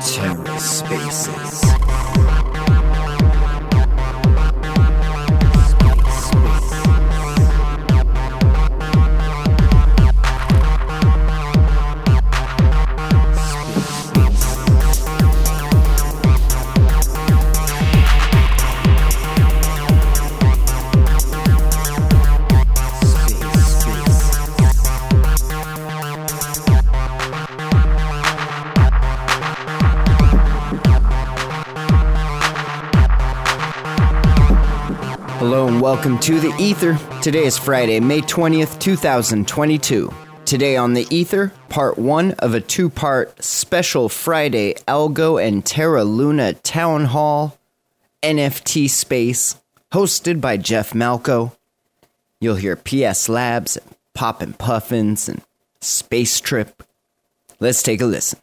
TerraSpaces. Hello welcome to the Ether. Today is Friday, May 20th, 2022. Today on the Ether, part one of a two part special Friday Algo and Terra Luna Town Hall NFT space hosted by Jeff Malko. You'll hear PS Labs, and Poppin' Puffins, and Space Trip. Let's take a listen.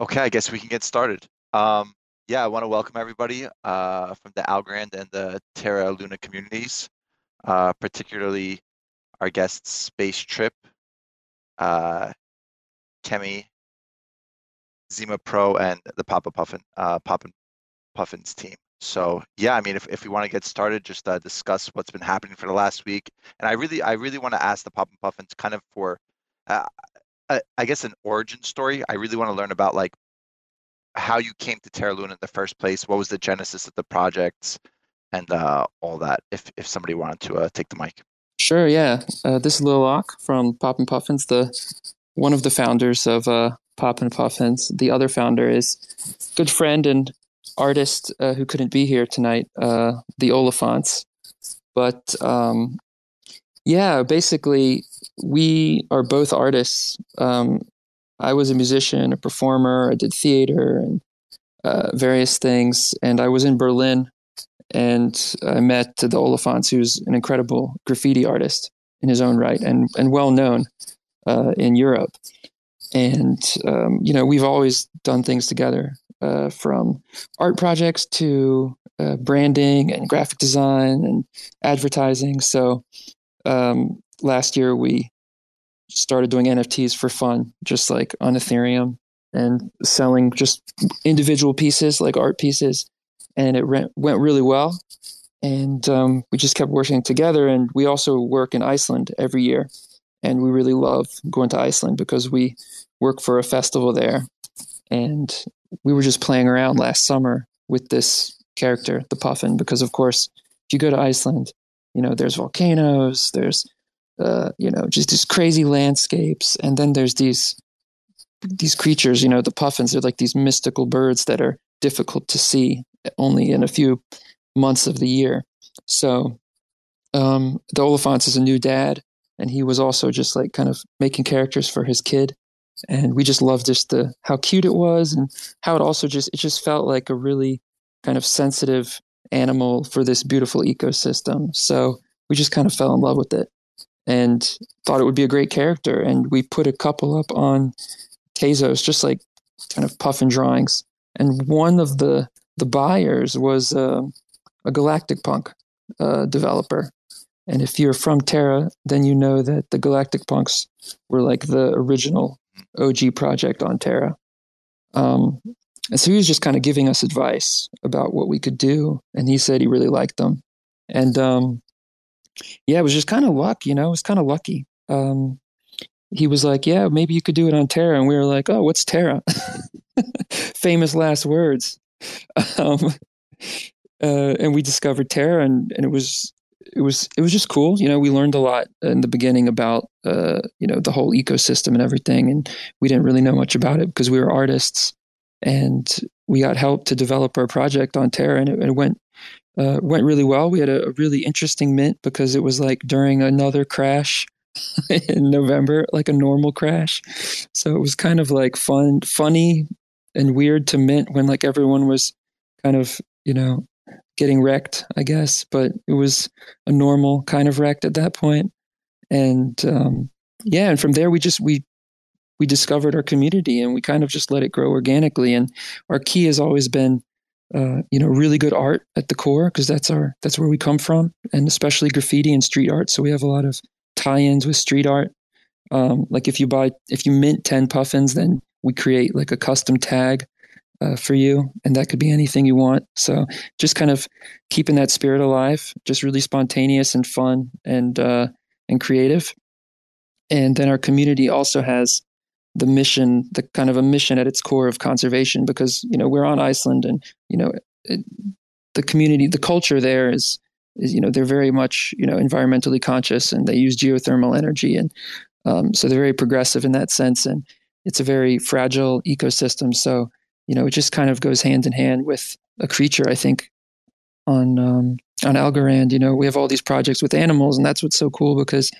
Okay, I guess we can get started. Um, yeah, I want to welcome everybody uh, from the Algorand and the Terra Luna communities, uh, particularly our guests Space Trip, uh, Kemi, Zima Pro, and the Papa Puffin, uh, Poppin Puffins team. So yeah, I mean, if, if we want to get started, just uh, discuss what's been happening for the last week, and I really I really want to ask the Poppin Puffins kind of for, uh, I, I guess an origin story. I really want to learn about like how you came to Terra Luna in the first place. What was the genesis of the project, and uh, all that. If if somebody wanted to uh, take the mic. Sure, yeah. Uh, this is Lil Locke from Poppin Puffins, the one of the founders of uh, and Puffins. The other founder is good friend and artist uh, who couldn't be here tonight, uh, the Oliphants. But um, yeah, basically, we are both artists. Um, I was a musician, a performer. I did theater and uh, various things. And I was in Berlin and I met the Oliphants, who's an incredible graffiti artist in his own right and, and well known uh, in Europe. And, um, you know, we've always done things together uh, from art projects to uh, branding and graphic design and advertising. So um, last year we started doing NFTs for fun, just like on Ethereum and selling just individual pieces, like art pieces. And it re- went really well. And um, we just kept working together. And we also work in Iceland every year. And we really love going to Iceland because we work for a festival there. And we were just playing around last summer with this character, the Puffin, because of course, if you go to Iceland, you know, there's volcanoes, there's uh, you know, just these crazy landscapes. And then there's these these creatures, you know, the puffins. They're like these mystical birds that are difficult to see only in a few months of the year. So um, the Oliphants is a new dad, and he was also just like kind of making characters for his kid. And we just loved just the how cute it was, and how it also just it just felt like a really kind of sensitive animal for this beautiful ecosystem. So we just kind of fell in love with it and thought it would be a great character. And we put a couple up on Tezos, just like kind of puffin drawings. And one of the the buyers was uh, a Galactic Punk uh, developer. And if you're from Terra, then you know that the Galactic Punks were like the original OG project on Terra. Um, and so he was just kind of giving us advice about what we could do. And he said he really liked them. And um, yeah, it was just kind of luck, you know, it was kind of lucky. Um, he was like, yeah, maybe you could do it on Terra. And we were like, oh, what's Terra? Famous last words. Um, uh, and we discovered Terra and, and it was, it was, it was just cool. You know, we learned a lot in the beginning about, uh, you know, the whole ecosystem and everything. And we didn't really know much about it because we were artists and we got help to develop our project on Terra and it, it went uh, went really well. We had a, a, really interesting mint because it was like during another crash in November, like a normal crash. So it was kind of like fun, funny and weird to mint when like everyone was kind of, you know, getting wrecked, I guess. But it was a normal kind of wrecked at that. And um, yeah, and from there we just we we discovered our community and we kind of just let it grow organically. And our key has always been uh, you know, really good art at the core because that's our that's where we come from, and especially graffiti and street art. So we have a lot of tie-ins with street art. Um, like if you buy if you mint ten puffins, then we create like a custom tag uh, for you, and that could be anything you want. So just kind of keeping that spirit alive, just really spontaneous and fun and uh, and creative. And then our community also has the mission, the kind of a mission at its core of conservation, because you know we're on Iceland, and you know it, the community, the culture there is is you know they're very much you know environmentally conscious, and they use geothermal energy, and um, so they're very progressive in that sense, and it's a very fragile ecosystem. So you know, it just kind of goes hand in hand with a creature. I think on um, on Algorand, you know, we have all these projects with animals, and that's what's so cool because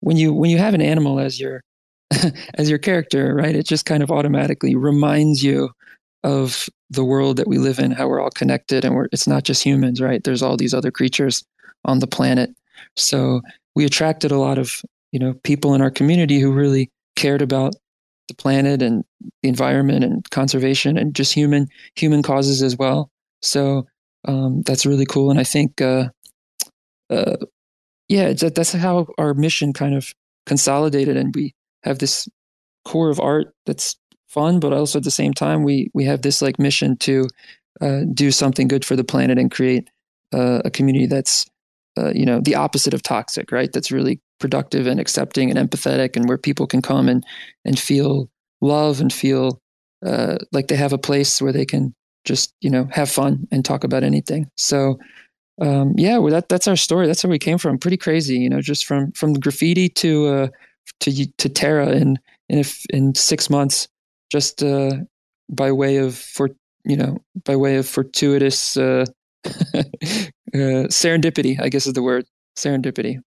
when you when you have an animal as your as your character, right, it just kind of automatically reminds you of the world that we live in, how we're all connected, and it's not just humans, right? There's all these other creatures on the planet. So we attracted a lot of you know people in our community who really cared about the planet and the environment and conservation and just human human causes as well. So um, that's really cool, and I think uh, uh, yeah, that, that's how our mission kind of consolidated, and we have this core of art that's fun, but also at the same time we we have this like mission to uh, do something good for the planet and create uh, a community that's uh, you know the opposite of toxic, right? That's really productive and accepting and empathetic and where people can come and and feel love and feel uh, like they have a place where they can just you know have fun and talk about anything. So um, yeah well, that that's our story. That's where we came from. Pretty crazy you know just from from graffiti to uh, to to Terra in in a, in six months just uh, by way of for you know by way of fortuitous uh, uh, serendipity I guess is the word serendipity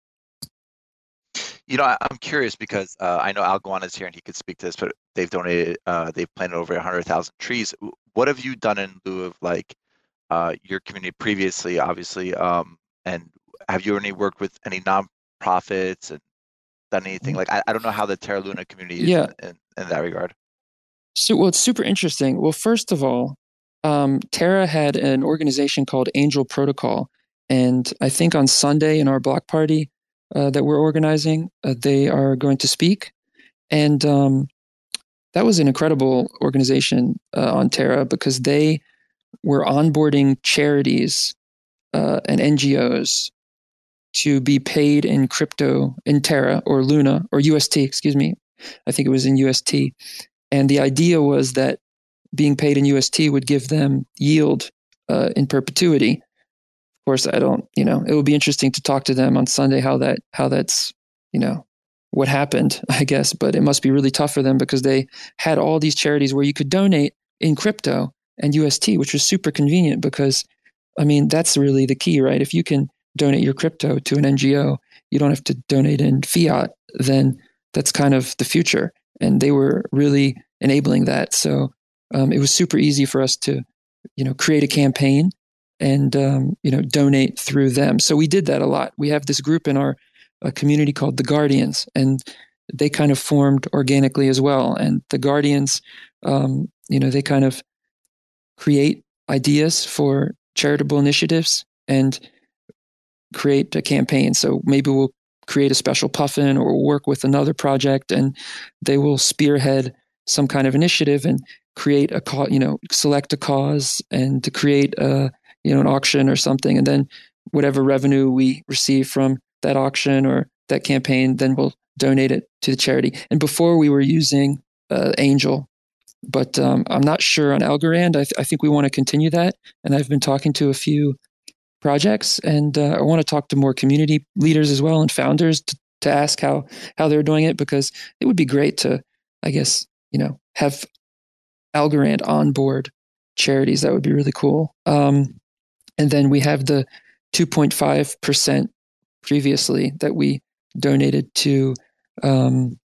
you know, I, am curious because uh, I know Algoan is here and he could speak to this, but they've donated, uh, they've planted over 100,000 trees. What have you done in lieu of like uh, your community previously, obviously? Um, and have you any worked with any nonprofits and done anything? Like, I, I don't know how the Terra Luna community is yeah. in, in, in that regard. So, well, it's super interesting. Well, first of all, um, Terra had an organization called Angel Protocol. And I think on Sunday in our block party, uh, that we're organizing. Uh, they are going to speak, and um, that was an incredible organization uh, on Terra because they were onboarding charities uh, and NGOs to be paid in crypto in Terra or Luna or UST. Excuse me, I think it was in UST, and the idea was that being paid in UST would give them yield uh, in perpetuity Of course, I don't, you know, it will be interesting to talk to them on Sunday how that how that's, you know, what happened, I guess, but it must be really tough for them because they had all these charities where you could donate in crypto and UST, which was super convenient because I mean, that's really the key, right? If you can donate your crypto to an NGO, you don't have to donate in fiat, then that's kind of the future. And they were really enabling that. So um, it was super easy for us to, you know, create a campaign and um, you know donate through them. So we did that a lot. We have this group in our uh, community called the Guardians, and they kind of formed organically as well. And the Guardians, um, you know, they kind of create ideas for charitable initiatives and create a campaign. So maybe we'll create a special puffin or work with another project, and they will spearhead some kind of initiative and create a cause, you know, select a cause and to create a you know an auction or something. And then whatever revenue we receive from that auction or that campaign then we'll donate it to the charity. And before we were using uh, angel but um, i'm not sure on algorand. I, th- I think we want to continue that. And i've been talking to a few projects. And uh, i want to talk to more community leaders as well and founders to, to ask how how they're doing it because it would be great to i guess you know have algorand on board charities. That would be really cool. Um, and then we have the 2.5% previously that we donated to um,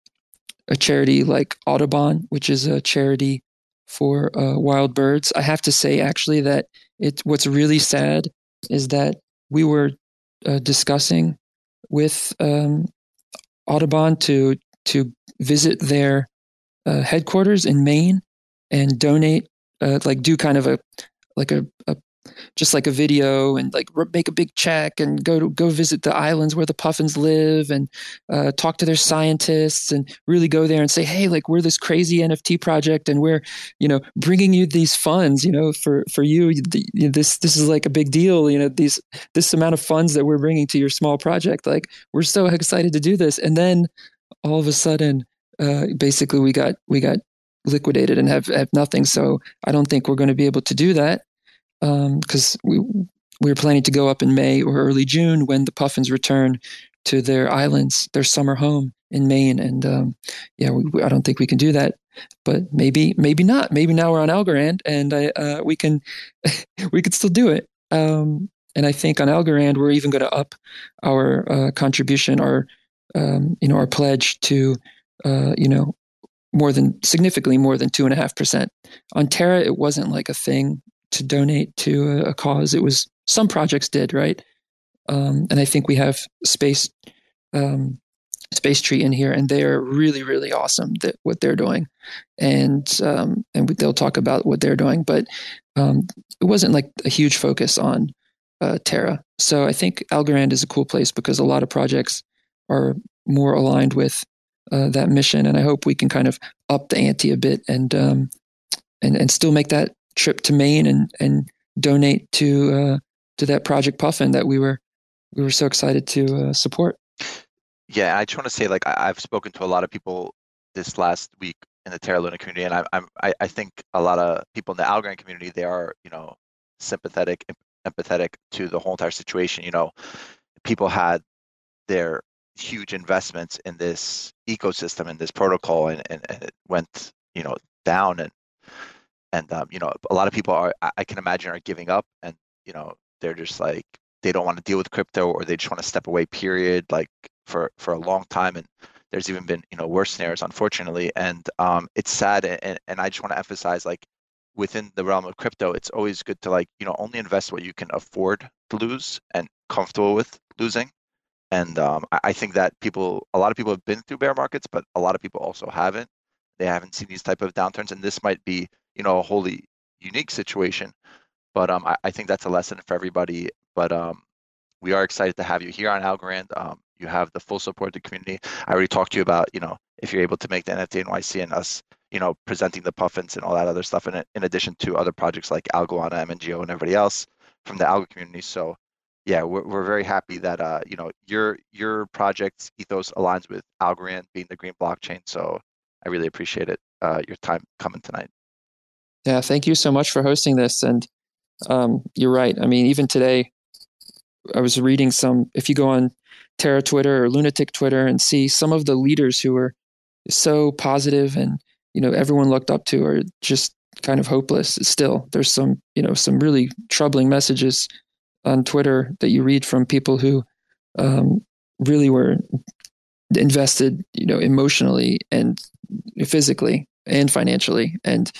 a charity like Audubon, which is a charity for uh, wild birds. I have to say, actually, that it what's really sad is that we were uh, discussing with um, Audubon to to visit their uh, headquarters in Maine and donate, uh, like do kind of a like a, a just like a video and like make a big check and go to go visit the islands where the puffins live and uh, talk to their scientists and really go there and say hey like we're this crazy nft project and we're you know bringing you these funds you know for for you. This this is like a big deal. You know these this amount of funds that we're bringing to your small project like we're so excited to do this. And then all of a sudden uh, basically we got we got liquidated and have, have nothing. So I don't think we're going to be able to do that because um, we we were planning to go up in May or early June when the puffins return to their islands, their summer home in Maine. And um, yeah, we, I don't think we can do that. But maybe, maybe not. Maybe now we're on Algorand and I, uh, we can we could still do it. Um, and I think on Algorand we're even going to up our uh, contribution, our um, you know our pledge to uh, you know more than significantly more than two and a half percent. On Terra, it wasn't like a thing to donate to a, cause. It was some projects did right, um, and I think we have space um, space tree in here, and they are really really awesome that what they're doing, and um, and they'll talk about what they're doing, but um, it wasn't like a huge focus on uh, Terra. So I think Algorand is a cool place because a lot of projects are more aligned with uh, that mission, and I hope we can kind of up the ante a bit and um, and and still make that trip to Maine and and donate to uh, to that Project Puffin that we were we were so excited to uh, support. Yeah, I just want to say, like, I, have spoken to a lot of people this last week in the Terra Luna community, and I, I'm I, I think a lot of people in the Algorand community they are you know sympathetic, empathetic to the whole entire situation. You know, people had their huge investments in this ecosystem and this protocol and, and, and it went you know down and and um, you know a lot of people are i can imagine are giving up and you know they're just like they don't want to deal with crypto or they just want to step away period like for for a long time and there's even been you know worse scenarios unfortunately and um, it's sad and, and i just want to emphasize like within the realm of crypto it's always good to like you know only invest what you can afford to lose and comfortable with losing and um, I, I think that people, a lot of people have been through bear markets, but a lot of people also haven't. They haven't seen these type of downturns, and this might be, you know, a wholly unique situation. But um, I, I think that's a lesson for everybody. But um, we are excited to have you here on Algorand. Um, you have the full support of the community. I already talked to you about, you know, if you're able to make the NFT NYC and us, you know, presenting the puffins and all that other stuff, in, in addition to other projects like Algoana, MNGO, and everybody else from the Algo community. So yeah, we're, we're very happy that uh, you know your your project's ethos aligns with Algorand being the green blockchain. So I really appreciate it. Uh, your time coming tonight. Yeah, thank you so much for hosting this. And um, you're right. I mean, even today, I was reading some. If you go on Terra Twitter or Lunatic Twitter and see some of the leaders who were so positive and you know everyone looked up to are just kind of hopeless. Still, there's some you know some really troubling messages on Twitter that you read from people who um, really were invested, you know, emotionally and physically and financially. And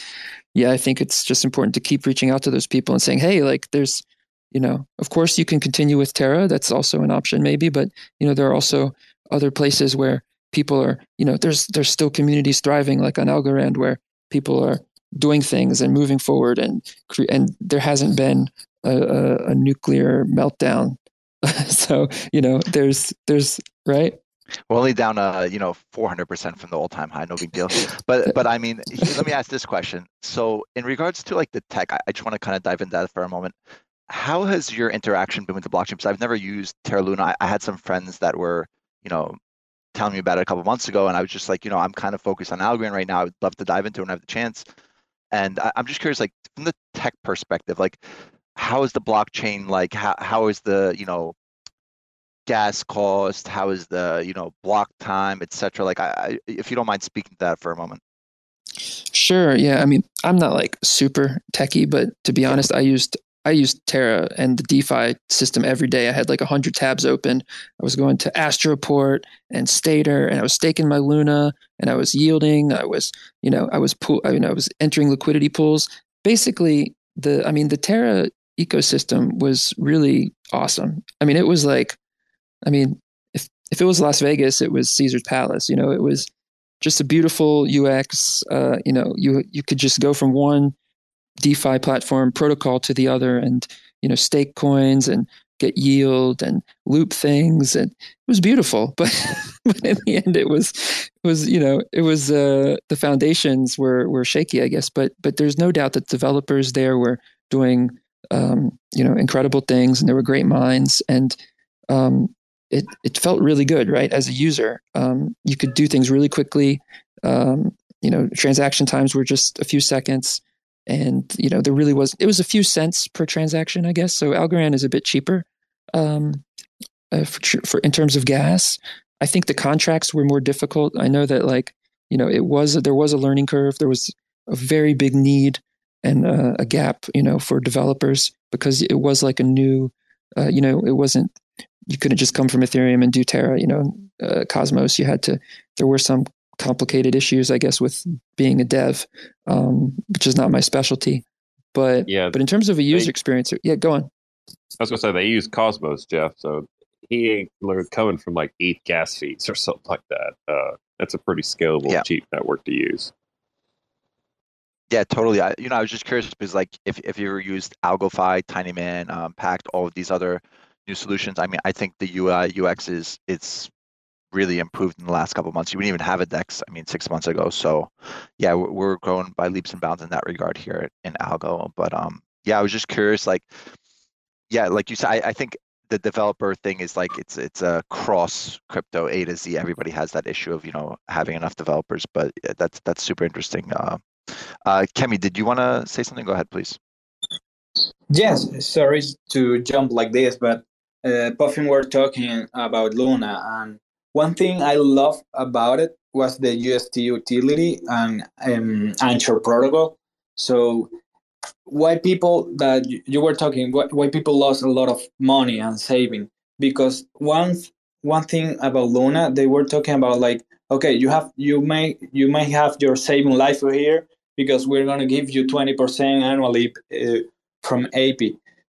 yeah, I think it's just important to keep reaching out to those people and saying, hey, like there's, you know, of course you can continue with Terra. That's also an option maybe, but you know, there are also other places where people are, you know, there's there's still communities thriving like on Algorand where people are doing things and moving forward and and there hasn't been a, a, a nuclear meltdown. so you know, there's there's right. We're only down, uh, you know, 400% from the all-time high. No big deal. But, but I mean, let me ask this question. So, in regards to like the tech, I, I just want to kind of dive into that for a moment. How has your interaction been with the blockchain? Because I've never used Terra Luna. I, I had some friends that were, you know, telling me about it a couple months ago, and I was just like, you know, I'm kind of focused on Algorand right now. I would love to dive into it when I have the chance. And I, I'm just curious, like from the tech perspective, like how is the blockchain like how, how is the you know gas cost how is the you know block time etc like I, I, if you don't mind speaking to that for a moment. Sure yeah i mean i'm not like super techie but to be honest i used i used terra and the defi system every day. I had like 100 tabs open. I was going to astroport and Stader and i was staking my luna and i was yielding. I was you know i was pool i mean i was entering liquidity pools. Basically the i mean the terra ecosystem was really awesome. I mean, it was like, I mean, if if it was Las Vegas, it was Caesar's Palace. You know, it was just a beautiful UX. Uh, you know, you you could just go from one DeFi platform protocol to the other, and you know stake coins and get yield and loop things, and it was beautiful. But but in the end, it was it was you know it was uh, the foundations were were shaky, I guess. But but there's no doubt that developers there were doing um, you know incredible things, and there were great minds, and um, it it felt really good, right? As a user, um, you could do things really quickly. Um, you know, transaction times were just a few seconds, and you know there really was it was a few cents per transaction, I guess. So Algorand is a bit cheaper um, uh, for, for in terms of gas. I think the contracts were more difficult. I know that like you know it was there was a learning curve. There was a very big need and uh, a gap, you know, for developers because it was like a new, uh, you know, it wasn't you couldn't just come from Ethereum and do Terra. You know, uh, Cosmos. You had to. There were some complicated issues, I guess, with being a dev, um, which is not my specialty. But yeah, but in terms of a user they, experience, yeah, go on. I was gonna say they use Cosmos, Jeff. So he ain't coming from like eight gas fees or something like that. Uh, that's a pretty scalable, yeah. cheap network to use. Yeah, totally. I, you know, I was just curious because, like, if if you ever used AlgoFi, TinyMan, um, Pact, all of these other new solutions. I mean, I think the UI UX is it's really improved in the last couple months. You wouldn't even have a Dex. I mean, six months ago. So, yeah, we're, we're growing by leaps and bounds in that regard here in Algo. But um, yeah, I was just curious. Like, yeah, like you said, I, I think the developer thing is like it's it's a cross crypto A to Z. Everybody has that issue of you know having enough developers, but that's that's super interesting. Uh, uh, Kemi, did you want to say something? Go ahead, please. Yes, sorry to jump like this, but uh, Puffin were talking about Luna, and one thing I love about it was the UST utility and um, Anchor protocol. So why people that you were talking why people lost a lot of money and saving because one one thing about Luna they were talking about like okay you have you may you may have your saving life here because we're to give you 20% annually uh, from AP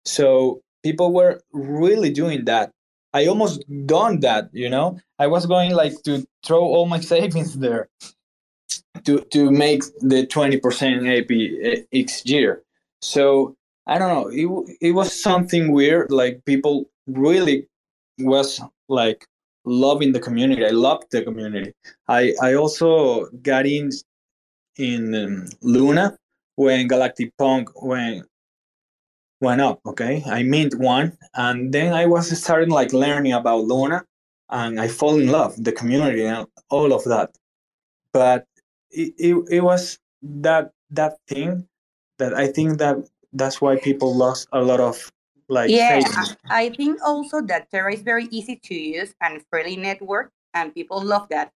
so people were really doing that. I almost done that you know? I was going like to throw all my savings there to to make the 20% ap each year. So i don't know. It, it was something weird like people really was like loving the community. I loved the community. I i also got in in um, luna when galactic punk when went up okay? I mint one and then i was starting like learning about luna and i fall in love the community and all of that. But it, it, it was that that thing that i think that that's why people lost a lot of like yeah I, I think also that terra is very easy to use and friendly network and people love that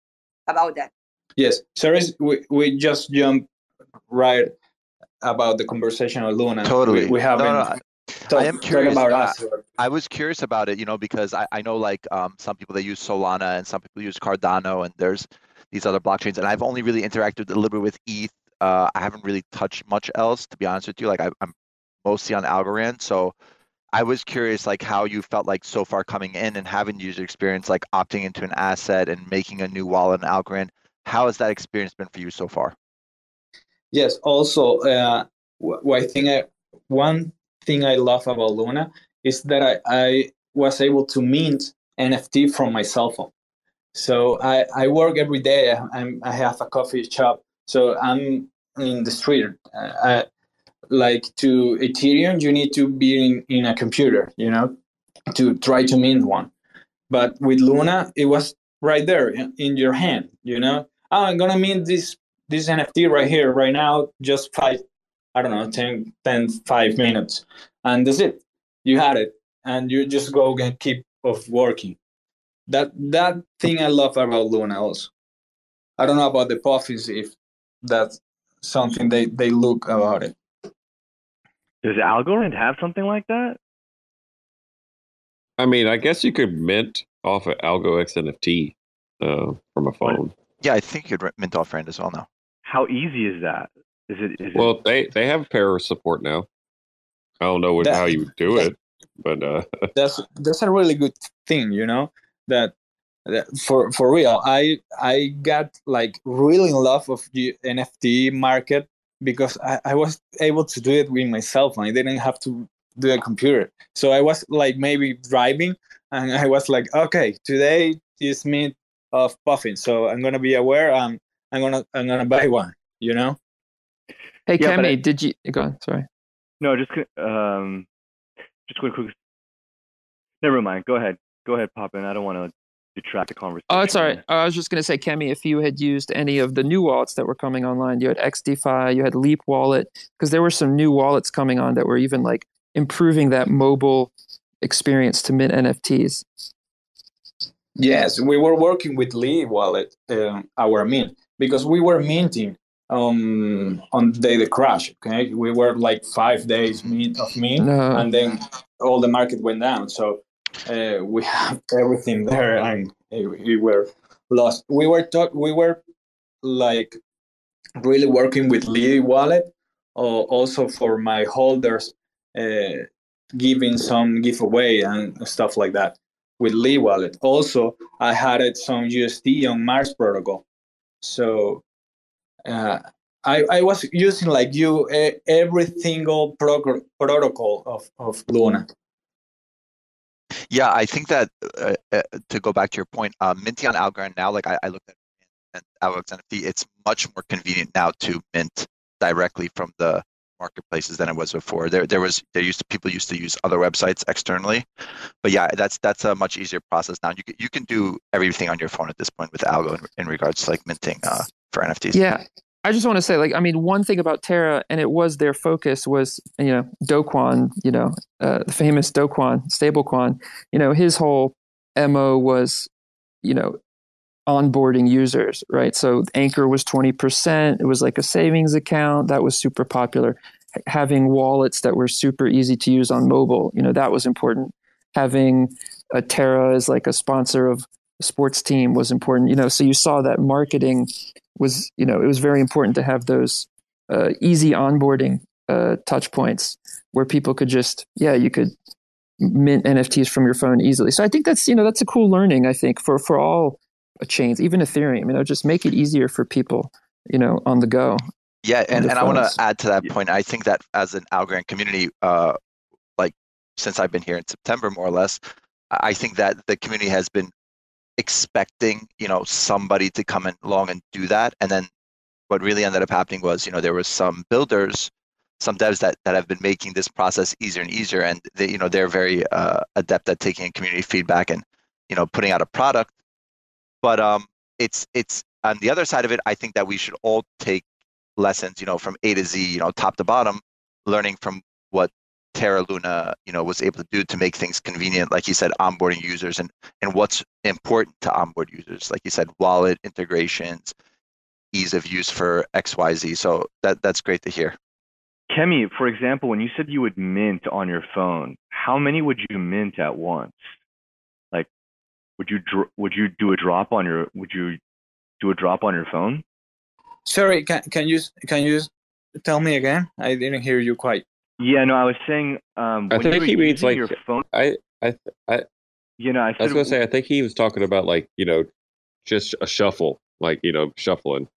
about that. Yes sorry we, we just jump right about the conversation on Luna. Totally. We, we haven't. No, no, talk, I am curious about us. I was curious about it, you know, because I, I know like um, some people they use Solana and some people use Cardano, and there's these other blockchains, and I've only really interacted a little bit with ETH. Uh, I haven't really touched much else, to be honest with you. Like I, I'm mostly on Algorand, so I was curious, like how you felt like so far coming in and having user experience, like opting into an asset and making a new wallet in Algorand. How has that experience been for you so far? Yes. Also, uh, I think I, one thing I love about Luna is that I, I was able to mint NFT from my cell phone. So I, I work every day. I'm, I have a coffee shop. So I'm in the street. Uh, I, like to Ethereum, you need to be in, in a computer, you know, to try to mint one. But with Luna, it was right there in, in your hand, you know. Oh, I'm gonna mint this this NFT right here, right now, just five, I don't know, 10, 10 five minutes. And that's it. You had it. And you just go and keep of working. That that thing I love about Luna also. I don't know about the Puffins if that's something they, they look about it. Does Algorand have something like that? I mean, I guess you could mint off of AlgoX NFT uh, from a phone. Yeah, I think you could mint off Rand as well now. How easy is that? Is it? Is well, it... they they have Pera support now. I don't know what, that, how you do it, but uh... that's that's a really good thing, you know. That, that for for real, I I got like really in love of the NFT market because I, I was able to do it with my cell phone. I didn't have to do a computer. So I was like maybe driving and I was like, okay, today is mint of puffin. So I'm gonna be aware and I'm gonna I'm gonna buy one, you know? Hey yeah, Kemi, I, did you go on, sorry. No, just um just quick quick never mind. Go ahead. Go ahead, Poppin. I don't wanna detract the conversation. Oh, it's all right. I was just going to say, Kemi, if you had used any of the new wallets that were coming online, you had XDeFi, you had Leap Wallet, because there were some new wallets coming on that were even like improving that mobile experience to mint NFTs. Yes, we were working with Lee Wallet, uh, our mint, because we were minting um, on the day the crash. Okay, we were like five days mint of mint, no. and then all the market went down. So uh, we have everything there, and we were lost. We were talk. We were like really working with Lee Wallet, uh, also for my holders uh, giving some giveaway and stuff like that with Lee Wallet. Also, I had it some USD on Mars protocol. So uh, I, I was using like you every single prog- protocol of, of Luna. Yeah, I think that uh, uh, to go back to your point, uh, minting on Algorand now, like I, I looked at and Algorand NFT, it's much more convenient now to mint directly from the marketplaces than it was before. There, there was there used to people used to use other websites externally, but yeah, that's that's a much easier process now. You can, you can do everything on your phone at this point with Algo in, in regards to like minting uh, for NFTs. Yeah, I just want to say, like, I mean, one thing about Terra, and it was their focus was, you know, Do Kwon, you know, uh, the famous Do Kwon, stablecoin. You know, his whole mo was, you know, onboarding users, right? So Anchor was 20%. It was like a savings account that was super popular. Having wallets that were super easy to use on mobile, you know, that was important. Having a Terra as like a sponsor of a sports team was important, you know, so you saw that marketing was, you know, it was very important to have those uh, easy onboarding uh, touch points where people could just, yeah, you could mint NFTs from your phone easily. So I think that's, you know, that's a cool learning, I think, for, for all chains, even Ethereum, you know, just make it easier for people, you know, on the go. Yeah, and, and I want to add to that point. I think that as an Algorand community, uh, like since I've been here in September, more or less, I think that the community has been expecting, you know, somebody to come along and do that. And then what really ended up happening was, you know, there was some builders, some devs that, that have been making this process easier and easier. And they, you know, they're very uh, adept at taking community feedback and, you know, putting out a product but um, it's it's on the other side of it. I think that we should all take lessons, you know, from A to Z, you know, top to bottom, learning from what Terra Luna, you know, was able to do to make things convenient, like you said, onboarding users and and what's important to onboard users, like you said, wallet integrations, ease of use for X, Y, Z. So that that's great to hear. Kemi, for example, when you said you would mint on your phone, how many would you mint at once? Would you dr- would you do a drop on your would you do a drop on your phone? Sorry, can can you can you tell me again? I didn't hear you quite. Yeah, no, I was saying. Um, I think he means like your phone. I I I. You know, I, I was gonna say I think he was talking about like you know, just a shuffle, like you know, shuffling.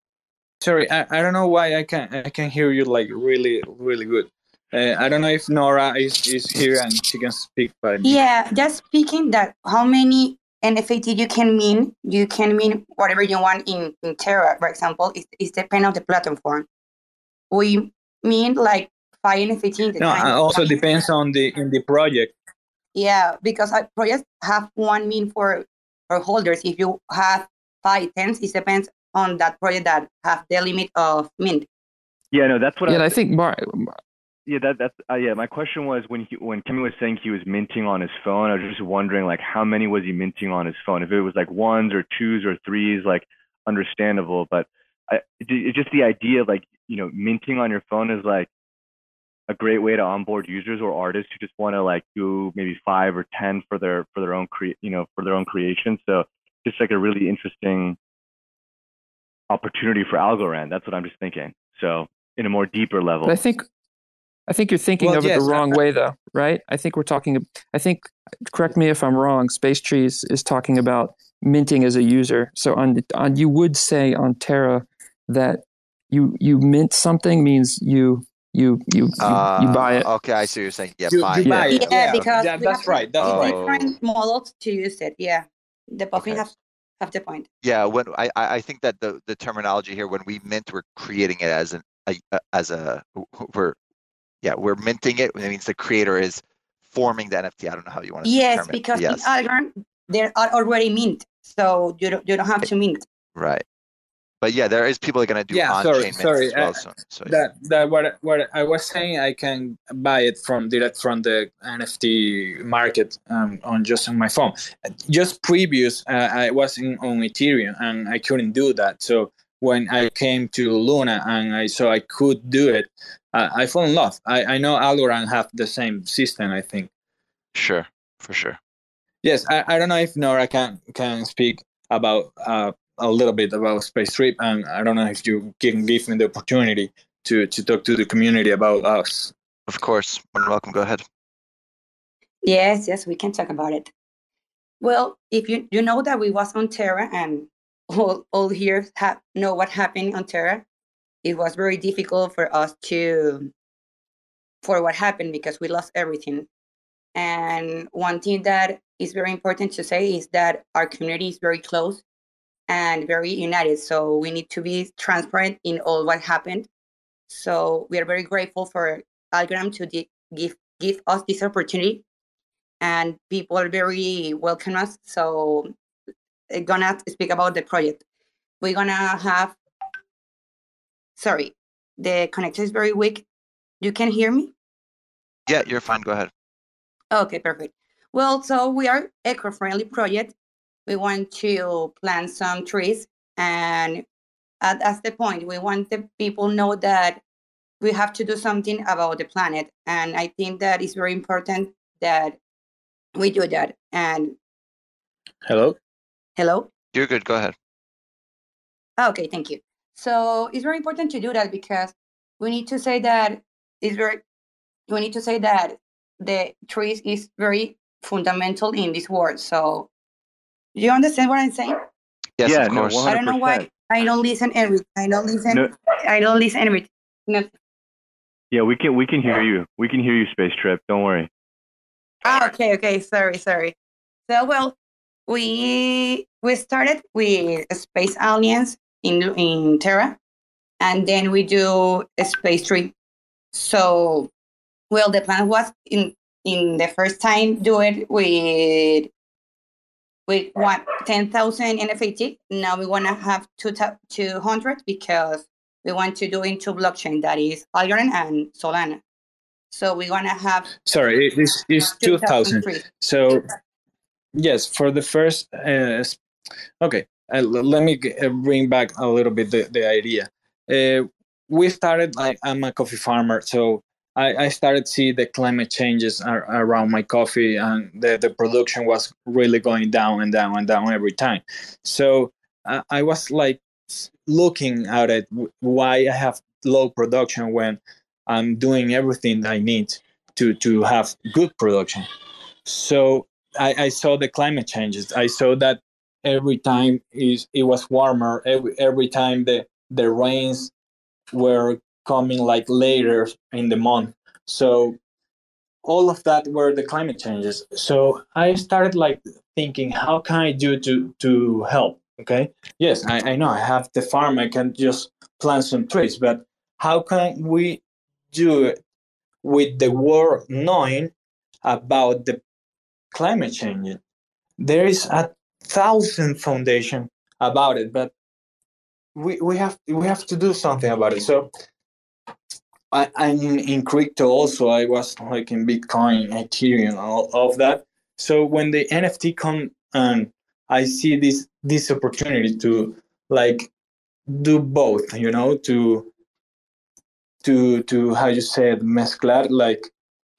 Sorry, I, I don't know why I can I can hear you like really really good. Uh, I don't know if Nora is, is here and she can speak. But yeah, just speaking that how many NFT you can mean you can mean whatever you want in, in Terra, for example. It, it depends on the platform. We mean like five NFT in the No, time. Uh, also depends on the in the project. Yeah, because projects have one mean for for holders. If you have five tens, it depends on that project that have the limit of mint. Yeah, no, that's what. Yeah, I, I think Mar- yeah, that that's uh, yeah. My question was when he when Kemi was saying he was minting on his phone, I was just wondering like how many was he minting on his phone? If it was like ones or twos or threes, like understandable. But I, just the idea of like you know minting on your phone is like a great way to onboard users or artists who just want to like do maybe five or ten for their for their own cre- you know for their own creation. So just like a really interesting opportunity for Algorand. That's what I'm just thinking. So in a more deeper level. But I think I think you're thinking well, of yes, it the wrong way, though, right? I think we're talking. I think, correct me if I'm wrong. Space Trees is talking about minting as a user. So on, on you would say on Terra that you you mint something means you you you you, Uh, you buy it. Okay, I see what you're saying. Yeah, You- buy. you buy Yeah, it. Yeah, because yeah, that's right. That's Oh. right. different models to use it. Yeah, the puffin Okay. have have the point. Yeah, when I I I think that the the terminology here when we mint we're creating it as an a, a- as a we're yeah we're minting it. It means the creator is forming the NFT. I don't know how you want to Yes, it. because yes, in Algorand they are already mint, so you don't you don't have to mint. right. But yeah, there is people that are gonna do Yeah, on sorry, mints sorry, as well. uh, so, so yeah. that that what what I was saying I can buy it from direct from the NFT market um, on just on my phone. Just previous, uh, I was in, on Ethereum and I couldn't do that. So when I came to Luna and I saw I could do it, uh, I fell in love. I, I know Algorand have the same system. I think. sure, for sure. Yes, I, I don't know if Nora can can speak about uh, a little bit about Space Trip, and I don't know if you can give me the opportunity to to talk to the community about us. Of course, more than welcome. Go ahead. Yes, yes, we can talk about it. Well, if you you know that we was on Terra and all all here ha- know what happened on Terra, it was very difficult for us to for what happened because we lost everything. And one thing that is very important to say is that our community is very close and very united. So we need to be transparent in all what happened. So we are very grateful for Algram to give give us this opportunity and people are very welcome us. So Uh, gonna speak about the project. We're gonna have sorry, the connection is very weak. You can hear me? Yeah, you're fine. Go ahead. Okay, perfect. Well, so we are eco-friendly project. We want to plant some trees and at, that's the point. We want the people know that we have to do something about the planet. And I think that is very important that we do that. And Hello. Hello? You're good. Go ahead. Okay, thank you. So it's very important to do that because we need to say that it's very we need to say that the trees is very fundamental in this world. So do you understand what I'm saying? Yes, Yeah, of no, course. one- I don't know why I don't listen every I don't listen No, I don't listen every no. yeah, we can we can hear you. We can hear you, Space Trip. Don't worry. Ah, okay, okay, sorry, sorry. So well we we started with Space Alliance in in Terra and then we do a space tree. So well the plan was in in the first time do it with with one ten thousand NFT. Now we wanna have two two hundred because we want to do into blockchain that is Algorand and Solana. So we wanna have Sorry, it is it's two thousand. So yes, for the first. Uh, okay, uh, let me uh, bring back a little bit the the idea. Uh, we started like I'm a coffee farmer, so I, I started see the climate changes ar- around my coffee, and the, the production was really going down and down and down every time. So I, I was like looking at it, why I have low production when I'm doing everything I need to to have good production. So I, I saw the climate changes. I saw that every time is it was warmer. Every every time the the rains were coming like later in the month. So all of that were the climate changes. So I started like thinking, how can I do to to help? Okay, yes, I, I know I have the farm. I can just plant some trees, but how can we do it with the world knowing about the climate change? There is a thousand foundation about it, but we, we have we have to do something about it. So I, I'm in crypto also. I was like in Bitcoin, Ethereum, all of that. So when the NFT come and I see this this opportunity to like do both, you know, to to to how you said mezclar, like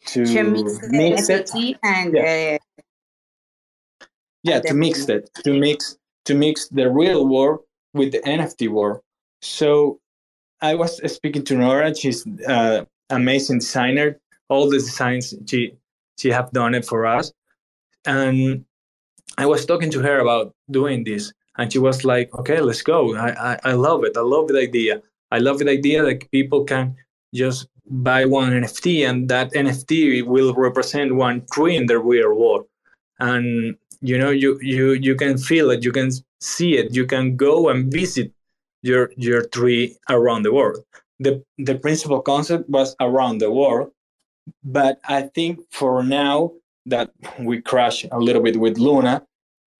to mix the mix it NFT and Yeah. Yeah to mix that to mix to mix the real world with the nft world so i was speaking to nora she's uh, amazing designer. All the designs she she have done it for us. And i was talking to her about doing this and she was like okay let's go. I i, I love it. I love the idea. I love the idea that people can just buy one NFT and that NFT will represent one tree in the real world. And you know, you you you can feel it, you can see it, you can go and visit your your tree around the world. The the principal concept was around the world, but I think for now that we crash a little bit with Luna,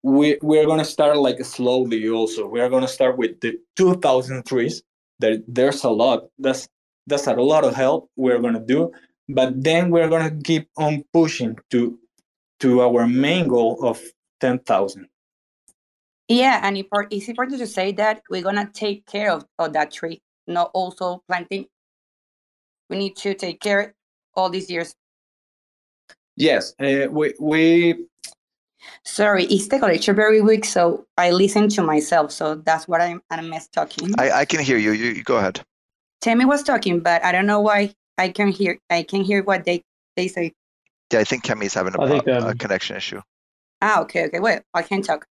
we we're gonna start like slowly. Also, we are gonna start with the 2,000 trees. There, there's a lot. That's that's a lot of help we're gonna do. But then we're gonna keep on pushing to to our main goal of 10,000. Yeah, and it's important to say that we're gonna take care of, of that tree, not also planting. We need to take care all these years. Yes, uh, we we. Sorry, it's the lecture very weak, so I listen to myself. So that's what I'm I'm mess talking. I, I can hear you. you. You go ahead. Tammy was talking, but I don't know why I can hear I can hear what they they say. Yeah, I think Kemi's having a, think, um, a connection issue. Ah, okay, okay. Well, I can talk.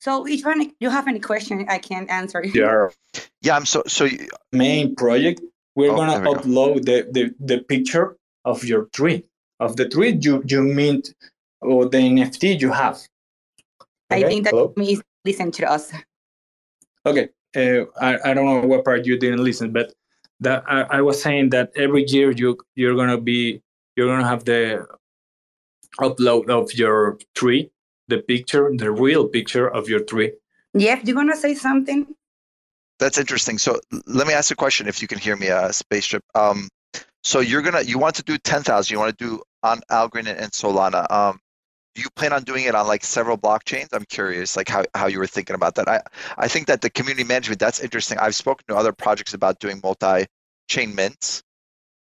So if you have any question, I can answer. Yeah. Yeah, I'm so so. You, main project, we're oh, gonna upload go. the, the the picture of your tree of the tree you you mint or the NFT you have. Okay? I think that Hello? means listen to us. Okay, uh, I I don't know what part you didn't listen, but that I, I was saying that every year you you're gonna be you're gonna have the upload of your tree, the picture, the real picture of your tree. Jeff, you gonna say something? That's interesting. So let me ask a question if you can hear me, uh, Spaceship. Um, so you're gonna you want to do ten thousand. You want to do on Algorand and Solana. Um, do you plan on doing it on like several blockchains? I'm curious, like how, how you were thinking about that. I I think that the community management that's interesting. I've spoken to other projects about doing multi-chain mints.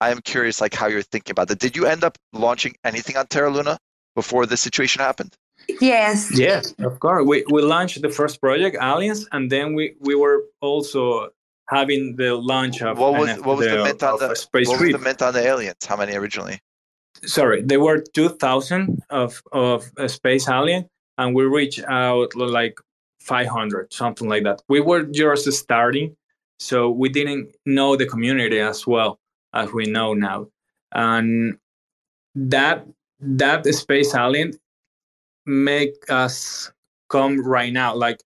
I am curious, like how you're thinking about that. Did you end up launching anything on Terra Luna before this situation happened? Yes. Yes, of course. We we launched the first project, Aliens, and then we we were also having the launch of what was what was the, the mint on the Space what was the mint on the aliens? How many originally? Sorry, there were two thousand of of Space Alien, and we reached out like five hundred, something like that. We were just starting, so we didn't know the community as well as we know now, and that that Space Alien make us come right now like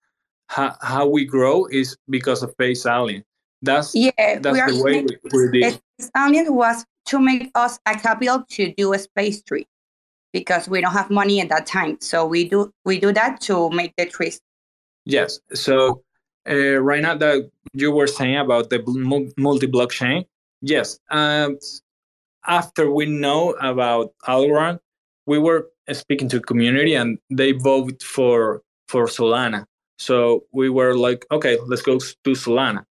how, how we grow is because of Space Alien. That's yeah, that's the way we, we did. Alien was to make us a capital to do a space tree because we don't have money at that time. So we do we do that to make the trees. Yes. So uh, right now that you were saying about the multi blockchain, yes. Um, after we know about Algorand, we were speaking to community and they voted for for Solana. So we were like, okay, let's go to Solana.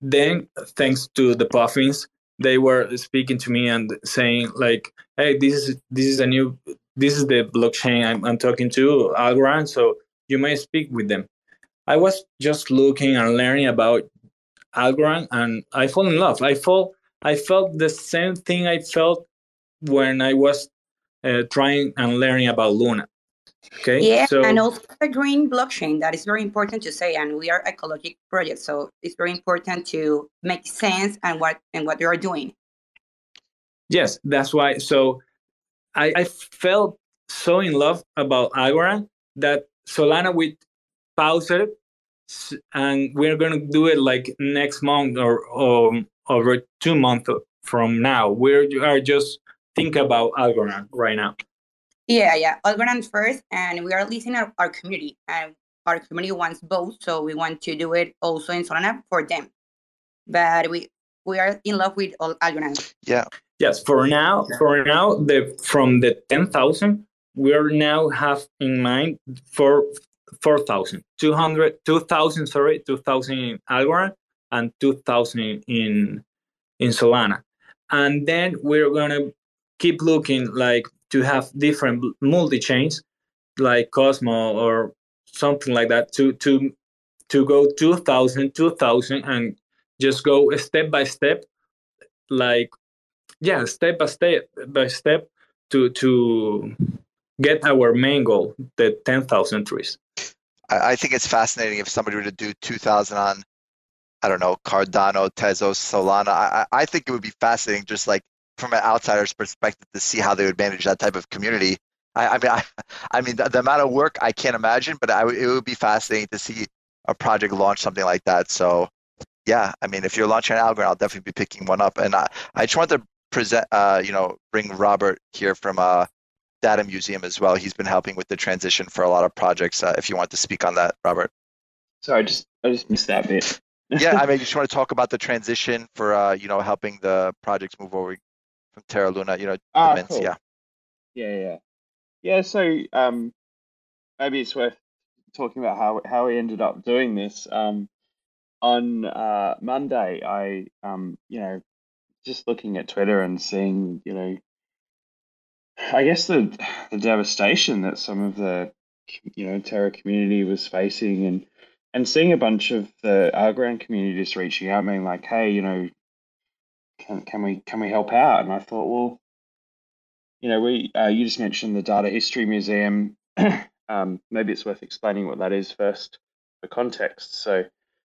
Then, thanks to the puffins, they were speaking to me and saying like, hey, this is this is a new this is the blockchain I'm, I'm talking to Algorand, so you may speak with them. I was just looking and learning about Algorand, and I fall in love. I felt I felt the same thing I felt when I was uh, trying and learning about Luna. Okay. Yeah, so, and also the green blockchain. That is very important to say. And we are ecologic project, so it's very important to make sense and what and what you are doing. Yes, that's why. So I, I felt so in love about Algorand that Solana we paused it, and we're gonna do it like next month or, or over two months from now. We are just think about Algorand right now. Yeah, yeah. Algorand first, and we are listening to our community, and our community wants both, so we want to do it also in Solana for them. But we we are in love with Algorand. Yeah. Yes. For now, for now, the from the ten thousand, we are now have in mind for 4,000, 200, 2,000, sorry, 2,000 in Algorand and 2,000 in in Solana. And then we're going to keep looking like to have different multi chains like Cosmos or something like that to to to go 2000 2000 and just go step by step like yeah step by step by step to to get our main goal the 10,000 trees I think it's fascinating if somebody were to do 2000 on I don't know, Cardano, Tezos, Solana. I, I think it would be fascinating, just like from an outsider's perspective, to see how they would manage that type of community. I, I mean, I, I mean, the, the, amount of work I can't imagine, but I, it would be fascinating to see a project launch something like that. So, yeah, I mean, if you're launching an Algorand, I'll definitely be picking one up. And I, I just want to present, uh, you know, bring Robert here from uh, Data Museum as well. He's been helping with the transition for a lot of projects. Uh, if you want to speak on that, Robert. Sorry, I just I just missed that bit. Yeah, I mean, just want to talk about the transition for uh, you know helping the projects move over from Terra Luna. You know, ah, events. Cool. Yeah. Yeah, yeah, yeah. So um, maybe it's worth talking about how how we ended up doing this. Um, on uh, Monday, I um, you know, just looking at Twitter and seeing you know I guess the the devastation that some of the you know Terra community was facing, and and seeing a bunch of the Algorand community just reaching out, being like, "Hey, you know, can can we can we help out?" And I thought, well, you know, we uh, you just mentioned the Data History Museum. um, maybe it's worth explaining what that is first for context. So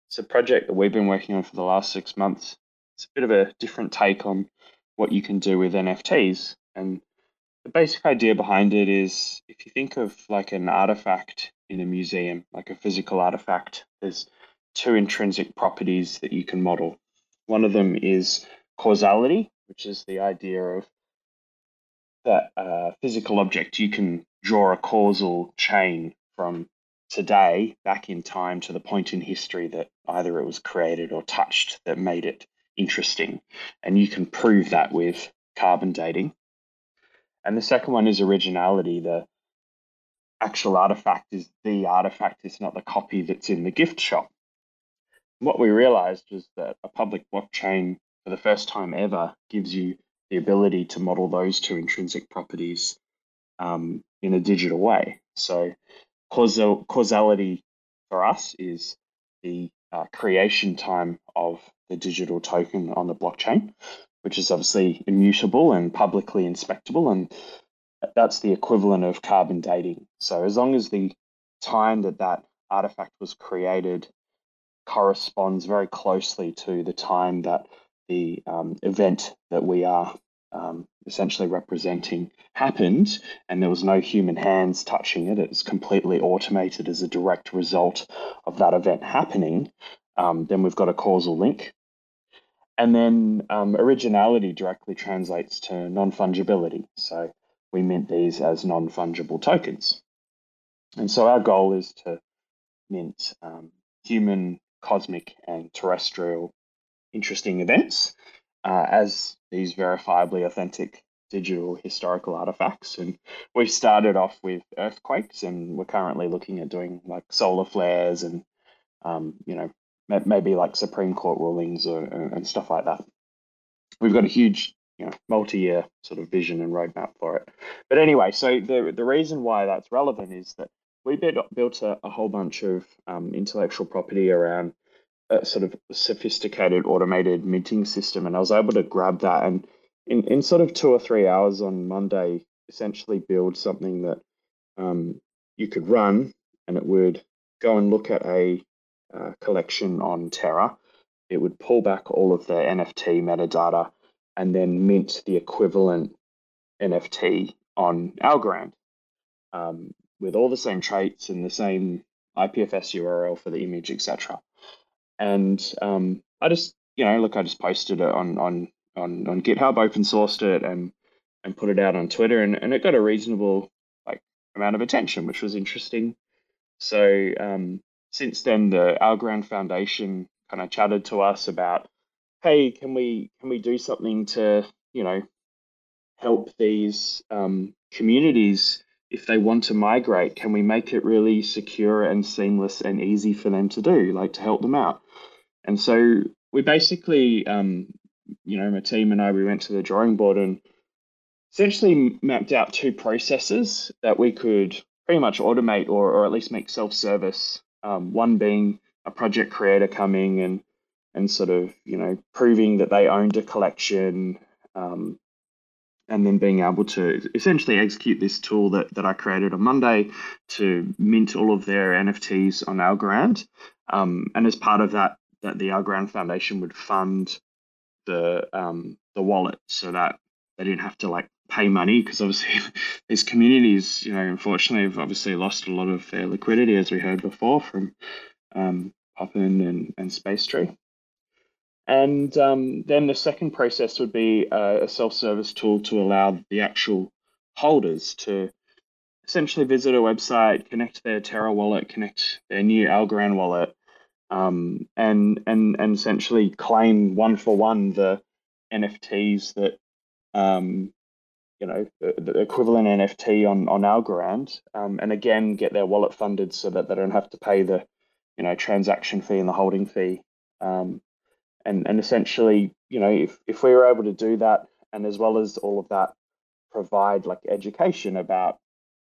it's a project that we've been working on for the last six months. It's a bit of a different take on what you can do with NFTs and the basic idea behind it is if you think of like an artifact in a museum, like a physical artifact, there's two intrinsic properties that you can model. One of them is causality, which is the idea of that uh, physical object, you can draw a causal chain from today back in time to the point in history that either it was created or touched that made it interesting. And you can prove that with carbon dating. And the second one is originality. The actual artifact is the artifact, it's not the copy that's in the gift shop. What we realized was that a public blockchain, for the first time ever, gives you the ability to model those two intrinsic properties um, in a digital way. So, causal, causality for us is the uh, creation time of the digital token on the blockchain which is obviously immutable and publicly inspectable. And that's the equivalent of carbon dating. So as long as the time that that artifact was created corresponds very closely to the time that the um, event that we are um, essentially representing happened, and there was no human hands touching it, it was completely automated as a direct result of that event happening, um, then we've got a causal link. And then um, originality directly translates to non fungibility. So we mint these as non fungible tokens. And so our goal is to mint um, human, cosmic, and terrestrial interesting events uh, as these verifiably authentic digital historical artifacts. And we've started off with earthquakes, and we're currently looking at doing like solar flares and um, you know maybe like Supreme Court rulings or, and stuff like that. We've got a huge, you know, multi-year sort of vision and roadmap for it. But anyway, so the the reason why that's relevant is that we built a, a whole bunch of um, intellectual property around a sort of sophisticated automated minting system, and I was able to grab that and in, in sort of two or three hours on Monday, essentially build something that um, you could run, and it would go and look at a uh, collection on Terra, it would pull back all of the NFT metadata and then mint the equivalent NFT on Algorand um, with all the same traits and the same IPFS URL for the image, etc. And um, I just, you know, look, I just posted it on on on on GitHub, open sourced it, and and put it out on Twitter, and, and it got a reasonable like amount of attention, which was interesting. So um, since then, the Algorand Foundation kind of chatted to us about, hey, can we can we do something to you know help these um, communities if they want to migrate? Can we make it really secure and seamless and easy for them to do, like to help them out? And so we basically, um, you know, my team and I, we went to the drawing board and essentially mapped out two processes that we could pretty much automate or, or at least make self-service um, one being a project creator coming and and sort of you know proving that they owned a collection, um, and then being able to essentially execute this tool that that I created on Monday to mint all of their NFTs on Algorand. Um, and as part of that that the Algorand Foundation would fund the um, the wallet so that they didn't have to like pay money because obviously these communities, you know, unfortunately have obviously lost a lot of their liquidity as we heard before from um, Poppin and, and Space Tree. And um, then the second process would be a, a self-service tool to allow the actual holders to essentially visit a website, connect their Terra wallet, connect their new Algorand wallet, um, and and and essentially claim one for one the NFTs that um, you know the, the, equivalent NFT on on Algorand, um, and again get their wallet funded so that they don't have to pay the you know transaction fee and the holding fee. Um, and and essentially, you know, if if we were able to do that, and as well as all of that, provide like education about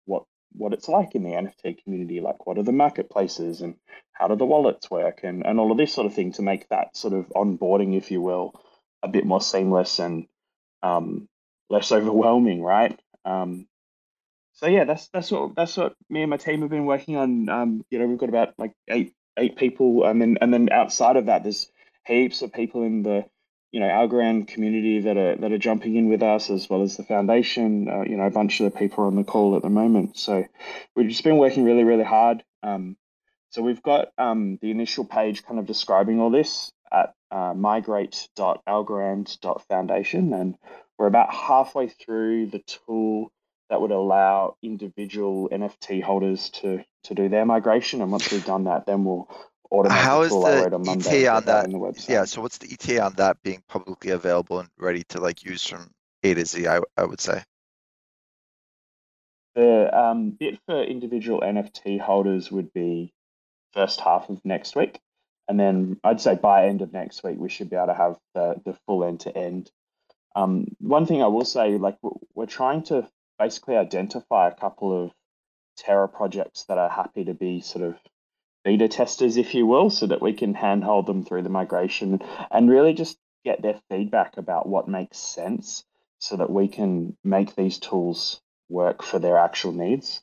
what what it's like in the NFT community, like what are the marketplaces and how do the wallets work and, and all of this sort of thing to make that sort of onboarding, if you will, a bit more seamless and um, less overwhelming, right? Um, so yeah, that's that's what that's what me and my team have been working on. Um, you know, we've got about like eight eight people, and then and then outside of that, there's heaps of people in the you know Algorand community that are that are jumping in with us as well as the foundation. Uh, you know, a bunch of the people on the call at the moment. So we've just been working really really hard. Um, so we've got um, the initial page kind of describing all this at uh, migrate.algorand.foundation, and we're about halfway through the tool that would allow individual NFT holders to to do their migration. And once we've done that, then we'll how is the ETA on that? The yeah, so what's the ETA on that being publicly available and ready to like use from A to Z? I I would say. The um, bit for individual NFT holders would be first half of next week, and then I'd say by end of next week we should be able to have the the full end to end. Um, one thing I will say, like we're trying to basically identify a couple of Terra projects that are happy to be sort of beta testers, if you will, so that we can handhold them through the migration and really just get their feedback about what makes sense so that we can make these tools work for their actual needs.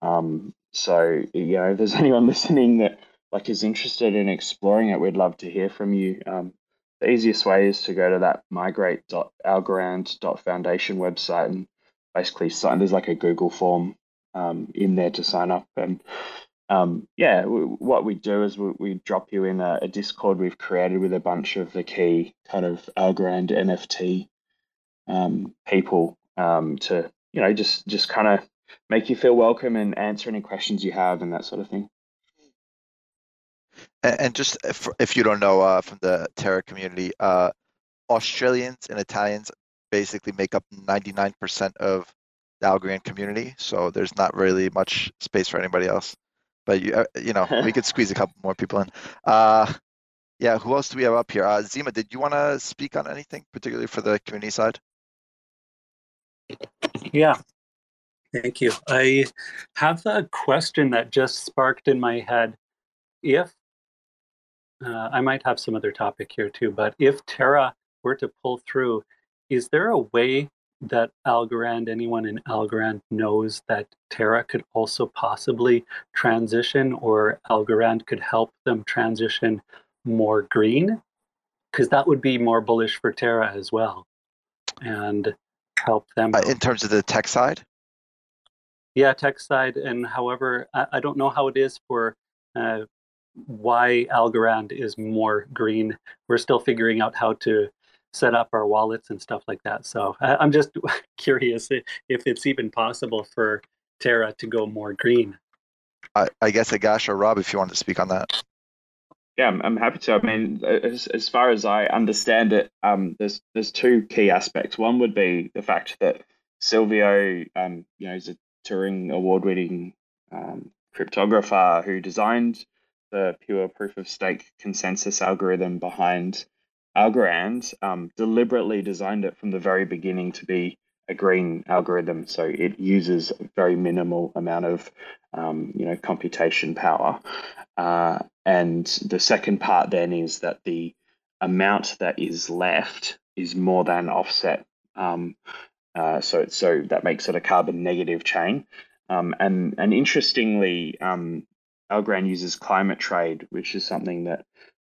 Um, so, you know, if there's anyone listening that like is interested in exploring it, we'd love to hear from you. Um, the easiest way is to go to that migrate.algorand.foundation website and basically sign. There's like a Google form um, in there to sign up, and um, yeah, what we do is we, we drop you in a, a, Discord we've created with a bunch of the key kind of Algorand NFT um, people um, to you know just just kind of make you feel welcome and answer any questions you have and that sort of thing. And, just if, if you don't know uh, from the Terra community, uh, Australians and Italians basically make up 99% of the Algorand community, so there's not really much space for anybody else but you, uh, you know, we could squeeze a couple more people in. Uh, yeah, who else do we have up here? Uh, Zima, did you want to speak on anything, particularly for the community side? Yeah, thank you. I have a question that just sparked in my head. If uh, I might have some other topic here too, but if Terra were to pull through, is there a way that Algorand, anyone in Algorand knows that Terra could also possibly transition or Algorand could help them transition more green? Because that would be more bullish for Terra as well and help them. Uh, in terms of the tech side? Yeah, tech side. And however, I, I don't know how it is for uh, why Algorand is more green. We're still figuring out how to set up our wallets and stuff like that. So I, am just curious if it's even possible for Terra to go more green. I, I guess Agash or Rob, if you want to speak on that. Yeah, I'm, I'm happy to. I mean, as, as far as I understand it, um, there's there's two key aspects. One would be the fact that Silvio, um, you know, is a Turing award-winning um, cryptographer who designed the pure proof of stake consensus algorithm behind Algorand um, deliberately designed it from the very beginning to be a green algorithm, so it uses a very minimal amount of um, you know computation power. Uh, and the second part then is that the amount that is left is more than offset. Um, uh, so so that makes it a carbon negative chain. Um, and and interestingly, um, Algorand uses climate trade, which is something that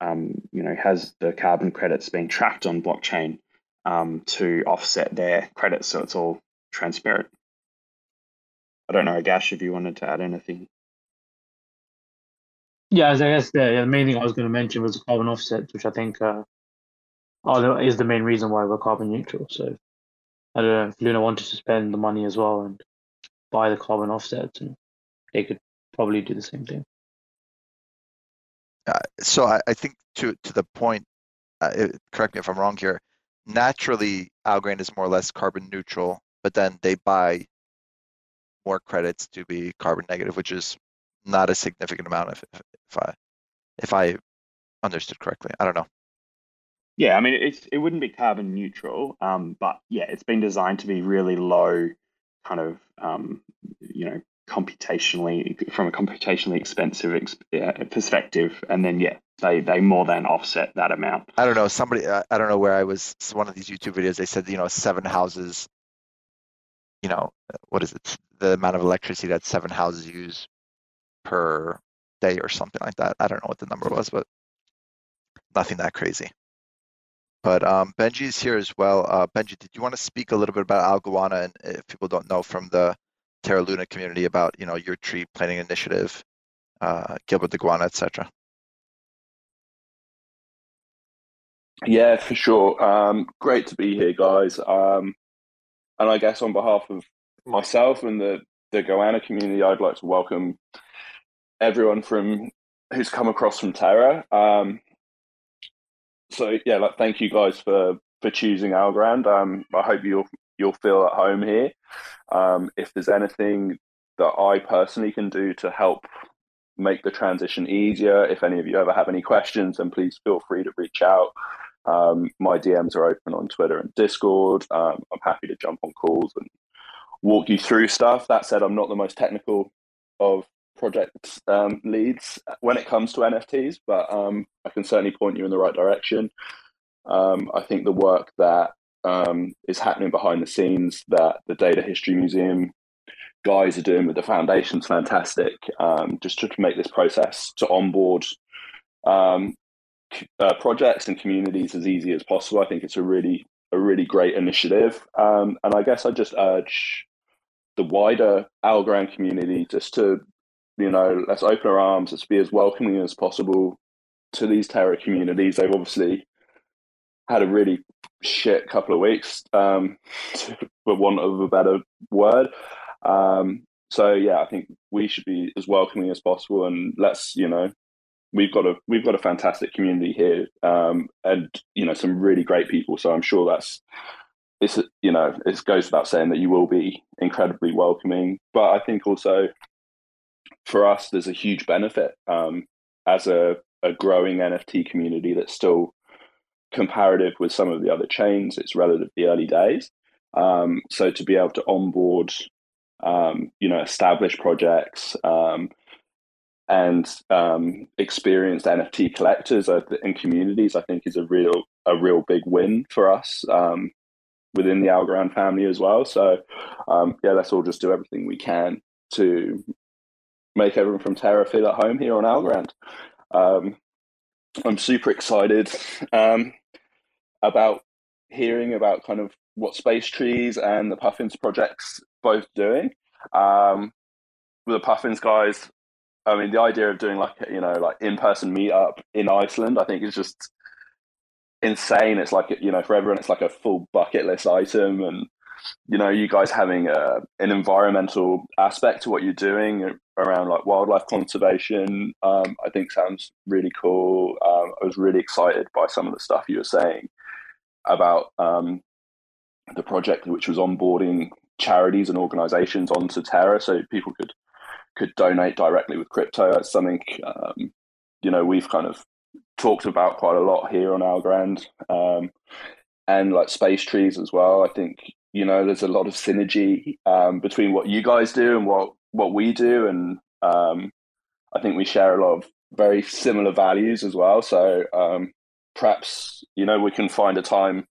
um, you know, has the carbon credits being tracked on blockchain um, to offset their credits, so it's all transparent. I don't know, Agash, if you wanted to add anything. Yeah, I guess the, the main thing I was going to mention was the carbon offsets, which I think uh, are is the main reason why we're carbon neutral. So I don't know if Luna wanted to spend the money as well and buy the carbon offsets, and they could probably do the same thing. Uh, so I, I, think to to the point, uh, it, correct me if I'm wrong here. Naturally, Algorand is more or less carbon neutral, but then they buy more credits to be carbon negative, which is not a significant amount if, if, if I if I understood correctly. I don't know. Yeah, I mean it's it wouldn't be carbon neutral, um, but yeah, it's been designed to be really low, kind of um, you know computationally from a computationally expensive ex- perspective, and then yeah, they they more than offset that amount. I don't know. Somebody I, don't know where I was. One of these YouTube videos they said you know seven houses. You know what is it? The amount of electricity that seven houses use per day or something like that. I don't know what the number was, but nothing that crazy. But um, Benji is here as well. Uh, Benji, did you want to speak a little bit about Al Goanna and if people don't know from the Terra Luna community about you know your tree planting initiative, uh, Gilbert the Goanna, etc. Yeah, for sure. Um, great to be here, guys. Um, and I guess on behalf of myself and the the Goanna community, I'd like to welcome everyone from who's come across from Terra. Um, so yeah, like thank you guys for for choosing Algorand. Um, I hope you'll you'll feel at home here. Um, if there's anything that I personally can do to help make the transition easier, if any of you ever have any questions, then please feel free to reach out. Um, my DMs are open on Twitter and Discord. Um, I'm happy to jump on calls and walk you through stuff. That said, I'm not the most technical of project um, leads when it comes to NFTs, but um, I can certainly point you in the right direction. Um, I think the work that um, is happening behind the scenes that the Data History Museum guys are doing with the foundation is fantastic. Um, just to make this process to onboard um, uh, projects and communities as easy as possible. I think it's a really a really great initiative, um, and I guess I just urge the wider Algorand community just to you know let's open our arms, let's be as welcoming as possible to these Terra communities. They've obviously had a really shit couple of weeks, um, for want of a better word. Um, so yeah, I think we should be as welcoming as possible, and let's you know, we've got a we've got a fantastic community here, um, and you know some really great people. So I'm sure that's it's you know it goes without saying that you will be incredibly welcoming. But I think also for us, there's a huge benefit um, as a, a growing NFT community that's still comparative with some of the other chains, it's relatively early days. Um, so to be able to onboard, um, you know, established projects um, and um, experienced NFT collectors and communities, I think is a real a real big win for us um, within the Algorand family as well. So um, yeah, let's all just do everything we can to make everyone from Terra feel at home here on Algorand. I'm super excited. Um, about hearing about kind of what Space Trees and the Puffins projects both doing. Um, with the Puffins guys, I mean, the idea of doing like you know like in person meetup in Iceland, I think is just insane. It's like you know for everyone, it's like a full bucket list item, and you know you guys having a, an environmental aspect to what you're doing around like wildlife conservation. Um, I think sounds really cool. Um, I was really excited by some of the stuff you were saying about um, the project, which was onboarding charities and organizations onto Terra, so people could could donate directly with crypto. That's something um, you know we've kind of talked about quite a lot here on Algorand, um, and like space trees as well. I think you know there's a lot of synergy um, between what you guys do and what what we do, and um, I think we share a lot of very similar values as well. So um, perhaps you know we can find a time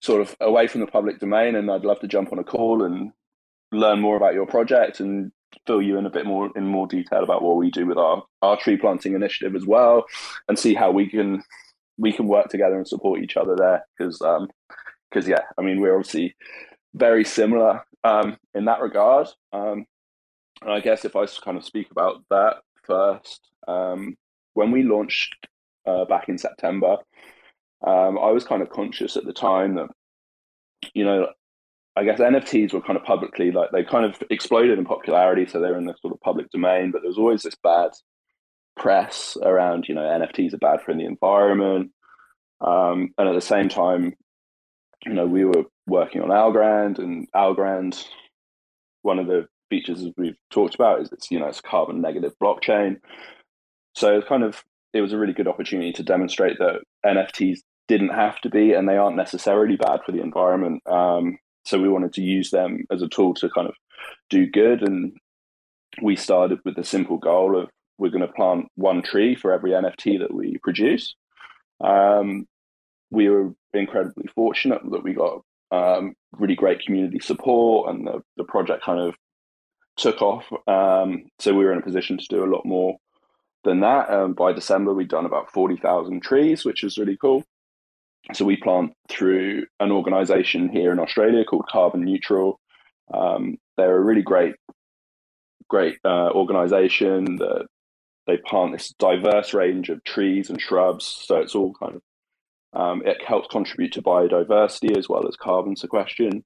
sort of away from the public domain and i'd love to jump on a call and learn more about your project and fill you in a bit more in more detail about what we do with our our tree planting initiative as well, and see how we can we can work together and support each other there because um because yeah, I mean we're obviously very similar um, in that regard. Um, and I guess if I kind of speak about that first, um, when we launched uh, back in September, um, I was kind of conscious at the time that, you know, I guess NFTs were kind of publicly like they kind of exploded in popularity, so they're in the sort of public domain. But there was always this bad press around, you know, NFTs are bad for the environment, um, and at the same time, you know, we were working on Algorand, and Algorand, one of the features as we've talked about is it's you know it's carbon negative blockchain. So it's kind of it was a really good opportunity to demonstrate that NFTs didn't have to be, and they aren't necessarily bad for the environment. Um, so we wanted to use them as a tool to kind of do good, and we started with the simple goal of we're going to plant one tree for every NFT that we produce. Um, we were incredibly fortunate that we got um, really great community support, and the, the project kind of took off. Um, so we were in a position to do a lot more than that. Um, by December, we'd done about 40,000 trees, which was really cool. So we plant through an organization here in Australia called Carbon Neutral. Um, they're a really great, great uh, organization that they plant this diverse range of trees and shrubs. So it's all kind of um, it helps contribute to biodiversity as well as carbon sequestration.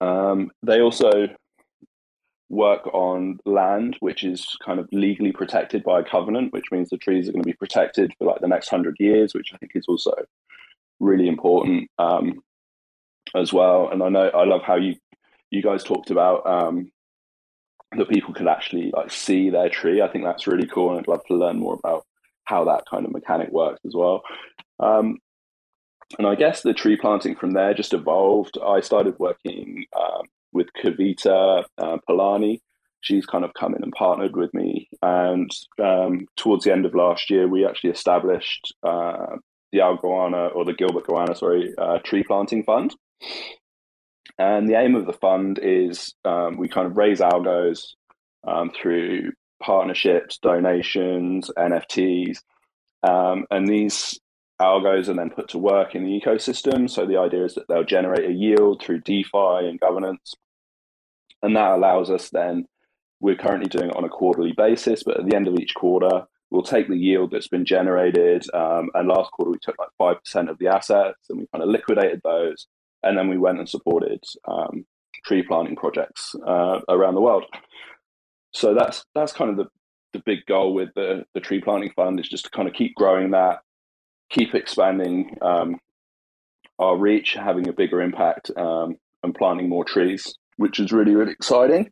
Um, they also work on land which is kind of legally protected by a covenant, which means the trees are going to be protected for like the next hundred years, which I think is also really important um, as well. And I know I love how you you guys talked about um, that people could actually like see their tree. I think that's really cool, and I'd love to learn more about how that kind of mechanic works as well. Um, and I guess the tree planting from there just evolved. I started working um, with Kavita uh, Palani. She's kind of come in and partnered with me. And um, towards the end of last year, we actually established uh, the Al Goanna or the Gilbert Goanna, sorry, uh, tree planting fund. And the aim of the fund is um, we kind of raise algos um, through partnerships, donations, NFTs. Um, and these algos are then put to work in the ecosystem. So the idea is that they'll generate a yield through DeFi and governance. And that allows us then, we're currently doing it on a quarterly basis, but at the end of each quarter, we'll take the yield that's been generated. Um, and last quarter, we took like 5% of the assets and we kind of liquidated those. And then we went and supported um, tree planting projects uh, around the world. So that's that's kind of the, the big goal with the, the tree planting fund is just to kind of keep growing that keep expanding um, our reach, having a bigger impact, um, and planting more trees, which is really really exciting.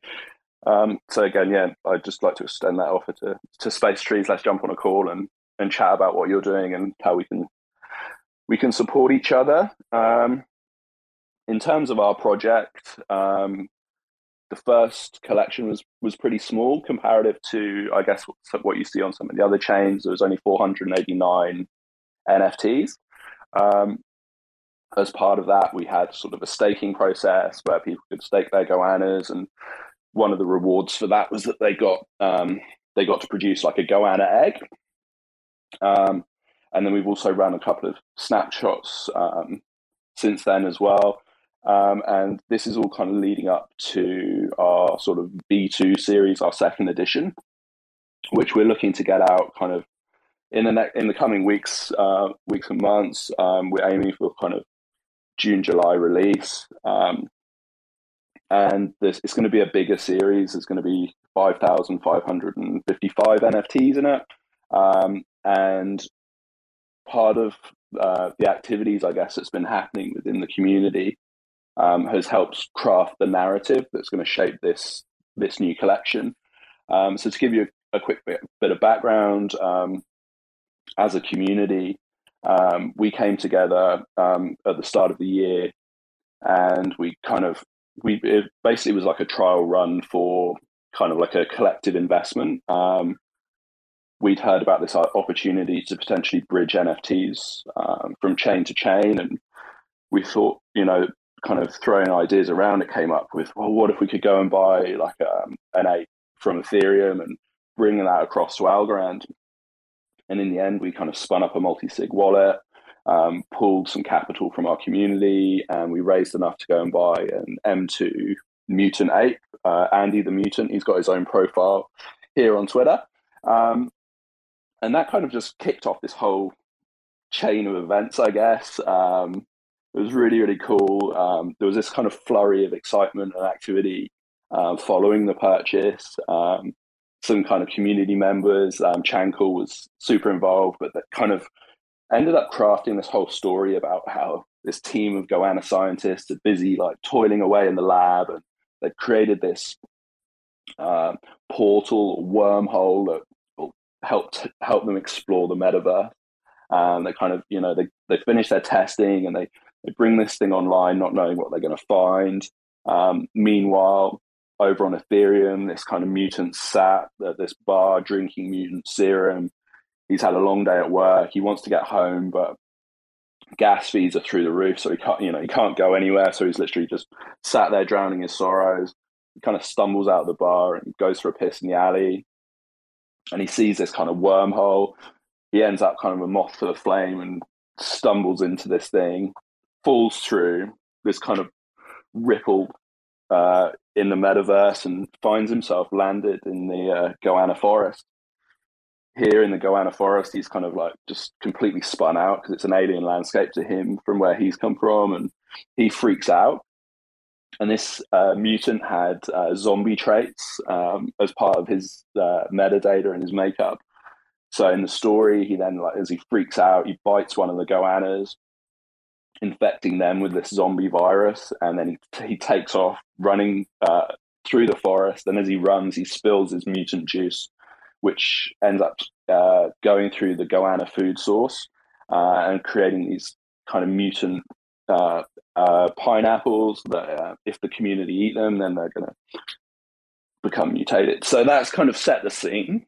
Um, so again, yeah, I'd just like to extend that offer to to Space Trees. Let's jump on a call and and chat about what you're doing and how we can we can support each other. Um, in terms of our project, um, the first collection was was pretty small comparative to I guess what you see on some of the other chains. There was only 489 NFTs. Um, as part of that, we had sort of a staking process where people could stake their goannas, and one of the rewards for that was that they got um, they got to produce like a goanna egg. Um, and then we've also run a couple of snapshots um, since then as well. Um, and this is all kind of leading up to our sort of V2 series, our second edition, which we're looking to get out kind of in the in the coming weeks, uh, weeks and months, um, we're aiming for kind of June, July release. Um, and this it's going to be a bigger series. There's going to be 5,555 NFTs in it. Um, and part of uh, the activities, I guess, that's been happening within the community um, has helped craft the narrative that's going to shape this this new collection. Um, so to give you a, a quick bit, bit, of background, um, as a community, um, we came together um, at the start of the year, and we kind of we it basically was like a trial run for kind of like a collective investment. Um, we'd heard about this opportunity to potentially bridge NFTs um, from chain to chain, and we thought, you know, kind of throwing ideas around, it came up with, well, what if we could go and buy like um, an ape from Ethereum and bring that across to Algorand? And in the end, we kind of spun up a multi sig wallet, um, pulled some capital from our community, and we raised enough to go and buy an M2 mutant ape, uh, Andy the mutant. He's got his own profile here on Twitter. Um, and that kind of just kicked off this whole chain of events, I guess. Um, it was really, really cool. Um, there was this kind of flurry of excitement and activity uh, following the purchase. Um, some kind of community members, um, Chankle was super involved, but that kind of ended up crafting this whole story about how this team of Goanna scientists are busy like toiling away in the lab and they created this uh, portal wormhole that will help help them explore the metaverse. And they kind of, you know, they, they finish their testing and they, they bring this thing online, not knowing what they're going to find. Um, meanwhile, over on Ethereum, this kind of mutant sat at this bar drinking mutant serum. He's had a long day at work. He wants to get home, but gas fees are through the roof, so he can't, you know, he can't go anywhere. So he's literally just sat there drowning his sorrows. He kind of stumbles out of the bar and goes for a piss in the alley, and he sees this kind of wormhole. He ends up kind of a moth to the flame and stumbles into this thing, falls through this kind of ripple uh, in the metaverse, and finds himself landed in the uh, Goanna forest here in the Goanna forest, he's kind of like just completely spun out because it's an alien landscape to him from where he's come from, and he freaks out. And this uh, mutant had uh, zombie traits um, as part of his uh, metadata and his makeup. So in the story, he then, like, as he freaks out, he bites one of the Goannas, infecting them with this zombie virus, and then he, he takes off running uh, through the forest. And as he runs, he spills his mutant juice which ends up uh, going through the Goanna food source uh, and creating these kind of mutant uh, uh pineapples that, uh, if the community eat them, then they're going to become mutated. So that's kind of set the scene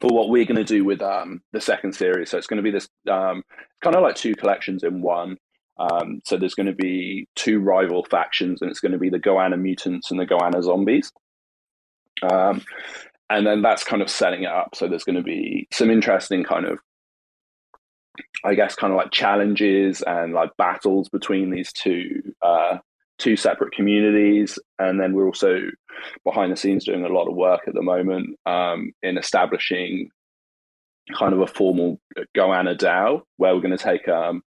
for what we're going to do with um, the second series. So it's going to be this um, kind of like two collections in one. Um, so there's going to be two rival factions, and it's going to be the Goanna mutants and the Goanna zombies. Um, and then that's kind of setting it up. So there's going to be some interesting kind of, I guess, kind of like challenges and like battles between these two uh, two separate communities. And then we're also behind the scenes doing a lot of work at the moment um, in establishing kind of a formal Goanna DAO where we're going to take um,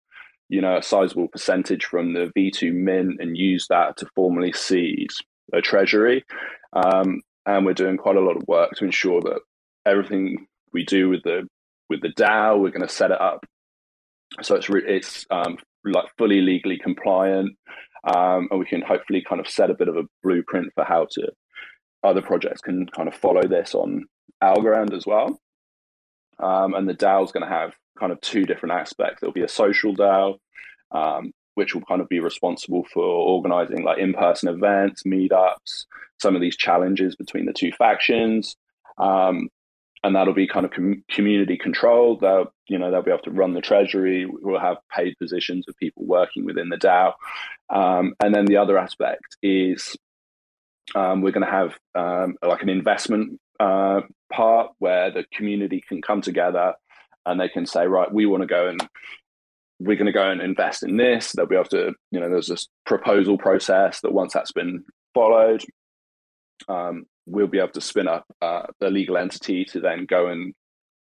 you know a sizable percentage from the V2 mint and use that to formally seed a treasury. Um, and we're doing quite a lot of work to ensure that everything we do with the with the DAO, we're going to set it up so it's re- it's um, like fully legally compliant, um, and we can hopefully kind of set a bit of a blueprint for how to other projects can kind of follow this on Algorand as well. Um, and the DAO is going to have kind of two different aspects. There'll be a social DAO, um, which will kind of be responsible for organizing like in-person events, meetups, some of these challenges between the two factions. Um, and that'll be kind of com- community controlled. They'll, you know, they'll be able to run the treasury. We'll have paid positions of people working within the DAO. Um, and then the other aspect is um, we're going to have um, like an investment uh, part where the community can come together and they can say, right, we want to go and we're going to go and invest in this. They'll be able to, you know, there's this proposal process that once that's been followed, um, we'll be able to spin up uh, the legal entity to then go and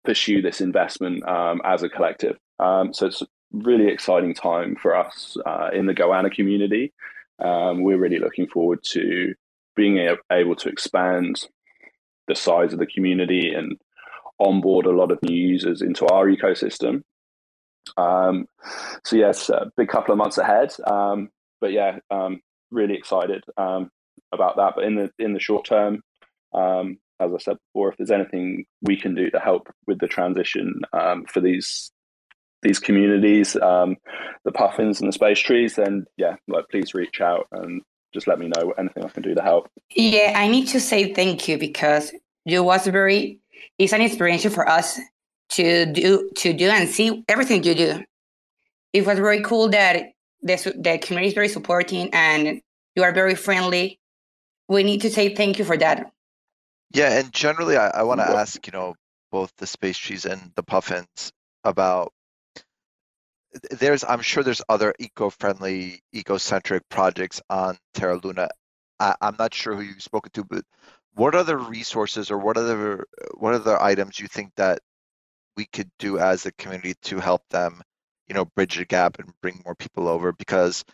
pursue this investment um, as a collective. Um, so it's a really exciting time for us uh, in the Goanna community. Um, we're really looking forward to being able to expand the size of the community and onboard a lot of new users into our ecosystem. Um, so yes, a big couple of months ahead. Um, but yeah, um, really excited um, about that. But in the in the short term, um, as I said before, if there's anything we can do to help with the transition um, for these these communities, um, the puffins and the space trees, then yeah, like please reach out and just let me know anything I can do to help. Yeah, I need to say thank you because you was very it's an inspiration for us to do to do and see everything you do. It was very cool that the the community is very supporting and you are very friendly. We need to say thank you for that. Yeah, and generally, I, I want to ask, you know, both the space trees and the puffins about. There's, I'm sure there's other eco-friendly, eco-centric projects on Terra Luna. I, I'm not sure who you've spoken to, but what other resources or what other what other items you think that we could do as a community to help them, you know, bridge the gap and bring more people over? Because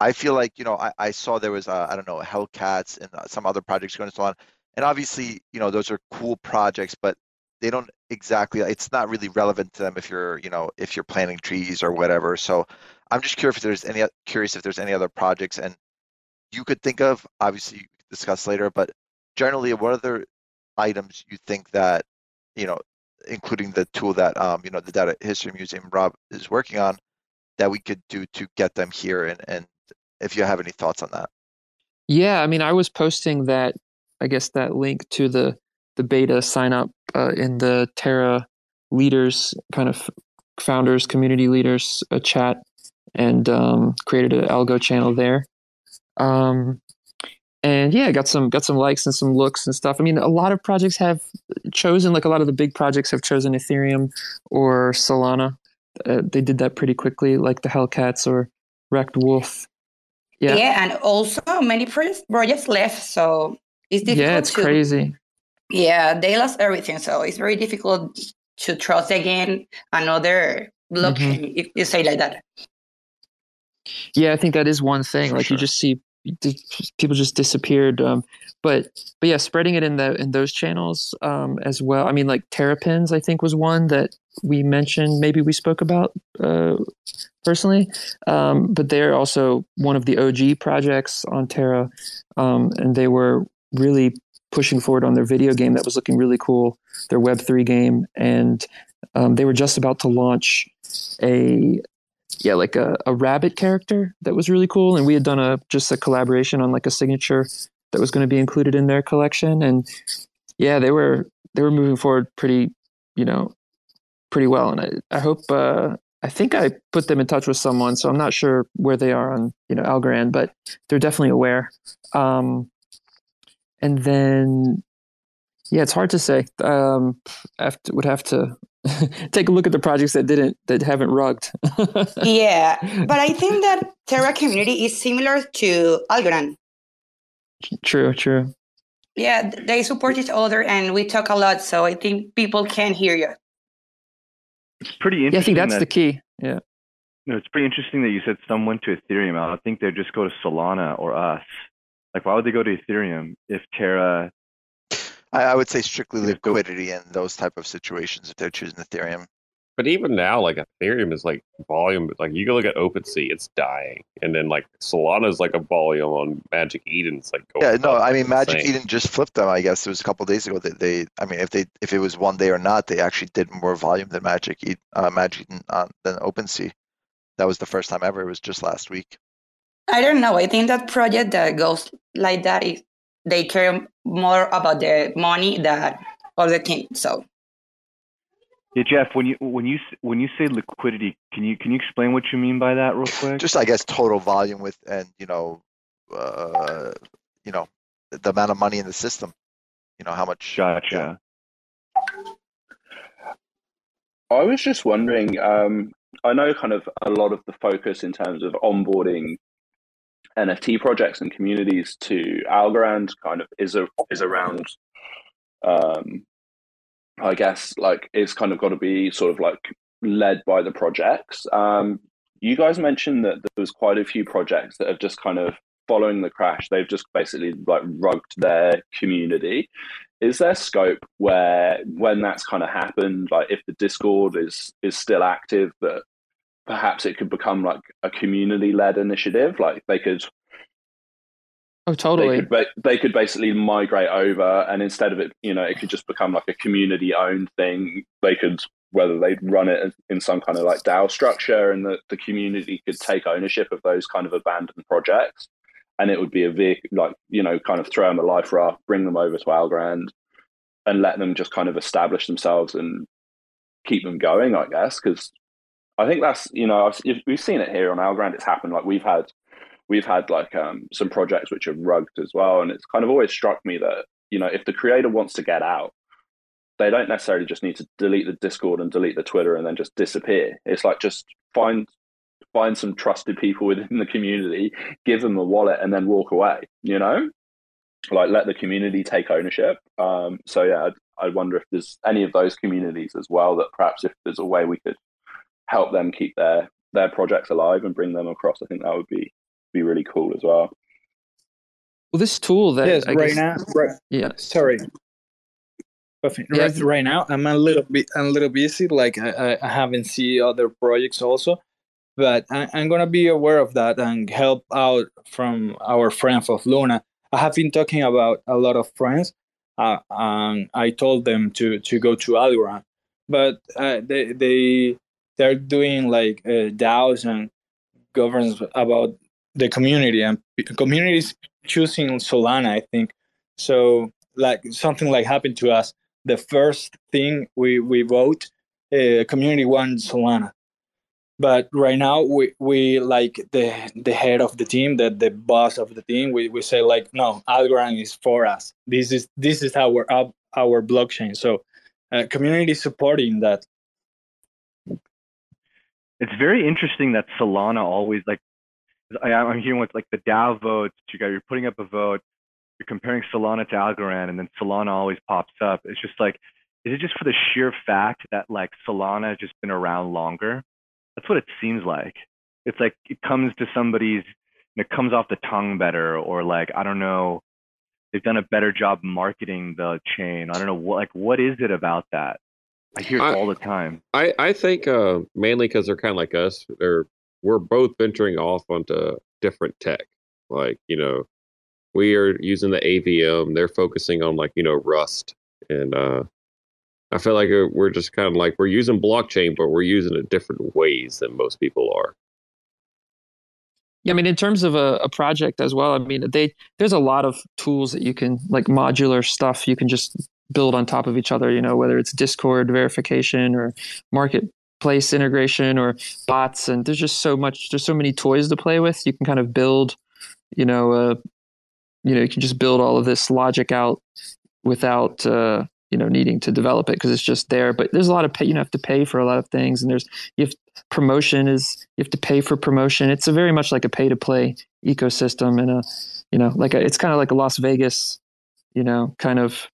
I feel like, you know, I, I saw there was, I don't know, Hellcats and uh, some other projects going and so on. And obviously, you know, those are cool projects, but they don't exactly, it's not really relevant to them if you're, you know, if you're planting trees or whatever. So I'm just curious if there's any, curious if there's any other projects and you could think of, obviously discuss later, but generally what other items you think that, you know, including the tool that um, you know the Data History Museum Rob is working on, that we could do to get them here, and and if you have any thoughts on that. Yeah, I mean, I was posting that, I guess that link to the the beta sign up uh, in the Terra leaders kind of founders, community leaders uh, chat, and um, created an algo channel there. Um, and yeah, got some got some likes and some looks and stuff. I mean, a lot of projects have chosen like a lot of the big projects have chosen Ethereum or Solana. Uh, they did that pretty quickly, like the Hellcats or Wrecked Wolf. Yeah, yeah, and also many projects left, so it's difficult. Yeah, it's to, crazy. Yeah, they lost everything, so it's very difficult to trust again another blockchain mm-hmm. if you say like that. Yeah, I think that is one thing. For like sure. you just see people just disappeared. Um, but but yeah, spreading it in the in those channels um, as well. I mean, like Terrapins, I think was one that we mentioned. Maybe we spoke about uh, personally, um, but they're also one of the OG projects on Terra, um, and they were really pushing forward on their video game that was looking really cool. Their Web three game, and um, they were just about to launch a yeah, like a, a rabbit character that was really cool. And we had done a just a collaboration on like a signature that was going to be included in their collection. And yeah, they were they were moving forward pretty, you know, pretty well. And I, I hope uh, I think I put them in touch with someone, so I'm not sure where they are on you know Algorand, but they're definitely aware. Um, and then yeah, it's hard to say. Um, I would have to take a look at the projects that didn't that haven't rugged. yeah, but I think that Terra community is similar to Algorand. True, true. Yeah, they support each other, and we talk a lot, so I think people can hear you. It's pretty interesting. Yeah, I think that's that, the key. Yeah. No, it's pretty interesting that you said some went to Ethereum. I don't think they'd just go to Solana or us. Like, why would they go to Ethereum if Terra I, I would say strictly liquidity in those type of situations if they're choosing Ethereum. But even now, like Ethereum is like volume. Like you can look at OpenSea, it's dying, and then like Solana is like a volume on Magic Eden. It's like yeah, no, I mean Magic insane. Eden just flipped them. I guess it was a couple days ago that they. I mean, if they if it was one day or not, they actually did more volume than Magic Eden, uh, Magic Eden uh, than OpenSea. That was the first time ever. It was just last week. I don't know. I think that project that goes like that is they care more about the money than other things. So Yeah, Jeff, when you when you when you say liquidity, can you can you explain what you mean by that real quick? Just I guess total volume with and you know, uh, you know, the amount of money in the system. You know how much. Gotcha. I was just wondering. Um, I know kind of a lot of the focus in terms of onboarding NFT projects and communities to Algorand kind of is a, is around. Um, I guess like it's kind of got to be sort of like led by the projects. Um, you guys mentioned that there was quite a few projects that have just kind of following the crash. They've just basically like rugged their community. Is there scope where when that's kind of happened, like if the Discord is is still active, that perhaps it could become like a community led initiative? Like they could Oh, totally. they could they could basically migrate over, and instead of it, you know, it could just become like a community owned thing. They could whether they'd run it in some kind of like DAO structure, and the the community could take ownership of those kind of abandoned projects, and it would be a vehicle like you know, kind of throw them a life raft, bring them over to Algorand, and let them just kind of establish themselves and keep them going. I guess because I think that's you know I've, we've seen it here on Algorand. It's happened. Like we've had we've had like um, some projects which have rugged as well, and it's kind of always struck me that you know if the creator wants to get out, they don't necessarily just need to delete the Discord and delete the Twitter and then just disappear. It's like just find find some trusted people within the community, give them a wallet, and then walk away. You know, like let the community take ownership. Um, so yeah, I, I wonder if there's any of those communities as well that perhaps if there's a way we could help them keep their their projects alive and bring them across. I think that would be be really cool as well. Well, this tool that yes, I right guess, now, right, yeah, sorry. Perfect. Yeah, Right, right now, I'm a little bit, I'm a little busy. Like I, I- I haven't seen other projects also, but I, I'm gonna be aware of that and help out from our friend of Luna. I have been talking about a lot of friends, uh, and I told them to to go to Algorand, but uh, they they they're doing like uh, DAOs and about the community and communities choosing Solana. I think so. Like something like happened to us. The first thing we we vote, uh, community won Solana. But right now we, we like the the head of the team, the, the boss of the team. We, we say like no, Algorand is for us. This is this is our, our blockchain. So uh, community supporting that. It's very interesting that Solana always like. I, I'm hearing with like the DAO votes. You got you're putting up a vote. You're comparing Solana to Algorand, and then Solana always pops up. It's just like, is it just for the sheer fact that like Solana has just been around longer? That's what it seems like. It's like it comes to somebody's, it comes off the tongue better, or like I don't know, they've done a better job marketing the chain. I don't know what like what is it about that? I hear it I- all the time. I I think uh, mainly because they're kind of like us. They're we're both venturing off onto different tech. Like you know, we are using the AVM. They're focusing on like you know Rust, and uh, I feel like uh, we're just kind of like we're using blockchain, but we're using it different ways than most people are. Yeah, I mean, in terms of a, a project as well, I mean, they there's a lot of tools that you can like modular stuff you can just build on top of each other. You know, whether it's Discord verification or marketplace integration or bots, and there's just so much. There's so many toys to play with. You can kind of build, you know, uh, you know, you can just build all of this logic out without uh, you know needing to develop it because it's just there. But there's a lot of pay. You have to pay for a lot of things, and there's you have promotion is you have to pay for promotion. It's a very much like a pay to play ecosystem, and a you know like a, it's kind of like a Las Vegas, you know, kind of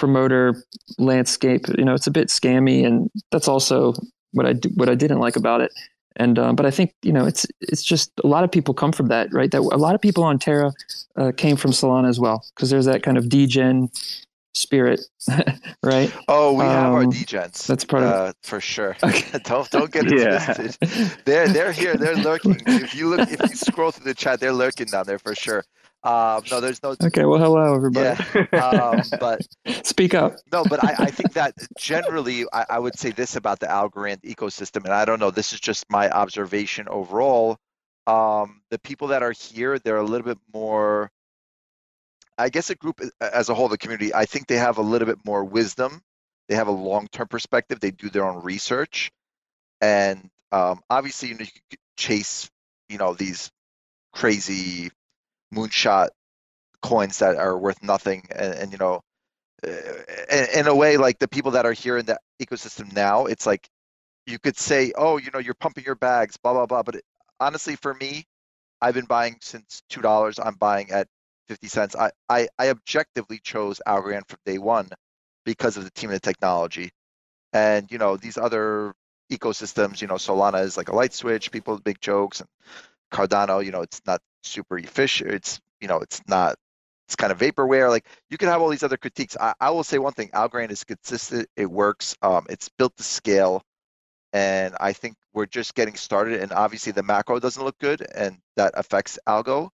promoter landscape. You know, it's a bit scammy, and that's also what I what I didn't like about it. And um, but I think you know it's it's just a lot of people come from that, right? That a lot of people on Terra uh, came from Solana as well because there's that kind of degen spirit, right? Oh, we have our Um, degens. that's part of- uh, for sure. Okay. don't don't get it Yeah. twisted. They're they're here. They're lurking. If you look, if you scroll through the chat, they're lurking down there for sure. Um, no, there's no. Okay, well, hello everybody. Yeah. Um, but Speak up. no, but I, I think that generally, I, I would say this about the Algorand ecosystem, and I don't know, this is just my observation overall. Um, the people that are here, they're a little bit more, I guess, a group as a whole, the community, I think they have a little bit more wisdom. They have a long term perspective, they do their own research. And um, obviously, you know, you chase, you know, these crazy moonshot coins that are worth nothing and, and you know in, in a way like the people that are here in the ecosystem now it's like you could say oh you know you're pumping your bags blah blah blah but it, honestly for me i've been buying since two dollars i'm buying at 50 cents. I, I i objectively chose algorand from day one because of the team and the technology. And you know these other ecosystems you know solana is like a light switch people make jokes and cardano you know it's not super efficient it's you know it's not it's kind of vaporware like you can have all these other critiques. I, I will say one thing algorand is consistent it works um, it's built to scale and i think we're just getting started and obviously the macro doesn't look good and that affects algo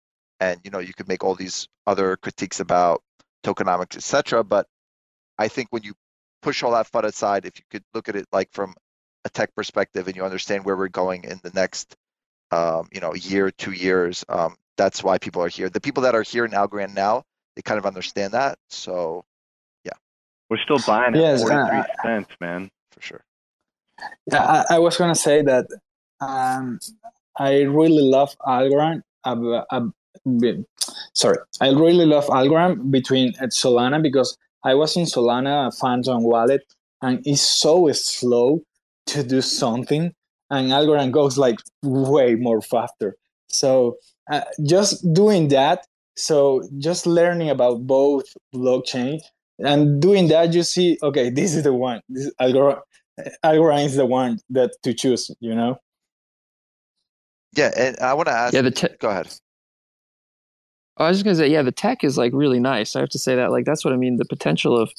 and you know you could make all these other critiques about tokenomics etc but i think when you push all that fun aside if you could look at it like from a tech perspective and you understand where we're going in the next um, you know year two years um, that's why people are here the people that are here in algorand now they kind of understand that so yeah We're still buying at Yes, 43 uh, cents, man. for sure I, I was gonna say that um, I really love Algorand. Sorry, I really love Algorand between at Solana because I was in Solana Phantom wallet and it's so slow to do something, and Algorand goes like way more faster. So uh, just doing that, so just learning about both blockchain and doing that, you see, okay, this is the one. This Algorand, Algorand is the one that to choose. You know. Yeah, and I want to ask. Yeah, the te- go ahead. I was just gonna say, yeah, the tech is like really nice. I have to say that. Like, that's what I mean. The potential of,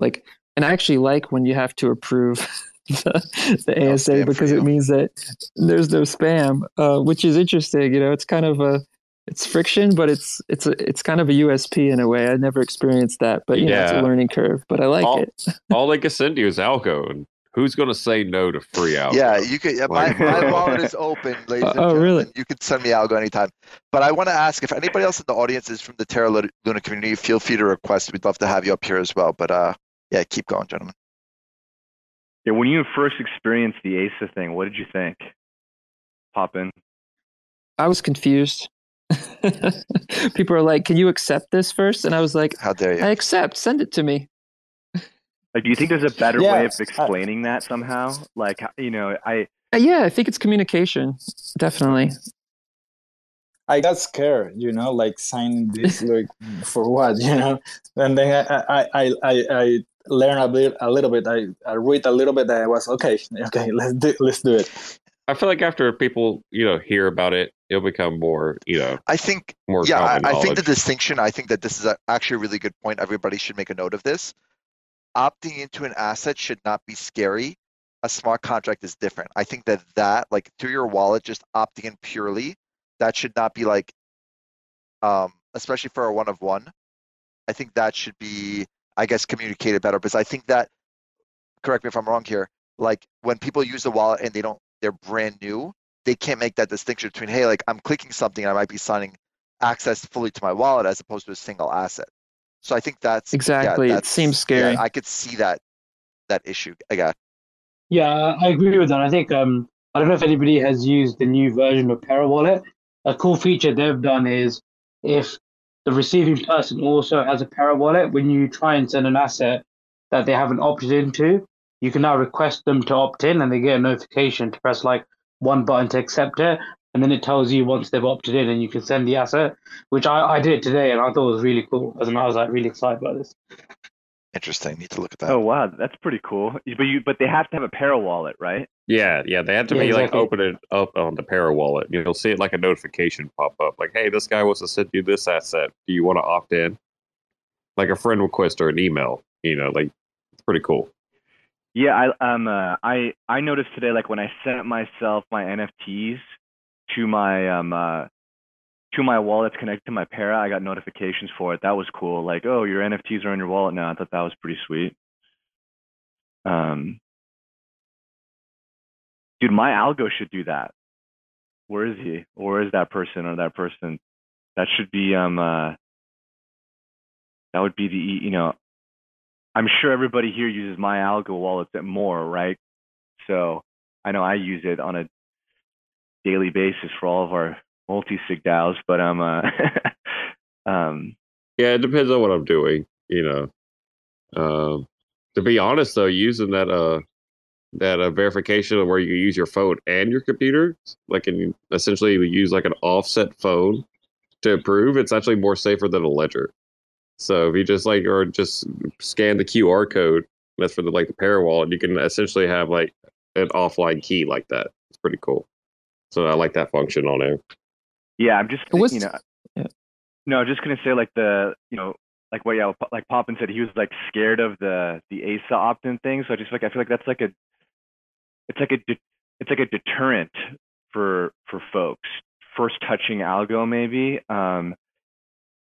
like, and I actually like when you have to approve the, the ASA because it means that there's no spam, uh, which is interesting. You know, it's kind of a it's friction, but it's it's a, it's kind of a USP in a way. I never experienced that, but you know, it's a learning curve. But I like all, it. all they can send you is algo, and who's going to say no to free algo? Yeah, you could. Yeah, my, Like- my wallet is open, ladies and oh, gentlemen. really? You can send me algo anytime. But I want to ask if anybody else in the audience is from the Terra Luna community. Feel free to request. We'd love to have you up here as well. But uh, yeah, keep going, gentlemen. Yeah, when you first experienced the ASA thing, what did you think? Poppin. I was confused. People are like, "Can you accept this first? And I was like, "How dare you? I accept. Send it to me." Like, do you think there's a better Yeah, way of I- explaining that somehow? Like, you know, I Uh, yeah, I think it's communication. Definitely. I got scared, you know, like signing this like for what, you know? And then I I I I, I learned a bit a little bit. I, I read a little bit. And I was okay, okay, let's do let's do it. I feel like after people, you know, hear about it, it'll become more, you know, I think more yeah, I, I think the distinction. I think that this is a, actually a really good point. Everybody should make a note of this. Opting into an asset should not be scary. A smart contract is different. I think that that like through your wallet, just opting in purely, that should not be like, um, especially for a one of one. I think that should be, I guess, communicated better because I think that. Correct me if I'm wrong here. Like when people use the wallet and they don't, they're brand new. They can't make that distinction between, hey, like I'm clicking something, I might be signing access fully to my wallet as opposed to a single asset. So I think that's yeah, Exactly. It that's- seems yeah, scary. I could see that that issue. I got Yeah, I agree with that. I think um, I don't know if anybody has used the new version of Pera Wallet. A cool feature they've done is if the receiving person also has a Pera Wallet, when you try and send an asset that they haven't opted into, you can now request them to opt in, and they get a notification to press like one button to accept it, and then it tells you once they've opted in, and you can send the asset. Which I, I did today, and I thought was really cool. And I was like really excited about this. interesting. Need to look at that. oh wow, that's pretty cool. But you but they have to have a Pera wallet, right? Yeah, yeah, they have to Yeah, be like exactly. open it up on the Pera wallet. You'll see it like a notification pop up, like, "Hey, this guy wants to send you this asset. Do you want to opt in?" Like a friend request or an email. You know, like it's pretty cool. Yeah, I um uh, I I noticed today like when I sent myself my NFTs to my um uh to my wallet connected to my Pera, I got notifications for it. That was cool. Like, oh, your NFTs are in your wallet now. I thought that was pretty sweet. Um, dude, MyAlgo should do that. Where is he? Or where is that person or that person? That should be um uh that would be the you know I'm sure everybody here uses MyAlgo wallets at more, right? So I know I use it on a daily basis for all of our multi-sig DAOs, but I'm uh um Yeah, it depends on what I'm doing. You know, um, to be honest though, using that uh that uh, verification where you use your phone and your computer, like and essentially you use like an offset phone to approve, it's actually more safer than a ledger. So if you just like or just scan the QR code, that's for the like the Pera wallet, you can essentially have like an offline key like that. It's pretty cool. So I like that function on there. yeah, I'm just What's- you know yeah. no, I'm just gonna say like the you know like what yeah like Poppin said he was like scared of the the ASA opt-in thing. So I just like I feel like that's like a it's like a de- it's like a deterrent for for folks first touching algo maybe um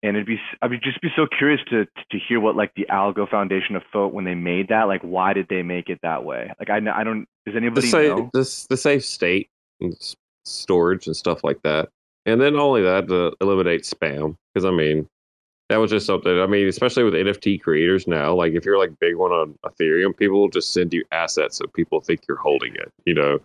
and it'd be I would just be so curious to to hear what like the algo foundation of folk when they made that like why did they make it that way like i, kn- I don't does the anybody safe, know this the safe state and s- storage and stuff like that. And then only that to eliminate spam because I mean, that was just something. I mean, especially with NFT creators now, like if you're like big one on Ethereum, people will just send you assets so people think you're holding it. You know.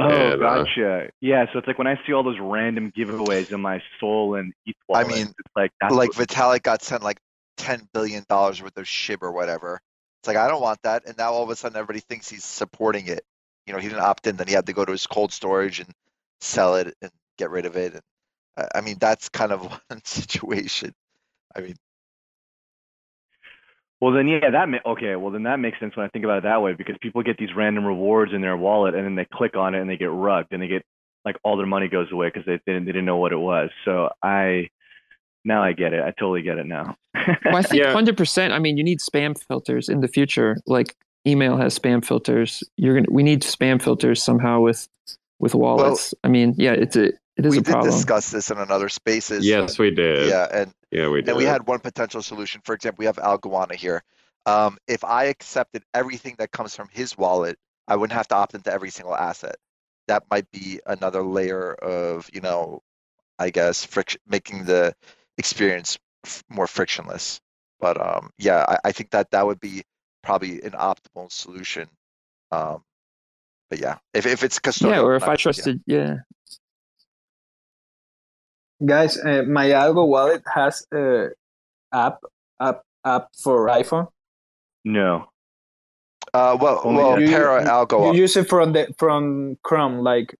Oh, And, uh, gotcha. yeah, so it's like when I see all those random giveaways in my Sol and ETH I mean, it's like that's like what- Vitalik got sent like ten billion dollars worth of shib or whatever. It's like I don't want that, and now all of a sudden everybody thinks he's supporting it. You know, he didn't opt in, then he had to go to his cold storage and sell it and get rid of it. And uh, I mean, that's kind of one situation. I mean, Well, then, yeah, that ma- okay. Well, then that makes sense when I think about it that way because people get these random rewards in their wallet and then they click on it and they get rugged and they get like all their money goes away because they, they didn't they didn't know what it was. So I now I get it. I totally get it now. Well, I think Yeah. hundred percent. I mean, you need spam filters in the future. Like email has spam filters. You're gonna. We need spam filters somehow with with wallets. I mean, yeah, it's a it is we a did problem. discuss this in another spaces. yes, we did. Yeah, and yeah, we did. and we had one potential solution. For example, we have Al Goanna here. Um, if I accepted everything that comes from his wallet, I wouldn't have to opt into every single asset. That might be another layer of, you know, I guess friction, making the experience f- more frictionless. But um, yeah, I, I think that that would be probably an optimal solution. Um, but yeah, if if it's custodial, yeah, or if I trusted, yeah. Guys, uh, MyAlgo wallet has a app app app for iPhone. no. Uh, well, Only well, You- Pera Algo. You use it from the from Chrome, like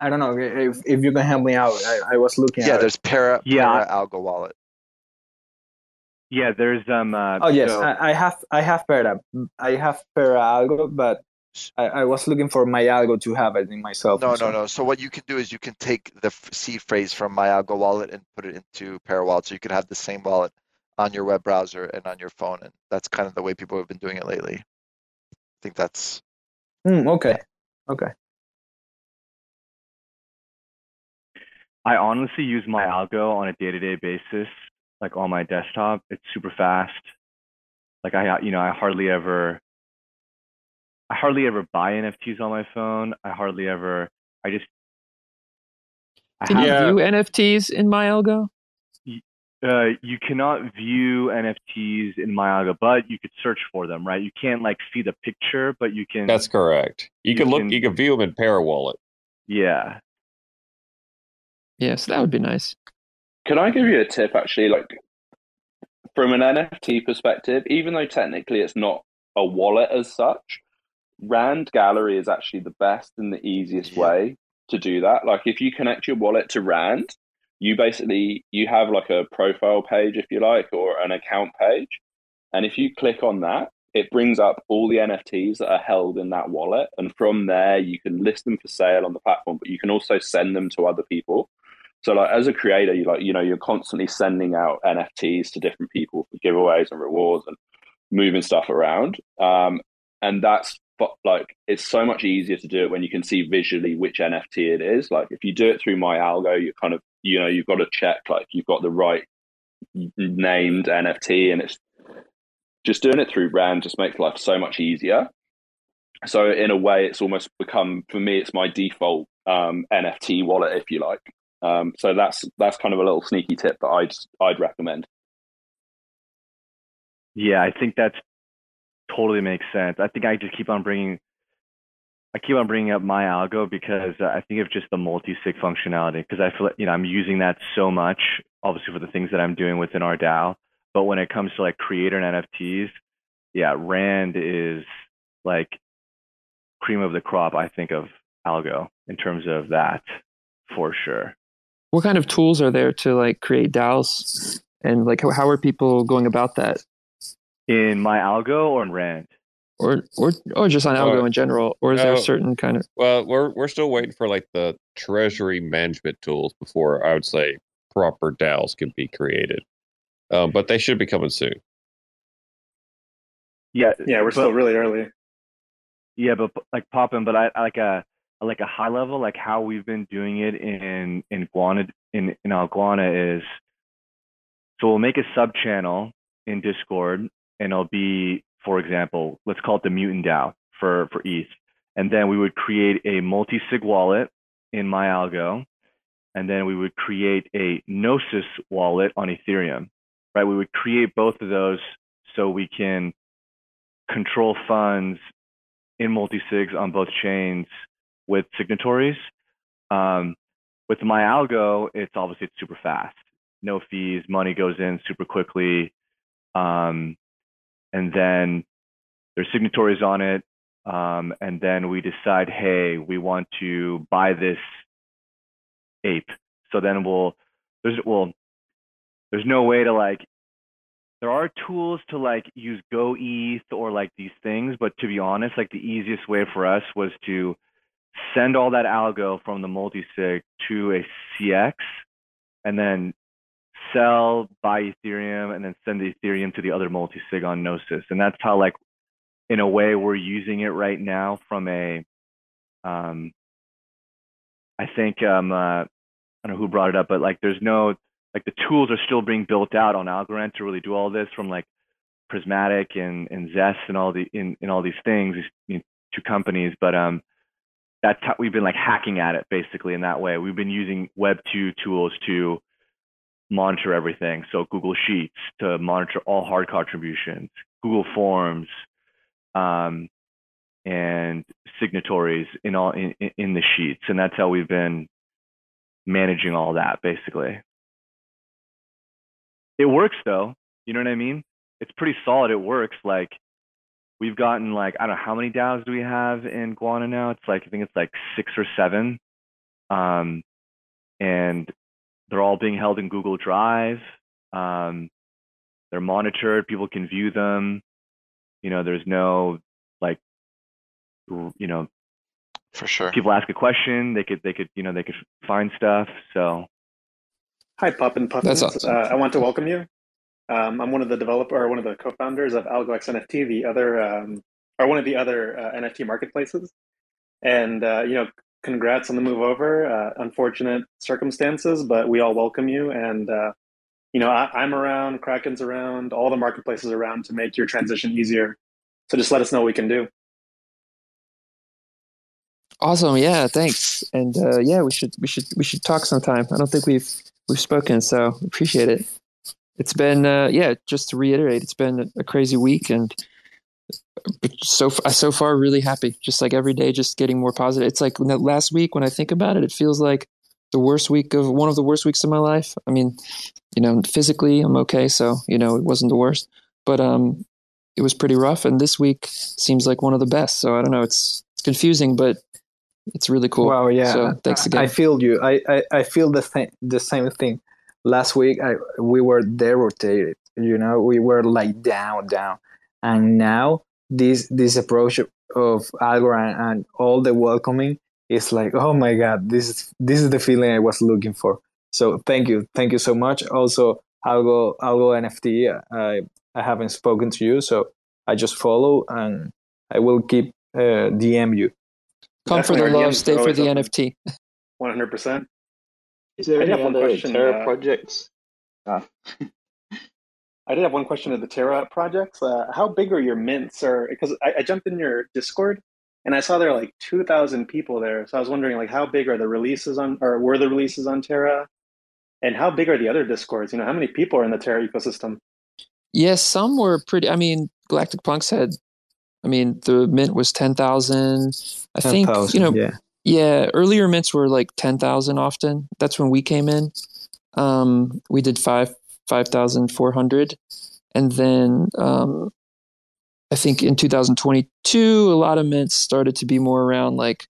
I don't know if if you can help me out. I, I was looking. Yeah, at it. there's Pera Yeah. Pera Algo wallet. Yeah, there's um. Uh, Oh yes, so- I, I have I have Pera. I have Pera Algo, but I, I was looking for MyAlgo to have it in myself. No, no, no. So what you can do is you can take the f- seed phrase from MyAlgo wallet and put it into Pera Wallet, so you can have the same wallet on your web browser and on your phone, and that's kind of the way people have been doing it lately. I think that's Mm, okay, okay. I honestly use MyAlgo on a day-to-day basis, like on my desktop. It's super fast. Like I, you know, I hardly ever, I hardly ever buy NFTs on my phone. I hardly ever, I just, I Can you have- Yeah. view NFTs in MyAlgo? uh, you cannot view NFTs in MyAlgo, but you could search for them, right? You can't like see the picture, but you can. That's correct. You, You can look. can- You can view them in Pera Wallet. yeah. Yeah, so that would be nice. Can I give you a tip actually? Like from an NFT perspective, even though technically it's not a wallet as such, Rand Gallery is actually the best and the easiest Yeah. way to do that. Like if you connect your wallet to Rand, you basically you have like a profile page if you like or an account page. And if you click on that, it brings up all the NFTs that are held in that wallet. And from there you can list them for sale on the platform, but you can also send them to other people. So like as a creator, you like you know you're constantly sending out NFTs to different people for giveaways and rewards and moving stuff around. Um, and that's but like it's so much easier to do it when you can see visually which NFT it is. Like if you do it through MyAlgo, you kind of you know you've got to check like you've got the right named NFT, and it's just doing it through Rand just makes life so much easier. So in a way, it's almost become for me, it's my default um, NFT wallet, if you like. Um, so that's that's kind of a little sneaky tip that I'd I'd recommend. Yeah, I think that's totally makes sense. I think I just keep on bringing, I keep on bringing up MyAlgo because uh, I think of just the multi-sig functionality because I feel you know I'm using that so much, obviously for the things that I'm doing within our DAO. But when it comes to like creator and NFTs, yeah, Rand is like cream of the crop. I think of algo in terms of that for sure. What kind of tools are there to like create DAOs? And like how, how are people going about that? In MyAlgo or in Rand? Or or or just on algo Uh, in general? Or is there a certain kind of Well, we're we're still waiting for like the treasury management tools before I would say proper DAOs can be created. Um, but they should be coming soon. Yeah, Yeah, we're but- still really early. Yeah, but p- like popping, but I, I like a like a high level, like how we've been doing it in in Goanna in in Al Goanna is, so we'll make a sub channel in Discord, and it'll be, for example, let's call it the Mutant DAO for for ETH, and then we would create a multi sig wallet in MyAlgo, and then we would create a Gnosis wallet on Ethereum, right? We would create both of those so we can control funds in multi-sigs on both chains with signatories. Um, with MyAlgo, it's obviously it's super fast, no fees, money goes in super quickly, um, and then there's signatories on it, um, and then we decide, hey, we want to buy this ape. So then we'll there's well there's no way to like there are tools to like use go eth or like these things but to be honest like the easiest way for us was to send all that algo from the multi-sig to a CEX and then sell buy ethereum and then send the ethereum to the other multi-sig on gnosis. And that's how like in a way we're using it right now from a um i think um uh, i don't know who brought it up but like there's no like the tools are still being built out on algorand to really do all this from like prismatic and and zest and all the in, all these things these two companies. But um that's how we've been like hacking at it basically in that way we've been using web 2 tools to monitor everything so google sheets to monitor all hard contributions google forms um, and signatories in all in, in the sheets and that's how we've been managing all that basically it works though. You know what I mean? It's pretty solid. It works. Like we've gotten like I don't know how many DAOs do we have in Goanna now? It's like I think it's like six or seven. Um, and they're all being held in Google Drive. Um, they're monitored. People can view them. You know, there's no like, you know, for sure. People ask a question, they could they could you know they could find stuff. So Hi, Poppin Puffins. That's awesome. uh, I want to welcome you. Um, I'm one of the developer or one of the co-founders of AlgoX NFT, the other um, or one of the other uh, NFT marketplaces. And uh, you know, congrats on the move over. Uh, unfortunate circumstances, but we all welcome you. And uh, you know, I, I'm around, Kraken's around, all the marketplaces around to make your transition easier. So just let us know what we can do. Awesome. Yeah. Thanks. And uh, yeah, we should we should we should talk sometime. I don't think we've we've spoken, so appreciate it. It's been uh, yeah. Just to reiterate, it's been a crazy week, and so so far really happy. Just like every day, just getting more positive. It's like last week when I think about it, it feels like the worst week of one of the worst weeks of my life. I mean, you know, physically I'm okay, so you know it wasn't the worst, but um, it was pretty rough. And this week seems like one of the best. So I don't know. It's it's confusing, but it's really cool. Wow, yeah. So thanks again. I feel you. I, I, I feel the th- the same thing. Last week, I we were derotated. You know, we were like down, down, and now this this approach of Algorand and all the welcoming is like, oh my god, this is this is the feeling I was looking for. So thank you, thank you so much. Also, Algo Algo NFT. I I haven't spoken to you, so I just follow and I will keep uh, DM you. Come for the love, stay for the NFT. One hundred percent. Is there I any have one other question, Terra uh, projects? Ah. I did have one question of the Terra projects. Uh, how big are your mints? Or because I, I jumped in your Discord and I saw there are like two thousand people there. So I was wondering, like, how big are the releases on, or were the releases on Terra? And how big are the other Discords? You know, how many people are in the Terra ecosystem? Yes, some were pretty. I mean, Galactic Punks had. I mean, the mint was ten thousand. I think 10,000, you know. yeah. Yeah, earlier mints were like ten thousand. Often that's when we came in. Um, we did five five thousand four hundred, and then um, I think in 2022, a lot of mints started to be more around like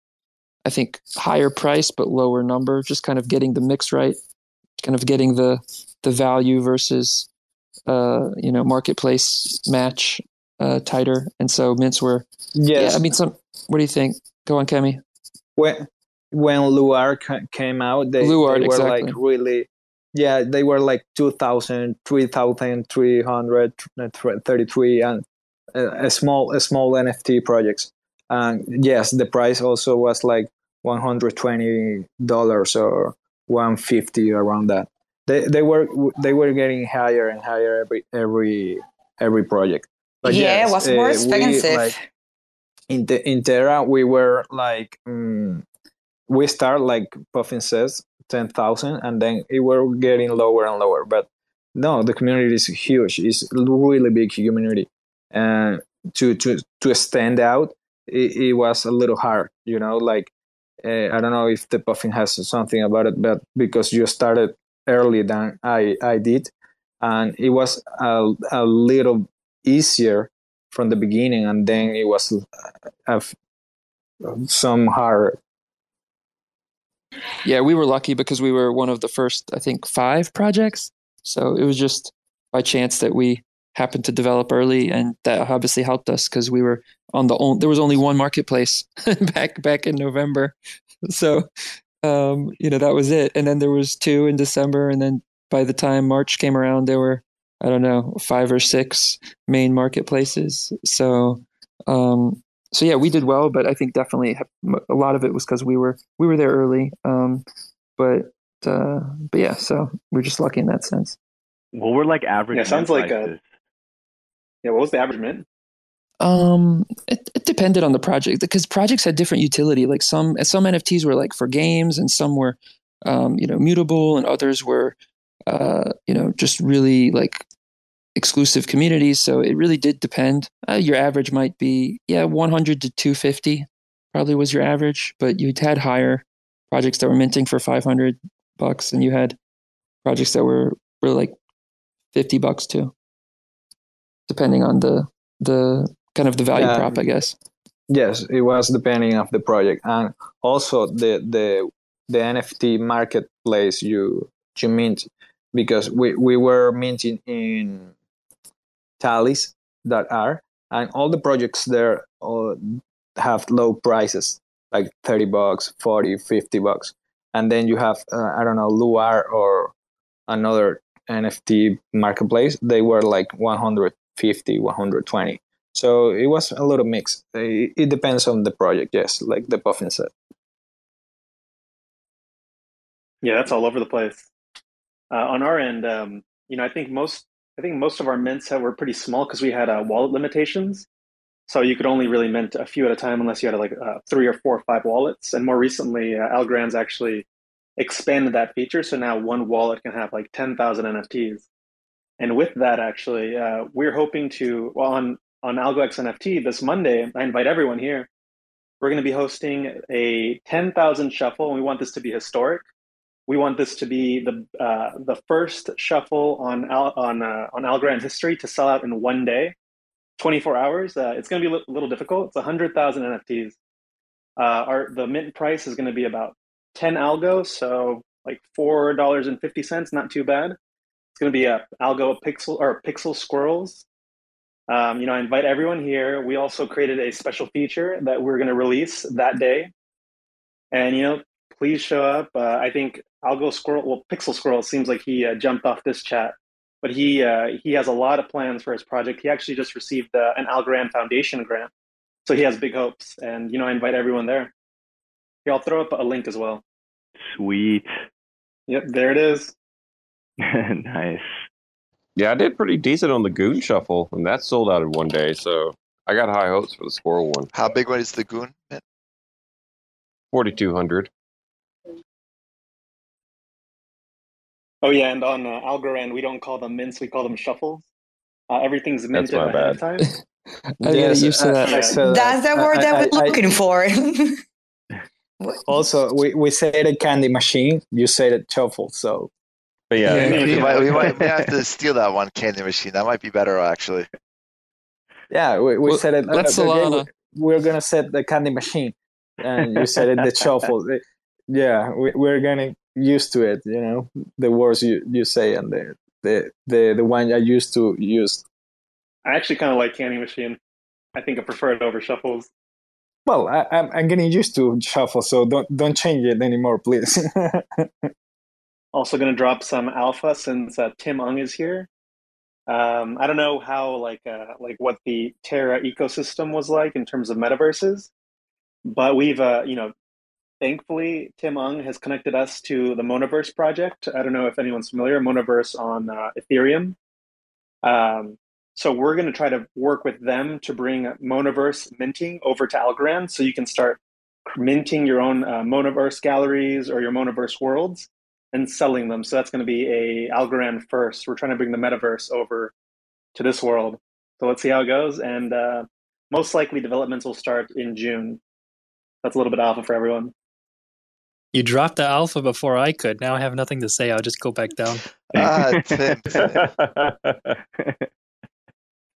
I think higher price but lower number, just kind of getting the mix right, kind of getting the the value versus uh, you know marketplace match uh, tighter, and so mints were Yes. yeah. I mean, some. What do you think? Go on, Kemi. When when Luart ca- came out, they, Luart, they were exactly. like really, yeah, they were like 2,000, 3,333 and a, a small a small NFT projects. And yes, the price also was like one hundred twenty dollars or one fifty around that. They they were they were getting higher and higher every every every project. But yeah, yes, it was more uh, we, expensive. like, in the in Terra we were like mm, we start like Puffin says 10,000 and then it were getting lower and lower. But no, the community is huge. It's really big community. And to, to, to stand out, it, it was a little hard, you know, like, uh, I don't know if the puffin has something about it, but because you started earlier than I, I did, and it was a, a little easier from the beginning, and then it was uh, some hard. Yeah, we were lucky because we were one of the first, I think, five projects. So it was just by chance that we happened to develop early, and that obviously helped us because we were on the only. There was only one marketplace back back in November, so um, you know that was it. And then there was two in December, and then by the time March came around, there were I don't know five or six main marketplaces. So um, so yeah, we did well, but I think definitely a lot of it was because we were we were there early. Um, but uh, but yeah, so we're just lucky in that sense. Well, we're like average? Yeah, sounds like a, yeah. What was the average mint? Um, it, it depended on the project because projects had different utility. Like some some NFTs were like for games, and some were, um, you know, mutable, and others were, uh, you know, just really like exclusive communities. So it really did depend. Uh, your average might be yeah, 100 to 250 probably was your average, but you had higher projects that were minting for 500 bucks, and you had projects that were were like 50 bucks too, depending on the the kind of the value yeah. prop, I guess. Yes, it was depending of the project, and also the the the NFT marketplace you you mint because we, we were minting in Talis that are and all the projects there uh, have low prices like 30 bucks 40 50 bucks and then you have uh, i don't know Luart or another nft marketplace they were like 150 120 so it was a little mix. It, depends on the project, yes, like the Puffin said. Yeah, that's all over the place. Uh, on our end, um, you know, I think most, I think most of our mints were pretty small because we had uh, wallet limitations. So you could only really mint a few at a time unless you had like uh, three or four or five wallets. And more recently, uh, Algorand's actually expanded that feature. So now one wallet can have like 10,000 NFTs. And with that, actually, uh, we're hoping to, well, on on AlgoX NFT this Monday. I invite everyone here. We're going to be hosting a 10,000 shuffle, and we want this to be historic. We want this to be the uh, the first shuffle on Al, on uh, on Algorand history to sell out in one day, 24 hours. Uh, it's going to be a little difficult. It's 100,000 NFTs. Uh, our the mint price is going to be about 10 algo, so like four dollars and fifty cents. Not too bad. It's going to be a algo pixel or pixel squirrels um, you know, I invite everyone here. We also created a special feature that we're going to release that day. And, you know, please show up. Uh, I think I'll go squirrel. Well, Pixel Squirrel seems like he uh, jumped off this chat, but he uh, he has a lot of plans for his project. He actually just received uh, an Algorand Foundation grant, so he has big hopes. And you know, I invite everyone there. Here, I'll throw up a link as well. Sweet. Yep, there it is. nice. Yeah, I did pretty decent on the Goon Shuffle, and that sold out in one day. So I got high hopes for the Squirrel one. How big one is the Goon? Forty two hundred. Oh yeah, and on uh, Algorand, we don't call them mints; we call them shuffles. Uh, everything's minted That's my ahead bad. of time. I yes, used to that. So That's the word I- that we're I- looking for. Also, we, we said a candy machine. You said a shuffle. So But yeah, Yeah. We might, we might may have to steal that one candy machine. That might be better, actually. yeah, we, we Well, said it. that's uh, okay, Solana. We're gonna set the candy machine, and you said it the shuffle. Yeah, we, we're getting used to it. You know the words you, you say and the the the the one I used to use. I actually kind of like Candy Machine. I think I prefer it over shuffles. Well, I, I'm I'm getting used to shuffle, so don't don't change it anymore, please. Also, going to drop some alpha since uh, Tim Ung is here. Um, I don't know how like uh, like what the Terra ecosystem was like in terms of metaverses, but we've uh, you know thankfully Tim Ung has connected us to the Monaverse project. I don't know if anyone's familiar Monaverse on uh, Ethereum. Um, so we're going to try to work with them to bring Monaverse minting over to Algorand, so you can start minting your own uh, Monaverse galleries or your Monaverse worlds and selling them. So that's going to be a Algorand first. We're trying to bring the metaverse over to this world. So let's see how it goes. And uh, most likely developments will start in June. That's a little bit alpha for everyone. You dropped the alpha before I could. Now I have nothing to say. I'll just go back down. Ah, Tim.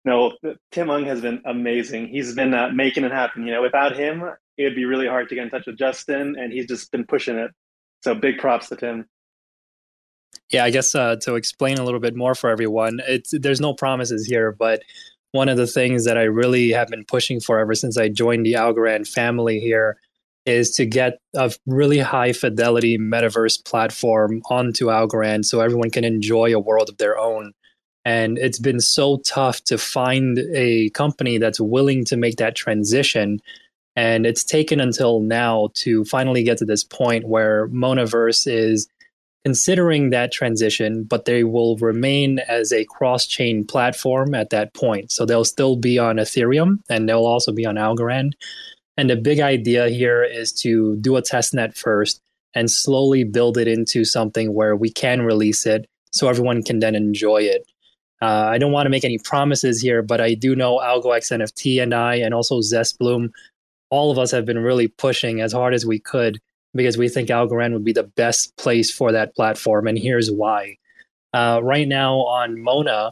no, Tim Ung has been amazing. He's been uh, making it happen. You know, without him, it would be really hard to get in touch with Justin, and he's just been pushing it. So big props to Tim. Yeah, I guess uh, to explain a little bit more for everyone, it's there's no promises here, but one of the things that I really have been pushing for ever since I joined the Algorand family here is to get a really high fidelity metaverse platform onto Algorand so everyone can enjoy a world of their own. And it's been so tough to find a company that's willing to make that transition. And it's taken until now to finally get to this point where Monaverse is considering that transition, but they will remain as a cross chain platform at that point. So they'll still be on Ethereum and they'll also be on Algorand. And the big idea here is to do a test net first and slowly build it into something where we can release it so everyone can then enjoy it. Uh, I don't want to make any promises here, but I do know AlgoX NFT and I, and also Zest Bloom, all of us have been really pushing as hard as we could because we think Algorand would be the best place for that platform. And here's why. Uh, right now on Mona,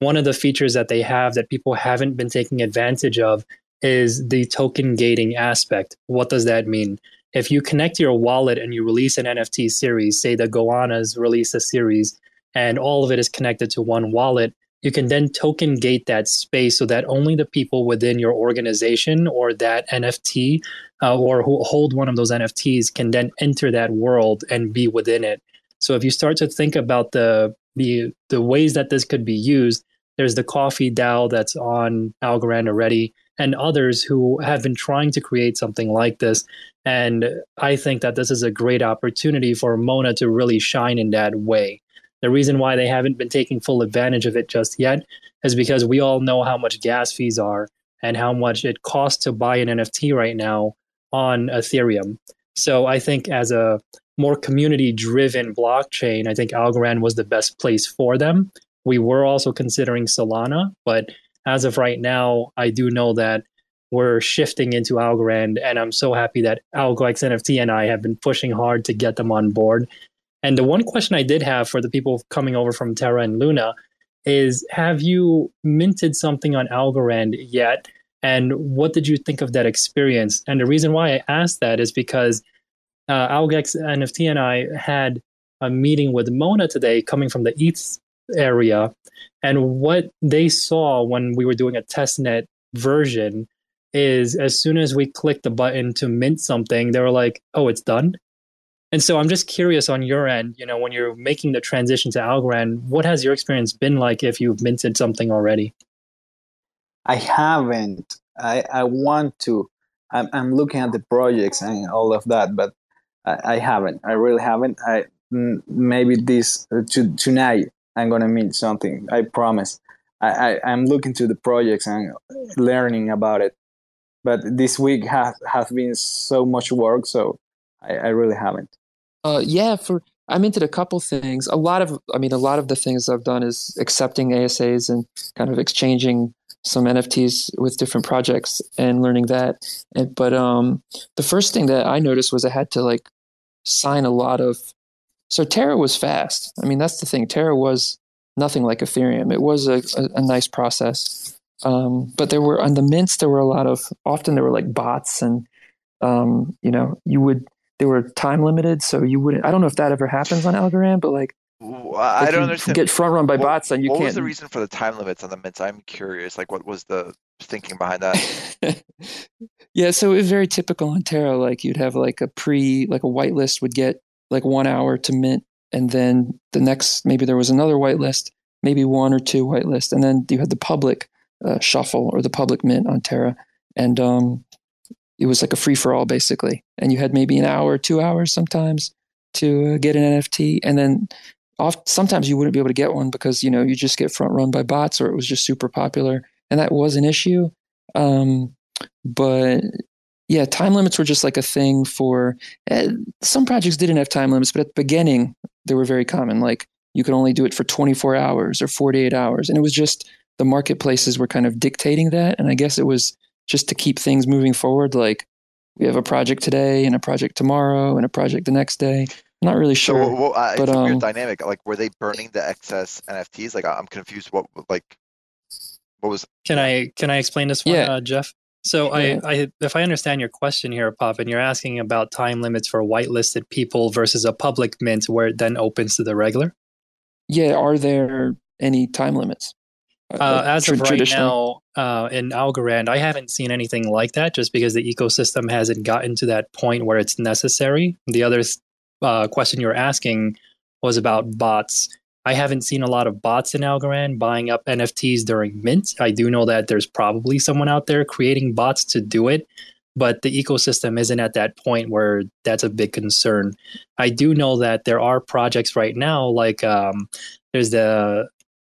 one of the features that they have that people haven't been taking advantage of is the token gating aspect. What does that mean? If you connect your wallet and you release an NFT series, say the Goannas release a series, and all of it is connected to one wallet, you can then token gate that space so that only the people within your organization or that NFT uh, or who hold one of those NFTs can then enter that world and be within it. So if you start to think about the the the ways that this could be used, there's the coffee DAO that's on Algorand already and others who have been trying to create something like this. And I think that this is a great opportunity for Mona to really shine in that way. The reason why they haven't been taking full advantage of it just yet is because we all know how much gas fees are and how much it costs to buy an NFT right now on Ethereum. So I think as a more community driven blockchain, I think Algorand was the best place for them. We were also considering Solana, but as of right now, I do know that we're shifting into Algorand, and I'm so happy that AlgoX NFT and I have been pushing hard to get them on board. And the one question I did have for the people coming over from Terra and Luna is Have you minted something on Algorand yet? And what did you think of that experience? And the reason why I asked that is because uh, AlgoX NFT and I had a meeting with Mona today coming from the ETH area and what they saw when we were doing a testnet version is as soon as we clicked the button to mint something, they were like, oh, it's done. And so I'm just curious on your end, you know, when you're making the transition to Algorand, what has your experience been like if you've minted something already? I haven't. I, I want to. I'm, I'm looking at the projects and all of that, but I, I haven't. I really haven't. I maybe this uh, to, tonight I'm gonna meet something. I promise. I, I am looking to the projects and learning about it, but this week has has been so much work, so I, I really haven't. Uh, yeah, for I'm into a couple things. A lot of, I mean, a lot of the things I've done is accepting ASAs and kind of exchanging some NFTs with different projects and learning that. And, but um, the first thing that I noticed was I had to like sign a lot of so Terra was fast. I mean, that's the thing. Terra was nothing like Ethereum. It was a, a, a nice process. Um, but there were on the mints, there were a lot of often there were like bots and um, you know, you would they were time limited, so you wouldn't I don't know if that ever happens on Algorand, but like I don't understand. Get front run by what, bots, and you what can't. What was the reason for the time limits on the mints? I'm curious. Like, what was the thinking behind that? yeah, so it was very typical on Terra. Like, you'd have like a pre, like a whitelist would get like one hour to mint, and then the next maybe there was another whitelist, maybe one or two whitelist, and then you had the public uh, shuffle or the public mint on Terra, and um, it was like a free for all basically, and you had maybe an hour, two hours sometimes to uh, get an NFT, and then oft, sometimes you wouldn't be able to get one because you know you just get front run by bots or it was just super popular, and that was an issue. Um, but yeah, time limits were just like a thing for uh, some projects didn't have time limits, but at the beginning they were very common. Like you could only do it for 24 hours or 48 hours, and it was just the marketplaces were kind of dictating that. And I guess it was just to keep things moving forward. Like we have a project today and a project tomorrow and a project the next day. I'm not really sure. So, well, uh, but it's a um, weird dynamic. Like, were they burning the excess NFTs? Like, I- I'm confused. What, like, what was? Can I can I explain this one, Yeah. uh, Jeff? So. I, I if I understand your question here, Pop, and you're asking about time limits for whitelisted people versus a public mint where it then opens to the regular. yeah, are there any time limits? Uh, Like, as of right now, uh, in Algorand, I haven't seen anything like that just because the ecosystem hasn't gotten to that point where it's necessary. The other uh, question you're asking was about bots. I haven't seen a lot of bots in Algorand buying up NFTs during mint. I do know that there's probably someone out there creating bots to do it, but the ecosystem isn't at that point where that's a big concern. I do know that there are projects right now, like um, there's the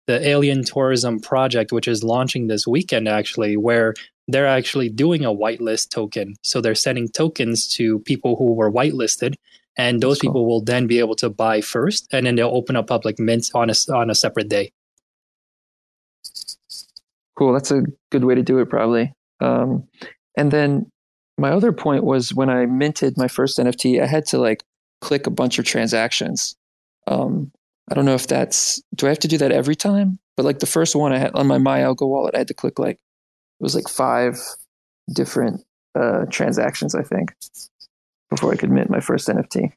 the Alien Tourism Project, which is launching this weekend, actually, where they're actually doing a whitelist token. So they're sending tokens to people who were whitelisted, and those people will then be able to buy first, and then they'll open up public mints on a on a separate day. Cool. That's a good way to do it, probably. Um, and then my other point was when I minted my first NFT, I had to like click a bunch of transactions. Um, I don't know if that's, do I have to do that every time? But like the first one I had on my MyAlgo wallet, I had to click like, it was like five different uh, transactions, I think, before I could mint my first NFT.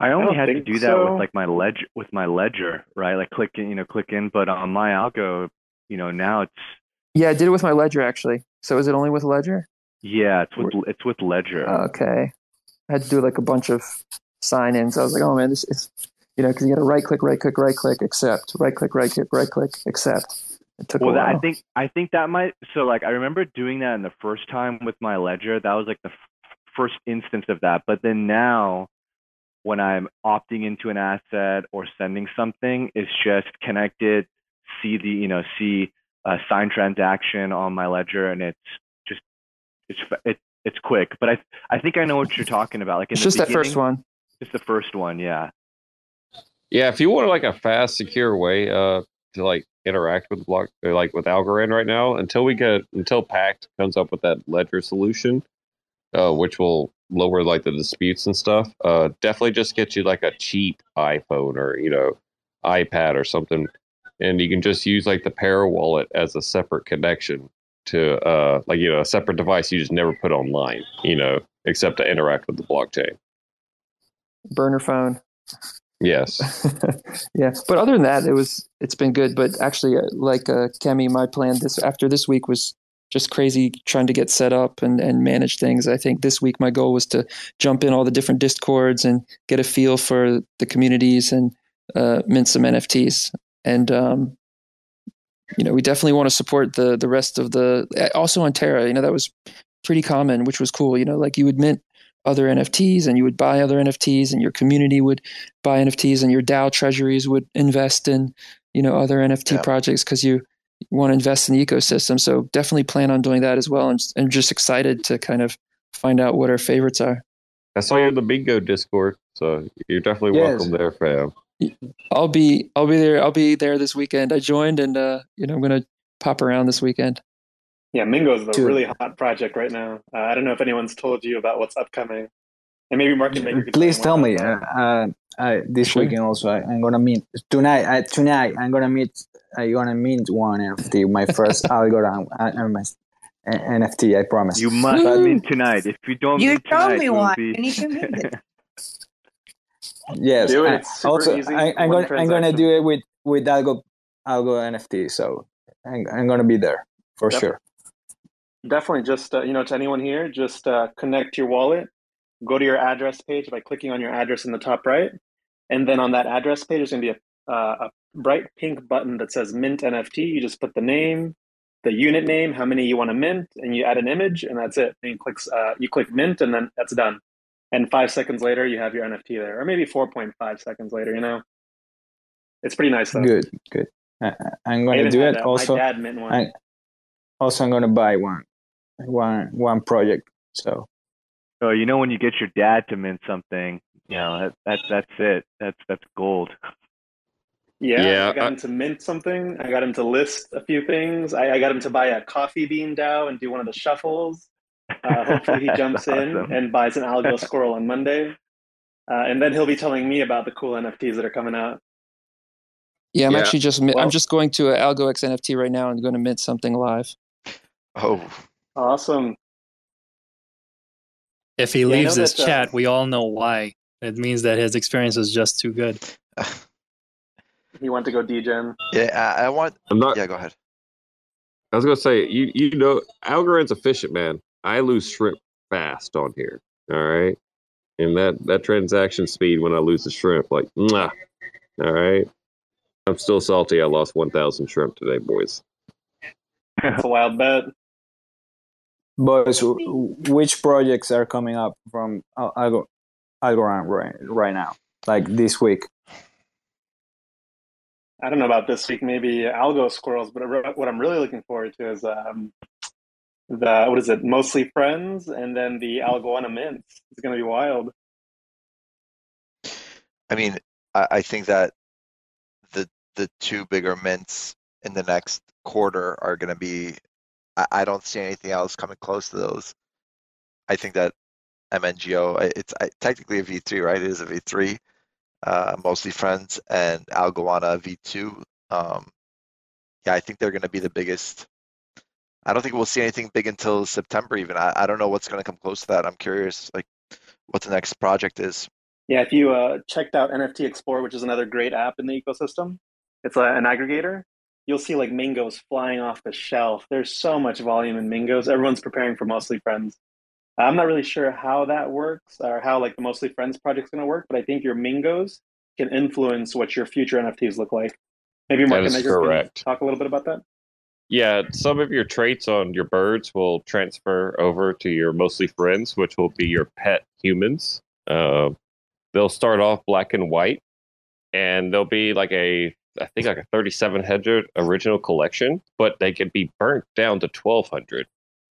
I only don't had to think do that so. with like my ledger with my ledger, right? Like click in, you know, click in. But on my algo, you know, now it's Yeah, I did it with my Ledger actually. So is it only with Ledger? yeah, it's with it's with ledger. Okay. I had to do like a bunch of sign ins. I was like, oh man, this is, you know, because you got to right click, right click, right click, accept, right click, right click, right click, accept. It took well, a that. I think I think that might. So like I remember doing that in the first time with my ledger. That was like the f- first instance of that. But then now, when I'm opting into an asset or sending something, it's just connected. See the you know see a signed transaction on my ledger, and it's just it's fa- it, it's quick. But I I think I know what you're talking about. Like in it's the just that first one. Just the first one, yeah. Yeah, if you want like a fast, secure way uh to like interact with block like with Algorand right now, until we get until Pact comes up with that ledger solution, uh, which will lower like the disputes and stuff, uh, definitely just get you like a cheap iPhone or you know iPad or something, and you can just use like the Pera wallet as a separate connection to uh like you know a separate device you just never put online, you know, except to interact with the blockchain. Burner phone. Yes. yeah, but other than that, it was it's been good. But actually, uh, like uh, Kemi, my plan this after this week was just crazy trying to get set up and and manage things. I think this week my goal was to jump in all the different discords and get a feel for the communities and uh, mint some NFTs. And um, you know, we definitely want to support the the rest of the also on Terra. You know, that was pretty common, which was cool. You know, like you would mint other NFTs and you would buy other NFTs and your community would buy NFTs and your DAO treasuries would invest in, you know, other NFT Yeah. projects because you want to invest in the ecosystem. So definitely plan on doing that as well. And I'm just excited to kind of find out what our favorites are. I saw you in the Mingo Discord, so you're definitely Yes. welcome there, fam. I'll be I'll be there I'll be there this weekend. I joined and uh, you know, I'm gonna pop around this weekend. Yeah, Mingo is a Dude. really hot project right now. Uh, I don't know if anyone's told you about what's upcoming, and maybe Market Maker. could Please tell tell me. Uh, uh, uh, this Sure. weekend also, I, I'm gonna meet tonight. Uh, tonight, I'm gonna meet. I'm gonna mint one NFT, my first algorithm, uh, uh, uh, NFT. I promise. You must Woo! mint tonight. If you don't You mint told tonight, me it one. be- You need to mint it. Yes. Do it, uh, also, easy, I, I'm gonna I'm gonna do it with with Algo Algo NFT. So I'm, I'm gonna be there for Yep. sure. Definitely, just uh, you know, to anyone here, just uh, connect your wallet. Go to your address page by clicking on your address in the top right, and then on that address page, there's going to be a, uh, a bright pink button that says Mint NFT. You just put the name, the unit name, how many you want to mint, and you add an image, and that's it. And you click uh, you click Mint, and then that's done. And five seconds later, you have your NFT there, or maybe four point five seconds later. You know, it's pretty nice though. Good, good. Uh, I'm gonna do it. Also, my dad mint one. I, also I'm gonna buy one, one, one project. So So you know when you get your dad to mint something, you know that, that that's it. That's that's gold. Yeah, Yeah, I got I- him to mint something. I got him to list a few things. I, I got him to buy a coffee bean DAO and do one of the shuffles. Uh, hopefully, he That's jumps in and buys an algo squirrel on Monday. Uh, and then he'll be telling me about the cool NFTs that are coming out. Yeah, I'm Yeah. actually just Well- I'm just going to a AlgoX NFT right now and going to mint something live. Oh, Awesome. If he Yeah, leaves this that, uh, chat, we all know why. It means that his experience was just too good. He went to go degen. yeah. I, I want. I'm not. Yeah, go ahead. I was gonna say you you know Algorand's efficient, man. I lose shrimp fast on here. All right, and that that transaction speed when I lose the shrimp, like, mwah. all right. I'm still salty. I lost 1,000 shrimp today, boys. It's a wild bet. Boys, which projects are coming up from Algo, Algorand right, right now? Like this week? I don't know about this week, maybe algo squirrels, but what I'm really looking forward to is um, the what is it? Mostly friends, and then the Al Goanna mints. It's going to be wild. I mean, I, I think that the the two bigger mints in the next quarter are going to be. I, I don't see anything else coming close to those. I think that MNGO, it's I, technically a V3, right? It is a V3. Uh, mostly friends and Al Goanna V2. Um, yeah, I think they're going to be the biggest. I don't think we'll see anything big until September even. I, I don't know what's going to come close to that. I'm curious, like, what the next project is. Yeah, if you uh, checked out NFT Explorer, which is another great app in the ecosystem, it's a, an aggregator. You'll see like Mingos flying off the shelf. There's so much volume in Mingos. Everyone's preparing for Mostly Friends. I'm not really sure how that works or how like the Mostly Friends project's going to work, but I think your Mingos can influence what your future NFTs look like. Maybe Mark That is and Edgar can correct. talk a little bit about that. Yeah, some of your traits on your birds will transfer over to your mostly friends, which will be your pet humans. Uh, they'll start off black and white, and they'll be like a, I think like a 3700 original collection, but they can be burnt down to 1200.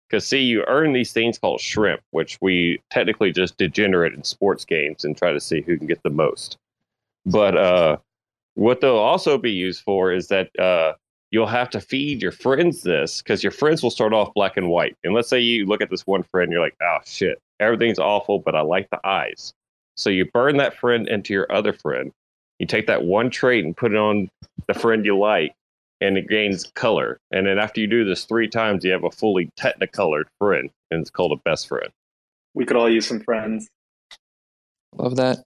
Because see, you earn these things called shrimp, which we technically just degenerate in sports games and try to see who can get the most. But uh, what they'll also be used for is that uh, you'll have to feed your friends this because your friends will start off black and white. And let's say you look at this one friend, you're like, oh shit, everything's awful, but I like the eyes. So you burn that friend into your other friend. You take that one trait and put it on the friend you like, and it gains color. And then after you do this three times, you have a fully technicolored friend, and it's called a best friend. We could all use some friends. Love that.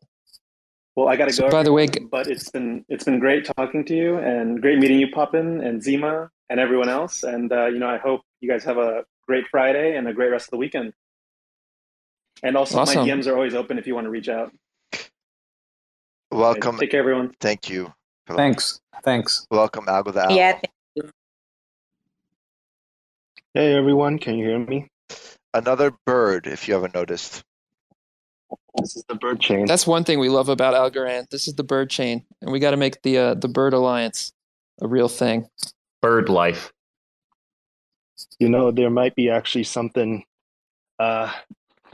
Well, I got to So go. by the way, but it's been it's been great talking to you and great meeting you, Poppin and Zima and everyone else. And uh, you know, I hope you guys have a great Friday and a great rest of the weekend. And also, Awesome. my DMs are always open if you want to reach out. Welcome. Take care, everyone. Thank you. for the- Thanks. Thanks. Welcome, Algo the Owl. Yeah. thank you. Hey everyone, can you hear me? Another bird, if you haven't noticed. This is the bird chain. That's one thing we love about Algorand. This is the bird chain, and we got to make the uh, the bird alliance a real thing. Bird life. You know, there might be actually something uh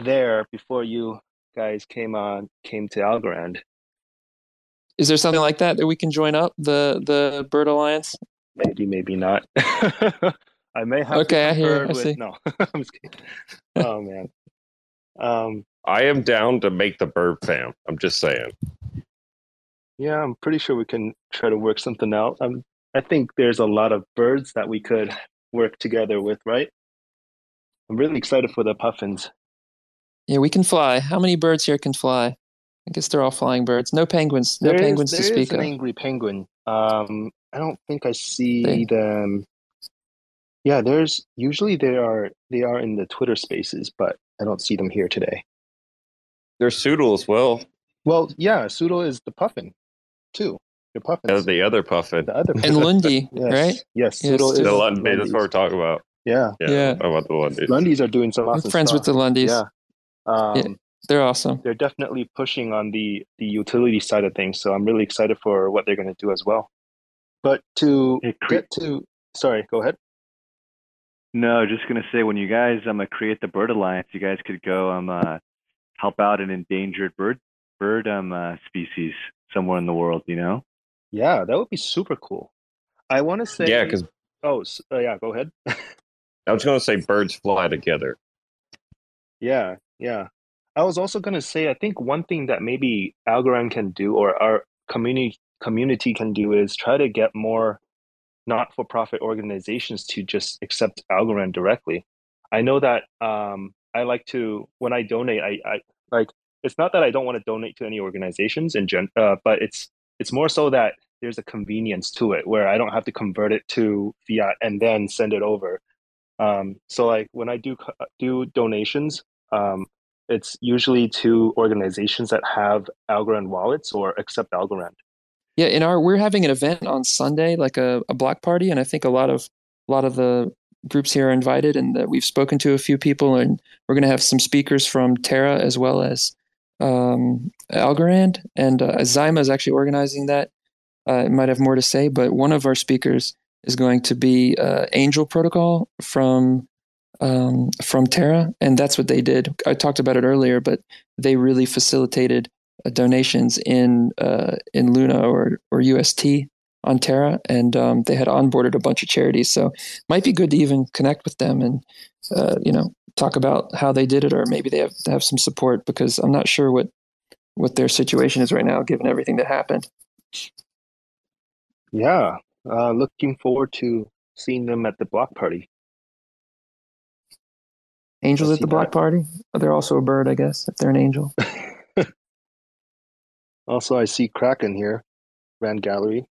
there before you guys came on came to Algorand. Is there something like that that we can join up the the bird alliance? Maybe, maybe not. I may have Okay, I hear- confer I with see. no. I'm just kidding. Oh man. Um I am down to make the bird fam. I'm just saying. yeah, I'm pretty sure we can try to work something out. Um I think there's a lot of birds that we could work together with, right? I'm really excited for the puffins. Yeah, we can fly. How many birds here can fly? I guess they're all flying birds. No penguins. No There is- penguins to there is speak an of. angry penguin. Um, I don't think I see They- them. Yeah, there's usually they are they are in the Twitter Spaces, but I don't see them here today. There's Soodle as well. Well, yeah, Soodle is the puffin, too. The puffin. As the other puffin. The other And Lundy, yes. right? Yes, Yes, Soodle is too. The Lundy, that's what we're talking about. Yeah, Yeah, Yeah. about the Lundy. Lundys are doing some I'm awesome friends with the Lundys. Yeah. Um, Yeah. They're awesome. they're definitely pushing on the the utility side of things. So I'm really excited for what they're going to do as well. But to Hey, cre- get to, sorry, go ahead. No, just gonna say when you guys um uh, create the bird alliance, you guys could go um uh help out an endangered bird bird um uh, species somewhere in the world. You know? Yeah, that would be super cool. I want to say. Yeah, because Oh, s- uh, yeah. Go ahead. I was going to say birds fly together. Yeah, yeah. I was also going to say, I think one thing that maybe Algorand can do or our community community can do is try to get more not-for-profit organizations to just accept Algorand directly. I know that um, I like to when I donate, I, I like it's not that I don't want to donate to any organizations in gen, uh, but it's it's more so that there's a convenience to it where I don't have to convert it to fiat and then send it over. Um, so like when I do do donations, um, it's usually to organizations that have Algorand wallets or accept Algorand. Yeah, in our we're having an event on Sunday, like a, a block party, and I think a lot of a lot of the groups here are invited, and that we've spoken to a few people, and we're going to have some speakers from Terra as well as um, Algorand, and uh, Zyma is actually organizing that. Uh, it might have more to say, but one of our speakers is going to be uh, Angel Protocol from um, from Terra, and that's what they did. I talked about it earlier, but they really facilitated uh, donations in uh, in Luna or or UST on Terra, and um, they had onboarded a bunch of charities. So might be good to even connect with them and uh, you know talk about how they did it, or maybe they have have some support because I'm not sure what what their situation is right now, given everything that happened. Yeah, uh, looking forward to seeing them at the block party. Angels at the see block that. party. Oh, they're also a bird, I guess, if they're an angel. Also, I see Kraken here, Rand Gallery.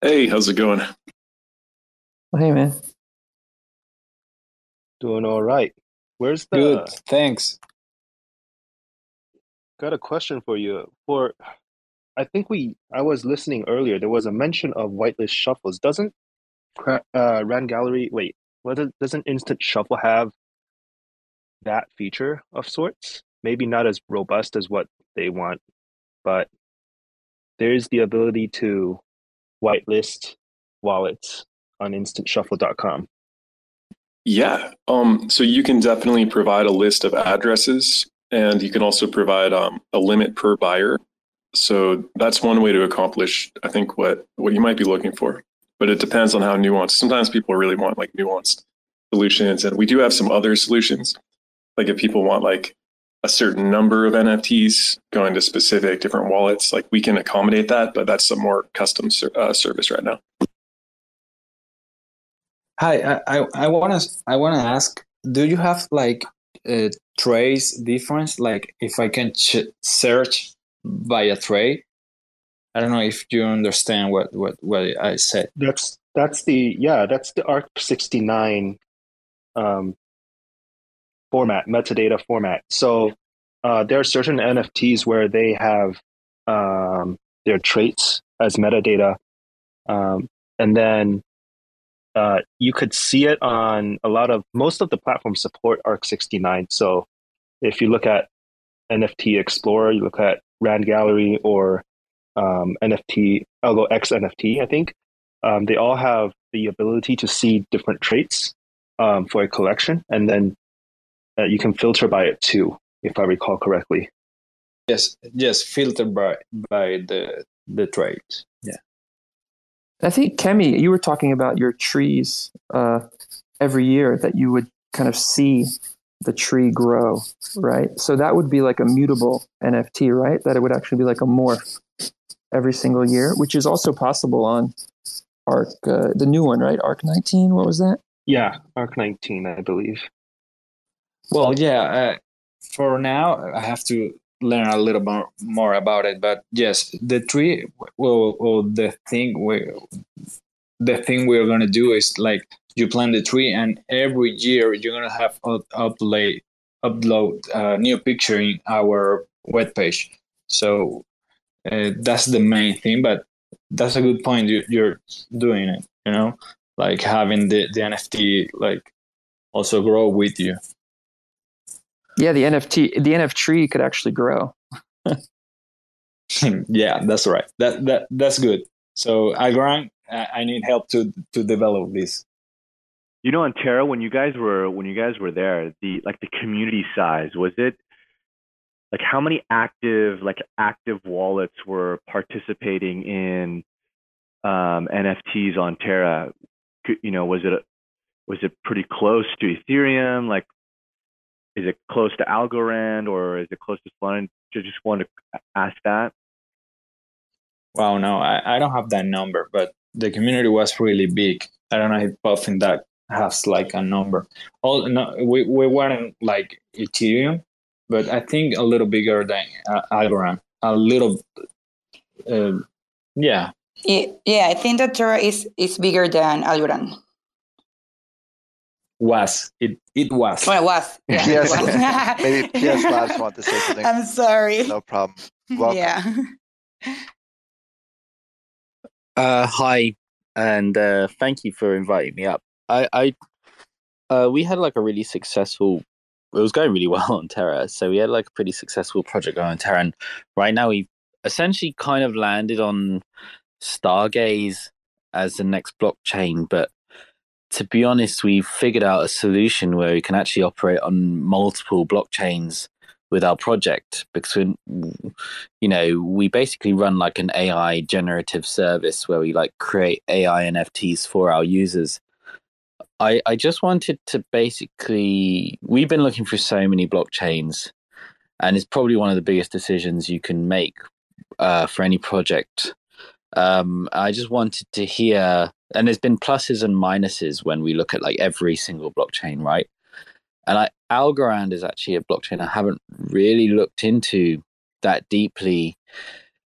Hey, how's it going? Oh, hey, man. Doing all right. Where's the? Good, thanks. Got a question for you. For, I think we. I was listening earlier. There was a mention of whitelist shuffles. Doesn't, uh, Rand Gallery? Wait, what does, doesn't Instant Shuffle have that feature of sorts? Maybe not as robust as what they want, but there is the ability to whitelist wallets on InstantShuffle.com. Yeah, um, so you can definitely provide a list of addresses, and you can also provide um, a limit per buyer. So that's one way to accomplish, I think, what what you might be looking for. But it depends on how nuanced. Sometimes people really want like nuanced solutions, and we do have some other solutions. Like if people want like a certain number of NFTs going to specific different wallets, like we can accommodate that, but that's some more custom ser- uh, service right now. Hi, I I, I wanna I wanna ask, do you have like a trace difference? Like if I can ch- search by a tray, I don't know if you understand what what what I said. That's that's the yeah that's the ARC sixty nine um, format metadata format. So uh, there are certain NFTs where they have um, their traits as metadata, um, and then uh, you could see it on a lot of most of the platforms support ARC sixty nine. So if you look at NFT Explorer, you look at Rand Gallery or um, NFT Algo X NFT, I think um, they all have the ability to see different traits um, for a collection, and then uh, you can filter by it too, if I recall correctly. Yes, yes, filter by by the the traits. Yeah. I think Kemi, you were talking about your trees uh, every year that you would kind of see the tree grow, right? So that would be like a mutable NFT, right? That it would actually be like a morph every single year, which is also possible on Arc, uh, the new one, right? Arc 19. What was that? Yeah, Arc 19, I believe. Well, yeah. Uh, for now, I have to learn a little more, more about it. But yes, the tree. Well, well the thing we, the thing we're gonna do is like you plant the tree, and every year you're gonna have up, upload upload a new picture in our web page. So uh, that's the main thing. But that's a good point. You, you're doing it. You know, like having the the NFT like also grow with you. Yeah, the NFT, the NFT tree could actually grow. yeah, that's right. That that that's good. So Algorand, I I need help to to develop this. You know, on Terra, when you guys were when you guys were there, the like the community size was it like how many active like active wallets were participating in um, NFTs on Terra? You know, was it a, was it pretty close to Ethereum? Like, is it close to Algorand or is it close to Solana? Just want to ask that. Well, no, I, I don't have that number, but the community was really big. I don't know if Puffin that has like a number. All no, we we weren't like Ethereum, but I think a little bigger than uh, Algorand. A little, uh, yeah. yeah. Yeah, I think that Terra is is bigger than Algorand. Was it? It was. Well, it was. Yeah, Yes. it. Maybe PS Labs want to say something. I'm sorry. No problem. Welcome. Yeah. Uh, hi, and uh, thank you for inviting me up. I, I, uh, we had like a really successful. It was going really well on Terra, so we had like a pretty successful project going on Terra, and right now we essentially kind of landed on Stargaze as the next blockchain. But to be honest, we've figured out a solution where we can actually operate on multiple blockchains with our project because we, you know we basically run like an AI generative service where we like create AI NFTs for our users. I I just wanted to basically we've been looking through so many blockchains, and it's probably one of the biggest decisions you can make uh, for any project. Um, I just wanted to hear, and there's been pluses and minuses when we look at like every single blockchain, right? And I, Algorand is actually a blockchain I haven't really looked into that deeply.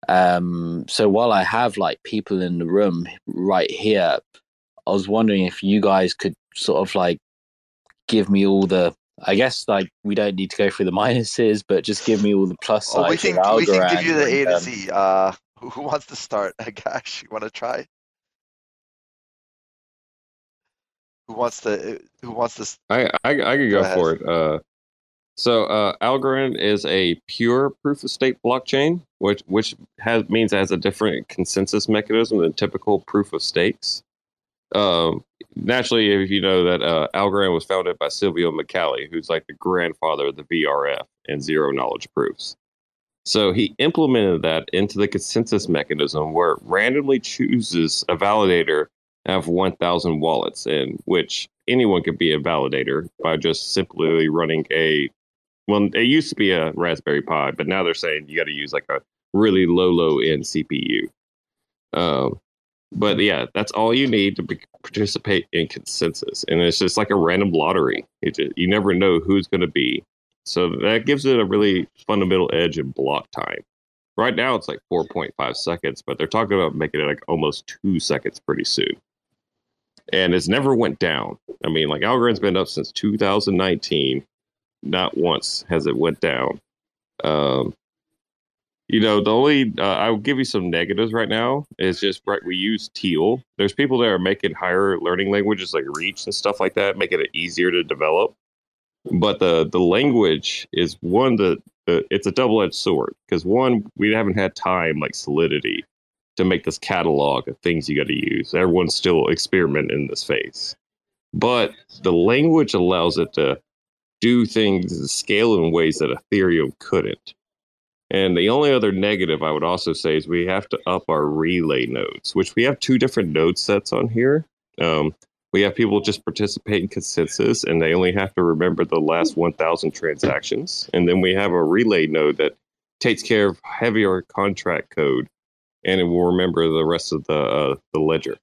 Um, so while I have like people in the room right here, I was wondering if you guys could sort of like give me all the. I guess like we don't need to go through the minuses, but just give me all the plus Oh, sides we can we can give you the A to um, Z. Uh, who, who wants to start? Gosh, you want to try? Who wants to? Who wants to? s- I I, I could Go go, for it. Uh, so uh, Algorand is a pure proof of stake blockchain, which which has means it has a different consensus mechanism than typical proof of stakes. Um, naturally, if you know that uh, Algorand was founded by Silvio Micali, who's like the grandfather of the VRF and zero knowledge proofs. So he implemented that into the consensus mechanism where it randomly chooses a validator of 1,000 wallets, in which anyone could be a validator by just simply running a. Well, it used to be a Raspberry Pi, but now they're saying you got to use like a really low, low end CPU. Um, but yeah, that's all you need to be, participate in consensus, and it's just like a random lottery. Just, you never know who's going to be. So that gives it a really fundamental edge in block time. Right now, it's like 4.5 seconds, but they're talking about making it like almost two seconds pretty soon. And it's never went down. I mean, like Algorand's been up since 2019. Not once has it went down. Um, you know, the only uh, I'll give you some negatives right now is just right. We use Teal. There's people that are making higher learning languages like Reach and stuff like that, making it easier to develop. But the the language is one that the, it's a double edged sword because one we haven't had time like Solidity to make this catalog of things you got to use. Everyone's still experimenting in this phase, but the language allows it to do things and scale in ways that Ethereum couldn't. And the only other negative I would also say is we have to up our relay nodes, which we have two different node sets on here. Um, we have people just participate in consensus and they only have to remember the last 1,000 transactions. And then we have a relay node that takes care of heavier contract code and it will remember the rest of the, uh, the ledger.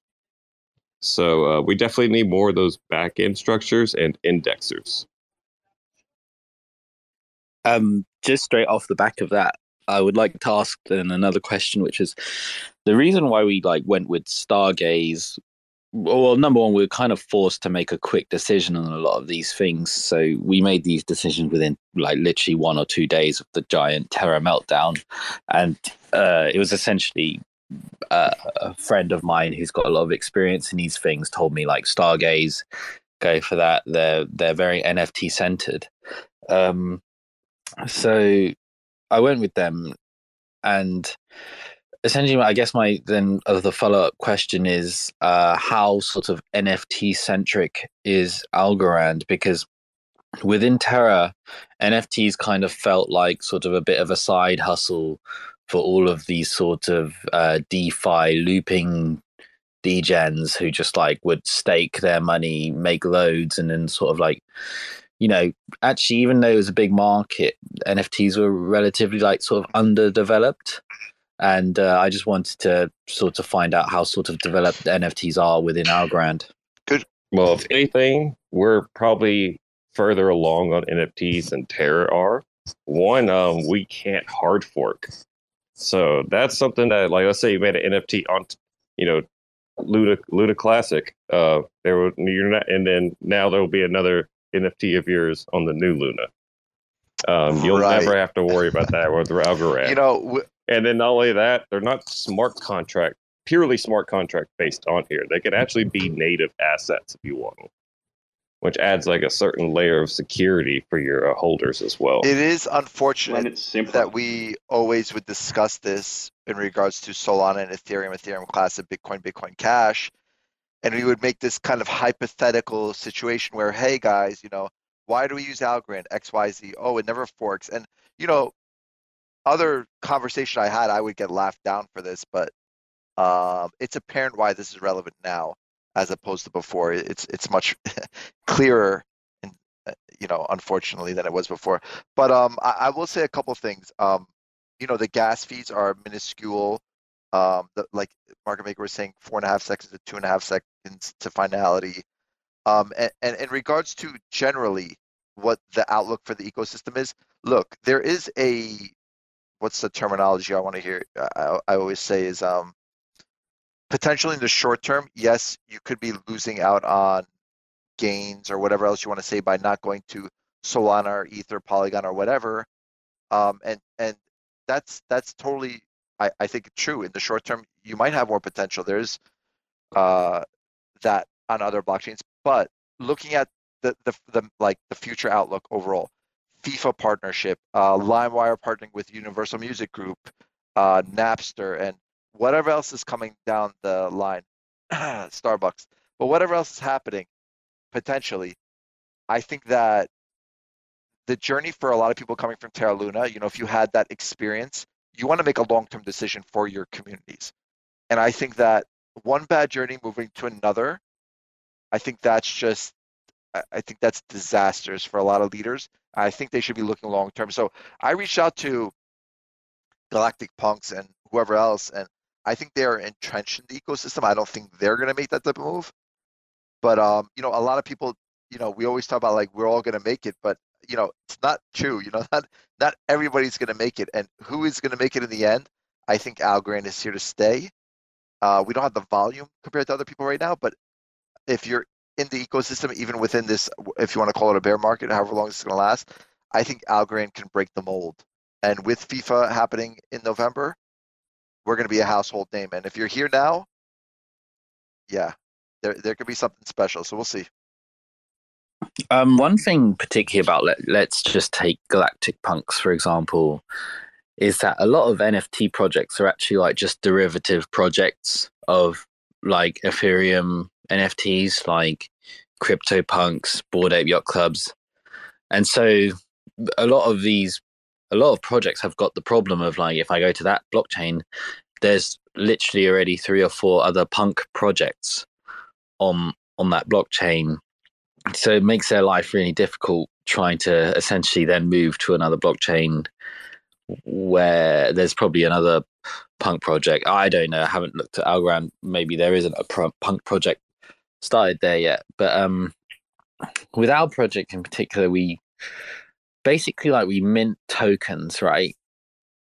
So uh, we definitely need more of those back end structures and indexers. Um, just straight off the back of that, I would like to ask then another question, which is the reason why we like went with Stargaze. Well, number one, we were kind of forced to make a quick decision on a lot of these things, so we made these decisions within like literally one or two days of the giant Terra meltdown, and uh, it was essentially uh, a friend of mine who's got a lot of experience in these things told me like Stargaze, go for that. They're they're very NFT centered. Um, so I went with them, and essentially, I guess my then uh, the follow up question is uh, how sort of NFT centric is Algorand because within Terra, NFTs kind of felt like sort of a bit of a side hustle for all of these sort of uh, DeFi looping degens who just like would stake their money, make loads, and then sort of like, you know, actually, even though it was a big market, NFTs were relatively like sort of underdeveloped. And uh, I just wanted to sort of find out how sort of developed NFTs are within Algorand. Good. Well, if anything, we're probably further along on NFTs than Terra are. One, um, we can't hard fork. So that's something that, like, let's say you made an NFT on, you know, Luna Luna Classic. Uh, there will you're not, and then now there will be another NFT of yours on the new Luna. Um, you'll Right. never have to worry about that with Algorand. You know, w- and then not only that, they're not smart contract, purely smart contract based on here. They can actually be native assets if you want them, which adds like a certain layer of security for your uh, holders as well. It is unfortunate that we always would discuss this in regards to Solana and Ethereum, Ethereum Classic, Bitcoin, Bitcoin Cash. And we would make this kind of hypothetical situation where, hey guys, you know, why do we use Algorand, XYZ? Oh, it never forks. And, you know, other conversation I had, I would get laughed down for this, but um, it's apparent why this is relevant now as opposed to before. It's it's much clearer and uh, you know, unfortunately, than it was before. But um, I, I will say a couple of things. Um, you know, the gas fees are minuscule. Um, the, like market maker was saying, four and a half seconds to two and a half seconds to finality. Um, and, and in regards to generally what the outlook for the ecosystem is, look, there is a what's the terminology I want to hear? I, I always say is um, potentially in the short term, yes, you could be losing out on gains or whatever else you want to say by not going to Solana or Ether, Polygon or whatever. Um, and and that's that's totally I, I think true. In the short term, you might have more potential. There's uh, that on other blockchains, but looking at the, the the like the future outlook overall, FIFA partnership, uh, LimeWire partnering with Universal Music Group, uh, Napster, and whatever else is coming down the line, Starbucks, but whatever else is happening, potentially, I think that the journey for a lot of people coming from Terra Luna, you know, if you had that experience, you want to make a long-term decision for your communities. And I think that one bad journey moving to another, I think that's just I- think that's disastrous for a lot of leaders. I think they should be looking long term. So I reached out to Galactic Punks and whoever else, and I think they are entrenched in the ecosystem. I don't think they're going to make that type of move. But um, you know, a lot of people, you know, we always talk about like we're all going to make it, but you know, it's not true. You know, not not everybody's going to make it, and who is going to make it in the end? I think Algorand is here to stay. Uh, we don't have the volume compared to other people right now, but if you're in the ecosystem, even within this, if you want to call it a bear market, however long it's going to last, I think Algorand can break the mold. And with FIFA happening in November, we're going to be a household name. And if you're here now, yeah, there there could be something special. So we'll see. Um, one thing particularly about let, let's just take Galactic Punks for example, is that a lot of NFT projects are actually like just derivative projects of like Ethereum NFTs, like Crypto Punks, Bored Ape Yacht Clubs, and so a lot of these, a lot of projects have got the problem of like if I go to that blockchain, there's literally already three or four other punk projects on on that blockchain so it makes their life really difficult trying to essentially then move to another blockchain where there's probably another punk project. I don't know. I haven't looked at Algorand. Maybe there isn't a punk project started there yet. But um, with our project in particular, we basically like we mint tokens, right?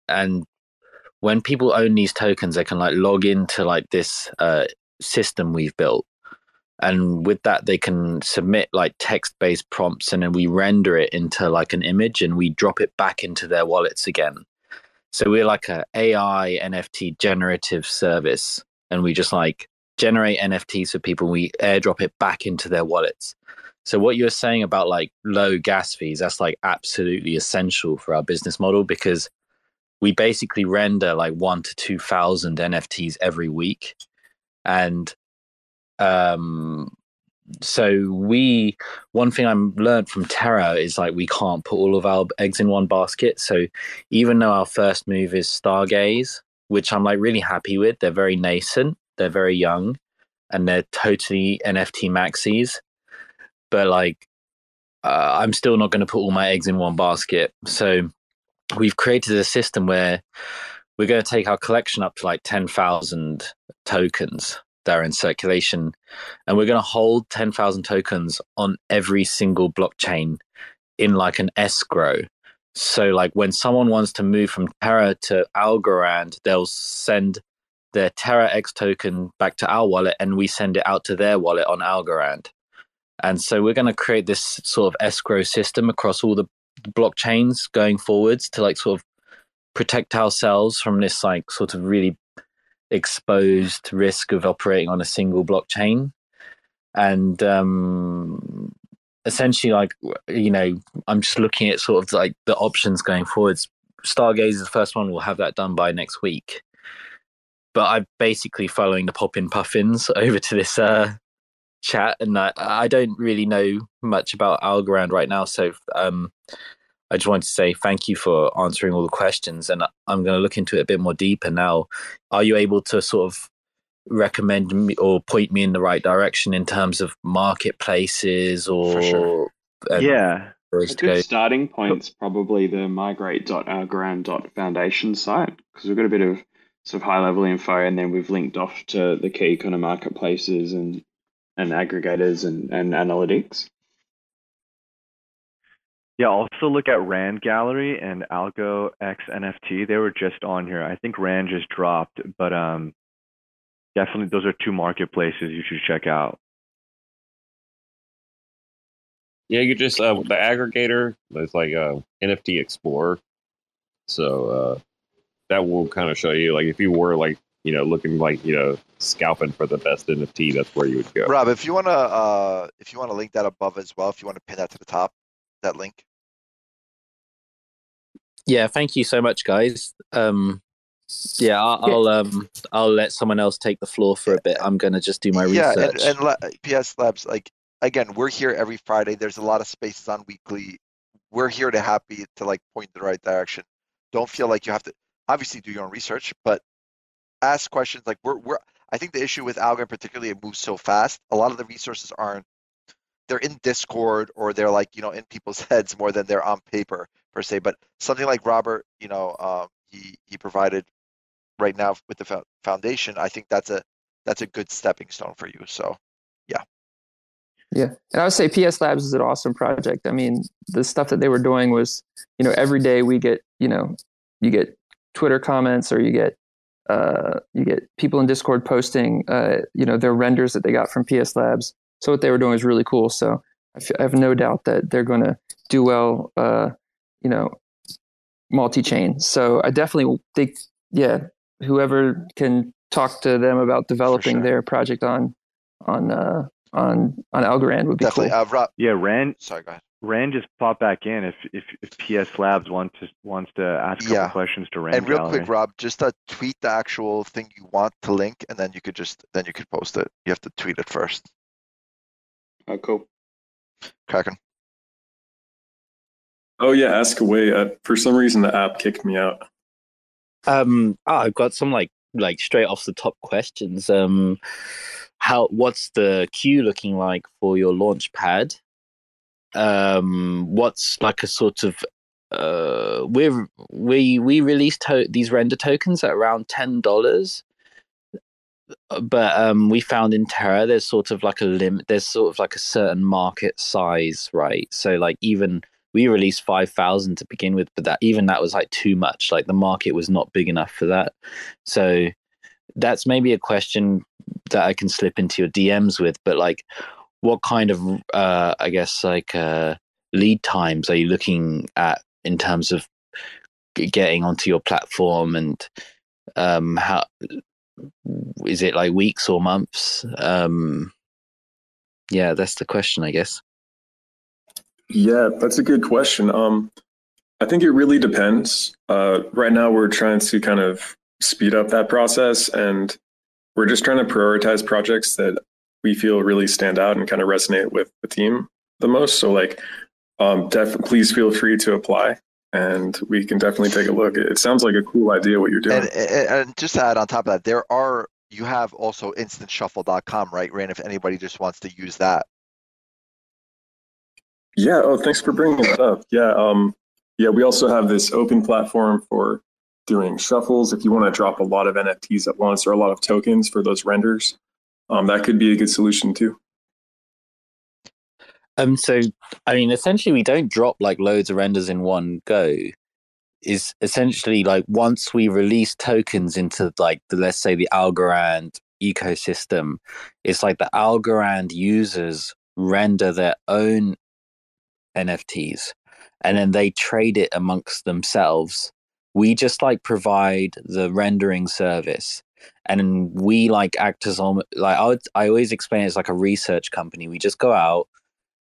And when people own these tokens, they can like log into like this uh, system we've built and with that they can submit like text based prompts and then we render it into like an image and we drop it back into their wallets again so we're like a ai nft generative service and we just like generate nfts for people we airdrop it back into their wallets so what you're saying about like low gas fees that's like absolutely essential for our business model because we basically render like one to two thousand nfts every week and um so we one thing I'm learned from Terra is like we can't put all of our eggs in one basket. So even though our first move is Stargaze, which I'm like really happy with, they're very nascent, they're very young, and they're totally NFT maxis. But like, uh, I'm still not going to put all my eggs in one basket. So we've created a system where we're going to take our collection up to like 10,000 tokens that are in circulation. And we're going to hold 10,000 tokens on every single blockchain in like an escrow. So, like when someone wants to move from Terra to Algorand, they'll send their Terra X token back to our wallet and we send it out to their wallet on Algorand. And so we're going to create this sort of escrow system across all the blockchains going forwards to like sort of protect ourselves from this like sort of really exposed risk of operating on a single blockchain. And um essentially like you know i'm just looking at sort of like the options going forwards. Stargaze is the first one. We'll have that done by next week but i'm basically following the Poppin Puffins over to this uh chat and I, I don't really know much about algorand right now so um I just wanted to say thank you for answering all the questions, and I'm going to look into it a bit more deeper now. Are you able to sort of recommend me or point me in the right direction in terms of marketplaces or sure. yeah? Uh, A good starting point is probably the migrate.algorand.foundation site because we've got a bit of sort of high level info, and then we've linked off to the key kind of marketplaces and and aggregators and, and analytics. Yeah, also look at Rand Gallery and Algo X NFT. They were just on here. I think Rand just dropped, but um, definitely those are two marketplaces you should check out. Yeah, you just uh, the aggregator. It's like uh, NFT Explorer, so uh, that will kind of show you like if you were like you know looking like you know scalping for the best NFT, that's where you would go. Rob, if you wanna uh, if you wanna link that above as well, if you want to pin that to the top, that link. Yeah, thank you so much, guys. Um, yeah, I'll, I'll um I'll let someone else take the floor for a bit. I'm gonna just do my yeah, research. and, and la- PS Labs, like again, we're here every Friday. There's a lot of spaces on weekly. We're here to happy to like point in the right direction. Don't feel like you have to obviously do your own research, but ask questions. Like we're we're I think the issue with Algorand particularly it moves so fast. A lot of the resources aren't they're in Discord or they're like you know in people's heads more than they're on paper per se. But something like Robert, you know, um, he he provided right now with the foundation. I think that's a that's a good stepping stone for you. So yeah. Yeah, and I would say PS Labs is an awesome project. I mean, the stuff that they were doing was, you know, every day we get, you know, you get Twitter comments or you get, uh, you get people in Discord posting, uh, you know, their renders that they got from PS Labs. So what they were doing was really cool. So I, f- I have no doubt that they're going to do well, uh, you know, multi-chain. So I definitely think, yeah, whoever can talk to them about developing sure. their project on, on, uh, on on Algorand would be Definitely. cool. Uh, Rob, Yeah, Rand. sorry, go ahead. Rand just popped back in. If if, if PS Labs wants to wants to ask a couple Yeah. questions to Rand And real Gallery. quick, Rob, just uh, tweet the actual thing you want to link, and then you could just then you could post it. You have to tweet it first. Oh, cool. Kraken. Oh yeah, ask away. Uh, for some reason, the app kicked me out. Um, oh, I've got some like like straight off the top questions. Um, how what's the queue looking like for your launch pad? Um, what's like a sort of uh, we we we released to- these render tokens at around ten dollars, but um, we found in Terra there's sort of like a limit. There's sort of like a certain market size, right? So like even we released 5000 to begin with but that even that was like too much like the market was not big enough for that so that's maybe a question that i can slip into your dms with but like what kind of uh i guess like uh lead times are you looking at in terms of getting onto your platform and um how is it like weeks or months um yeah that's the question i guess Yeah, that's a good question. Um, I think it really depends. Uh, right now, we're trying to kind of speed up that process, and we're just trying to prioritize projects that we feel really stand out and kind of resonate with the team the most. So like, um, def- please feel free to apply and we can definitely take a look. It sounds like a cool idea what you're doing. And, and, and just to add on top of that, there are you have also instantshuffle.com, right, Rand? If anybody just wants to use that. Yeah. Oh, thanks for bringing that up. Yeah. Um, yeah. We also have this open platform for doing shuffles. If you want to drop a lot of NFTs at once or a lot of tokens for those renders, um, that could be a good solution too. Um, so I mean, essentially, we don't drop like loads of renders in one go. Is essentially like once we release tokens into like the let's say the Algorand ecosystem, it's like the Algorand users render their own NFTs, and then they trade it amongst themselves. We just like provide the rendering service, and we like act as like I would, I always explain it as like a research company. We just go out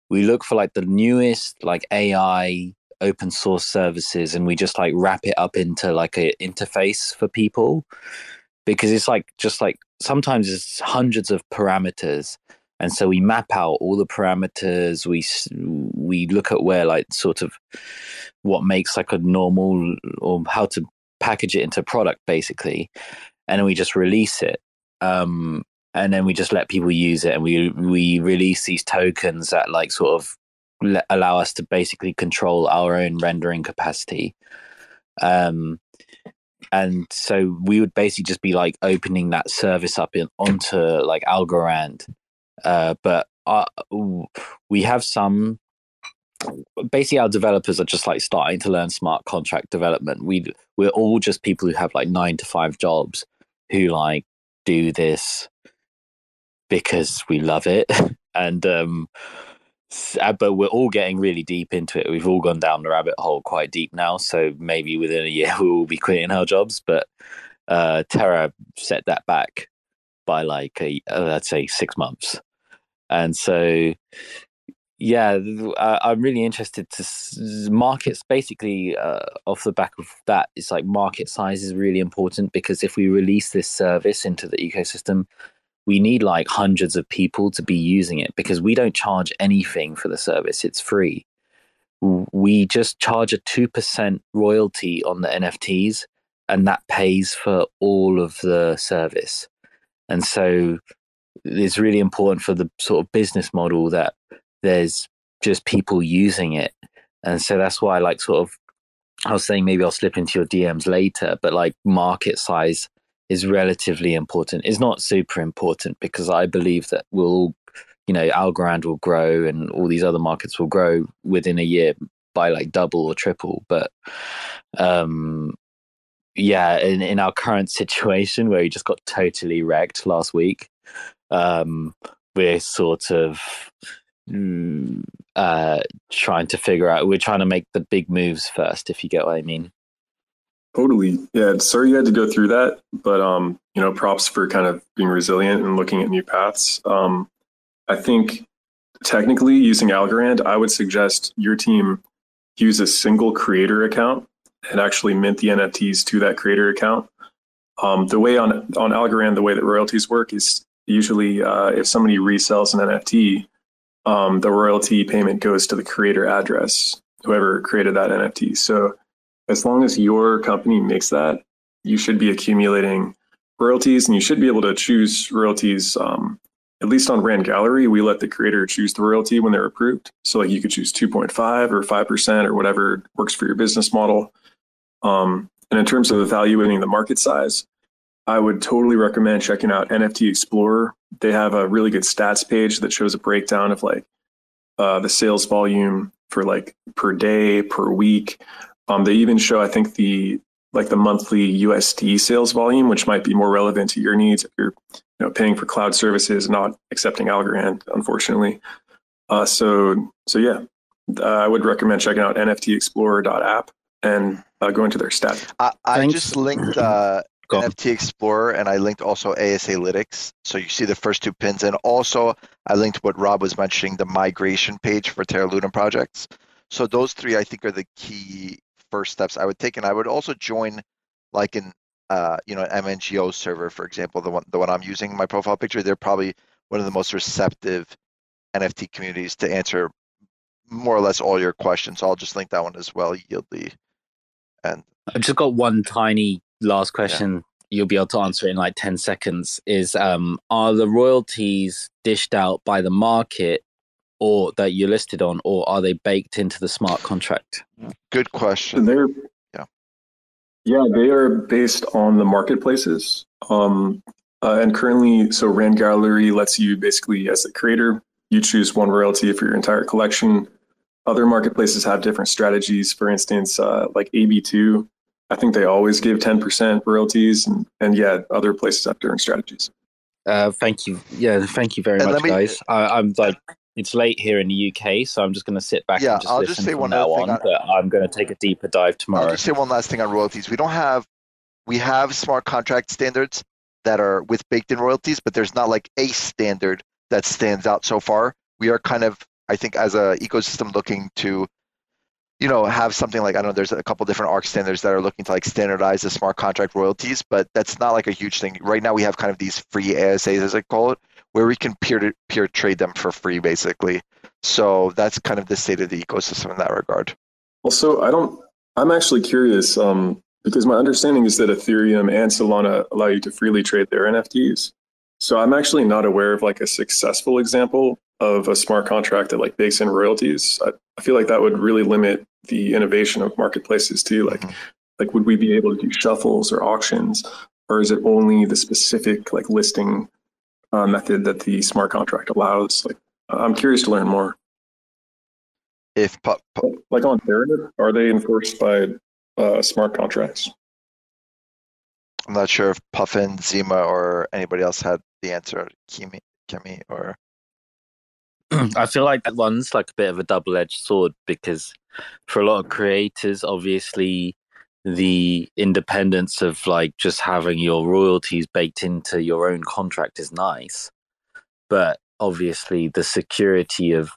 we look for like the newest like AI open source services and we just like wrap it up into like a interface for people. Because it's like just like sometimes it's hundreds of parameters. And so we map out all the parameters. We we look at where like sort of what makes like a normal or how to package it into product basically and then we just release it. Um and then we just let people use it and we we release these tokens that like sort of let, allow us to basically control our own rendering capacity. Um and so we would basically just be like opening that service up in, onto like algorand. Uh but uh, we have some basically our developers are just like starting to learn smart contract development. We we're all just people who have like 9 to 5 jobs who like do this because we love it. And um uh, but we're all getting really deep into it. We've all gone down the rabbit hole quite deep now so maybe within a year we will be quitting our jobs. But uh terra set that back by like a, uh, let's say six months. And so yeah uh, i'm really interested to markets basically uh, off the back of that it's like market size is really important because if we release this service into the ecosystem we need like hundreds of people to be using it because we don't charge anything for the service. It's free. We just charge a 2% royalty on the NFTs, and that pays for all of the service. And so it's really important for the sort of business model that there's just people using it. And so that's why, like, sort of, I was saying maybe I'll slip into your DMs later, but like market size is relatively important. It's not super important because I believe that we'll, you know, Algorand will grow and all these other markets will grow within a year by like double or triple. But um, yeah, in, in our current situation where we just got totally wrecked last week, um, we're sort of uh, trying to figure out, we're trying to make the big moves first, if you get what I mean. Totally. Yeah. Sorry you had to go through that, but um, you know, props for kind of being resilient and looking at new paths. Um, I think technically using Algorand, I would suggest your team use a single creator account and actually mint the NFTs to that creator account. Um, the way on on Algorand, the way that royalties work is usually uh, if somebody resells an NFT, um, the royalty payment goes to the creator address, whoever created that NFT. So as long as your company makes that, you should be accumulating royalties and you should be able to choose royalties. Um, at least on Rand Gallery, we let the creator choose the royalty when they're approved. So like you could choose 2.5 or 5% or whatever works for your business model. Um, and in terms of evaluating the market size, I would totally recommend checking out NFT Explorer. They have a really good stats page that shows a breakdown of like uh, the sales volume for like per day, per week, um, they even show, I think, the like the monthly USD sales volume, which might be more relevant to your needs if you're you know paying for cloud services, not accepting Algorand, unfortunately. Uh, so so yeah, uh, I would recommend checking out NFTExplorer.app and uh, going to their stat. I, I just linked uh, NFT Explorer and I linked also ASA ASAlytics. So you see the first two pins, and also I linked what Rob was mentioning, the migration page for Terra Luna projects. So those three, I think, are the key first steps I would take, and I would also join like an uh, you know Mingo server, for example, the one the one I'm using in my profile picture. They're probably one of the most receptive NFT communities to answer more or less all your questions. So I'll just link that one as well, Yieldly. And I've just got one tiny last question. You'll be able to answer it in like 10 seconds. Is um, Are the royalties dished out by the market or that you're listed on, or are they baked into the smart contract? Good question. They're yeah, yeah, they are based on the marketplaces. Um, uh, and currently, so Rand Gallery lets you basically, as a creator, you choose one royalty for your entire collection. Other marketplaces have different strategies. For instance, uh, like AB2, I think they always give 10% royalties, and, and yeah, other places have different strategies. Uh, thank you. Yeah, thank you very And much, me- guys. I, I'm like, it's late here in the UK, so I'm just going to sit back Yeah, and just I'll listen just say from one now thing on. on- But I'm going to take a deeper dive tomorrow. I'll just say one last thing on royalties. We don't have we have smart contract standards that are with baked in royalties, but there's not like a standard that stands out so far. We are kind of, I think, as a ecosystem looking to, you know, have something like I don't know. There's a couple different ARC standards that are looking to like standardize the smart contract royalties, but that's not like a huge thing. Right now, we have kind of these free ASAs, as I call it, where we can peer to peer trade them for free, basically. So that's kind of the state of the ecosystem in that regard. Also, I don't. I'm actually curious um, because my understanding is that Ethereum and Solana allow you to freely trade their NFTs. So I'm actually not aware of like a successful example of a smart contract that like bakes in royalties. I, I feel like that would really limit the innovation of marketplaces too. Like, like would we be able to do shuffles or auctions, or is it only the specific like listing uh, method that the smart contract allows? Like, I'm curious to learn more. If pu- pu- like on Terra, are they enforced by uh, smart contracts? I'm not sure if Puffin, Zima, or anybody else had the answer. Kimi, Kimi, or I feel like that one's like a bit of a double edged sword because for a lot of creators, obviously, the independence of like just having your royalties baked into your own contract is nice. But obviously, the security of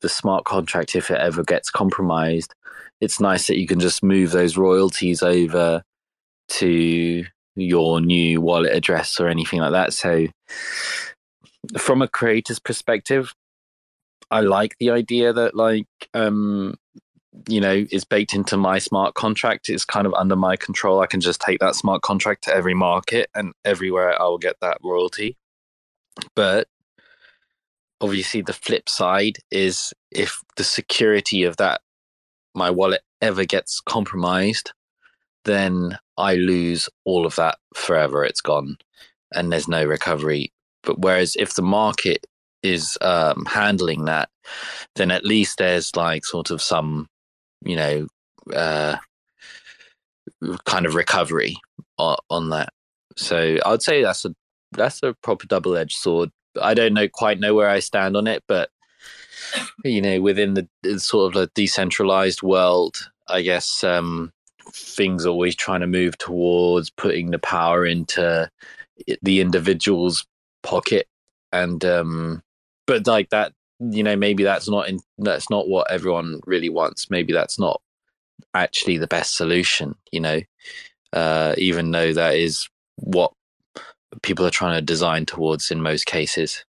the smart contract, if it ever gets compromised, it's nice that you can just move those royalties over to your new wallet address or anything like that. So, from a creator's perspective, I like the idea that like um you know it's baked into my smart contract. It's kind of under my control. I can just take that smart contract to every market and everywhere I will get that royalty. But obviously the flip side is if the security of that my wallet ever gets compromised, then I lose all of that forever. It's gone and there's no recovery. But whereas if the market is um, handling that, then at least there's like sort of some, you know, uh, kind of recovery on, on that. So I'd say that's a that's a proper double edged sword. I don't know quite know where I stand on it, but you know, within the sort of the decentralized world, I guess um, things are always trying to move towards putting the power into the individual's pocket, and um, but like that, you know, maybe that's not in that's not what everyone really wants. Maybe that's not actually the best solution. You know, uh, even though that is what people are trying to design towards in most cases.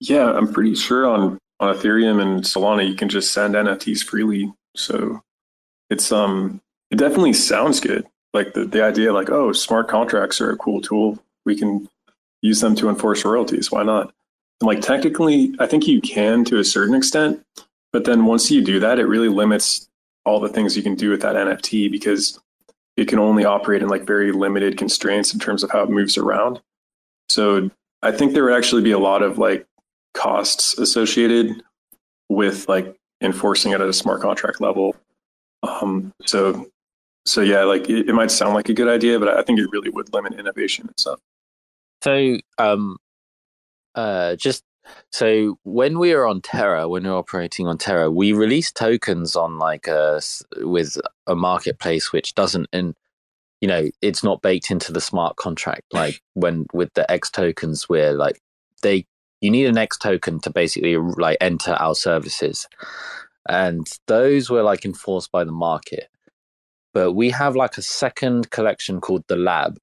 Yeah, I'm pretty sure on on Ethereum and Solana you can just send NFTs freely. So it's um it definitely sounds good. Like the, the idea like, oh, smart contracts are a cool tool. We can use them to enforce royalties. Why not? And like technically I think you can to a certain extent, but then once you do that, it really limits all the things you can do with that NFT because it can only operate in like very limited constraints in terms of how it moves around. So I think there would actually be a lot of like costs associated with like enforcing it at a smart contract level. Um, so, so yeah, like it, it might sound like a good idea, but I think it really would limit innovation and stuff. So, um, uh, just so when we were on Terra, when we were operating on Terra, we released tokens on like a with a marketplace which doesn't in you know it's not baked into the smart contract. Like when with the X tokens, where like they you need an X token to basically like enter our services, and those were like enforced by the market. But we have like a second collection called the Lab,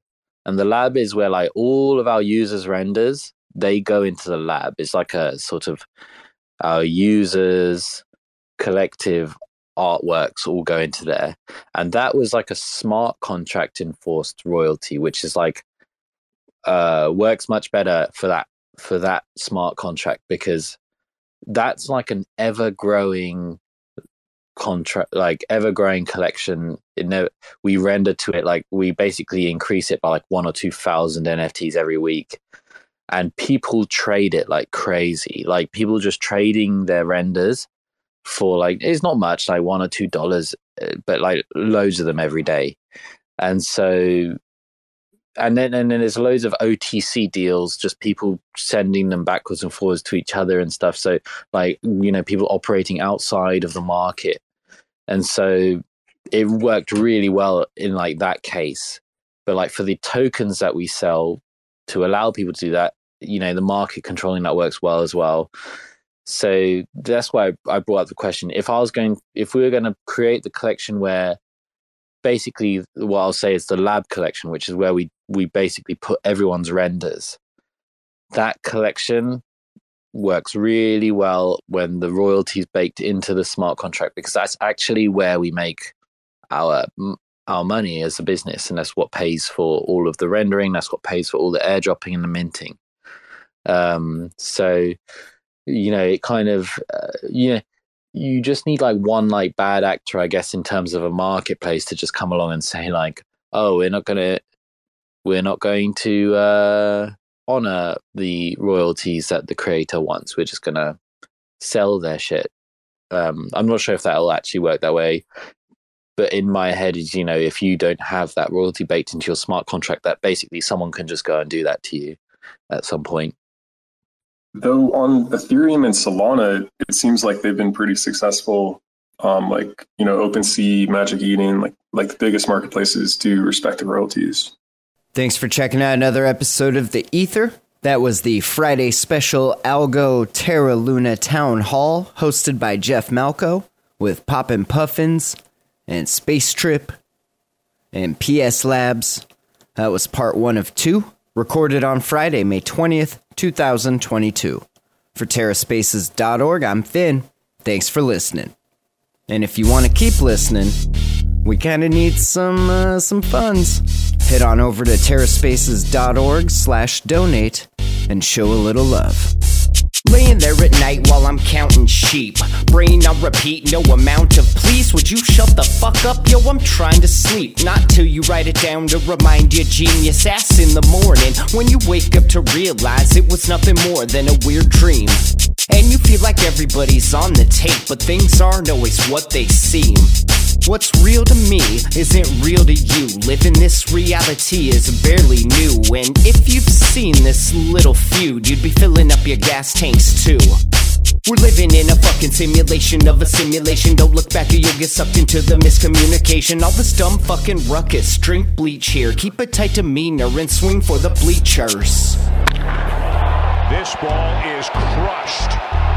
and the lab is where like all of our users renders they go into the lab. It's like a sort of our users collective artworks all go into there. And that was like a smart contract enforced royalty, which is like uh works much better for that for that smart contract because that's like an ever growing contract like ever growing collection it never, we render to it like we basically increase it by like one or two thousand nfts every week. And people trade it like crazy. Like people just trading their renders for like it's not much like one or two dollars uh, but like loads of them every day. And so and then and then there's loads of OTC deals, just people sending them backwards and forwards to each other and stuff. So like you know, people operating outside of the market, and so it worked really well in like that case. But like for the tokens that we sell to allow people to do that, you know, the market controlling that works well as well. So that's why I brought up the question. If I was going, if we were going to create the collection where basically what I'll say is the lab collection, which is where we we basically put everyone's renders. That collection works really well when the royalties baked into the smart contract because that's actually where we make our our money as a business and that's what pays for all of the rendering that's what pays for all the airdropping and the minting. Um so you know it kind of uh, you know you just need like one like bad actor i guess in terms of a marketplace to just come along and say like oh we're not going to we're not going to uh, honor the royalties that the creator wants. We're just going to sell their shit. Um, I'm not sure if that'll actually work that way. But in my head is, you know, if you don't have that royalty baked into your smart contract, that basically someone can just go and do that to you at some point. Though on Ethereum and Solana, it seems like they've been pretty successful. Um, like you know, OpenSea, Magic Eden, like like the biggest marketplaces do respect the royalties. Thanks for checking out another episode of The Ether. That was the Friday special Algo Terra Luna Town Hall hosted by Jeff Malko with Poppin' Puffins and Spacetrip and PS Labs. That was part one of two, recorded on Friday, May 20th, 2022. For TerraSpaces.org, I'm Finn. Thanks for listening. And if you want to keep listening, we kind of need some uh, some funds. Head on over to terraspaces.org slash donate and show a little love. Laying there at night while I'm counting sheep. Brain on repeat, no amount of please. Would you shut the fuck up? Yo, I'm trying to sleep. Not till you write it down to remind your genius ass in the morning. When you wake up to realize it was nothing more than a weird dream. And you feel like everybody's on the tape, but things aren't always what they seem. What's real to me isn't real to you. Living this reality is barely new. And if you've seen this little feud, you'd be filling up your gas tanks too. We're living in a fucking simulation of a simulation. Don't look back or you'll get sucked into the miscommunication. All this dumb fucking ruckus. Drink bleach here. Keep a tight demeanor and swing for the bleachers. This ball is crushed.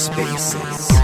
Spaces.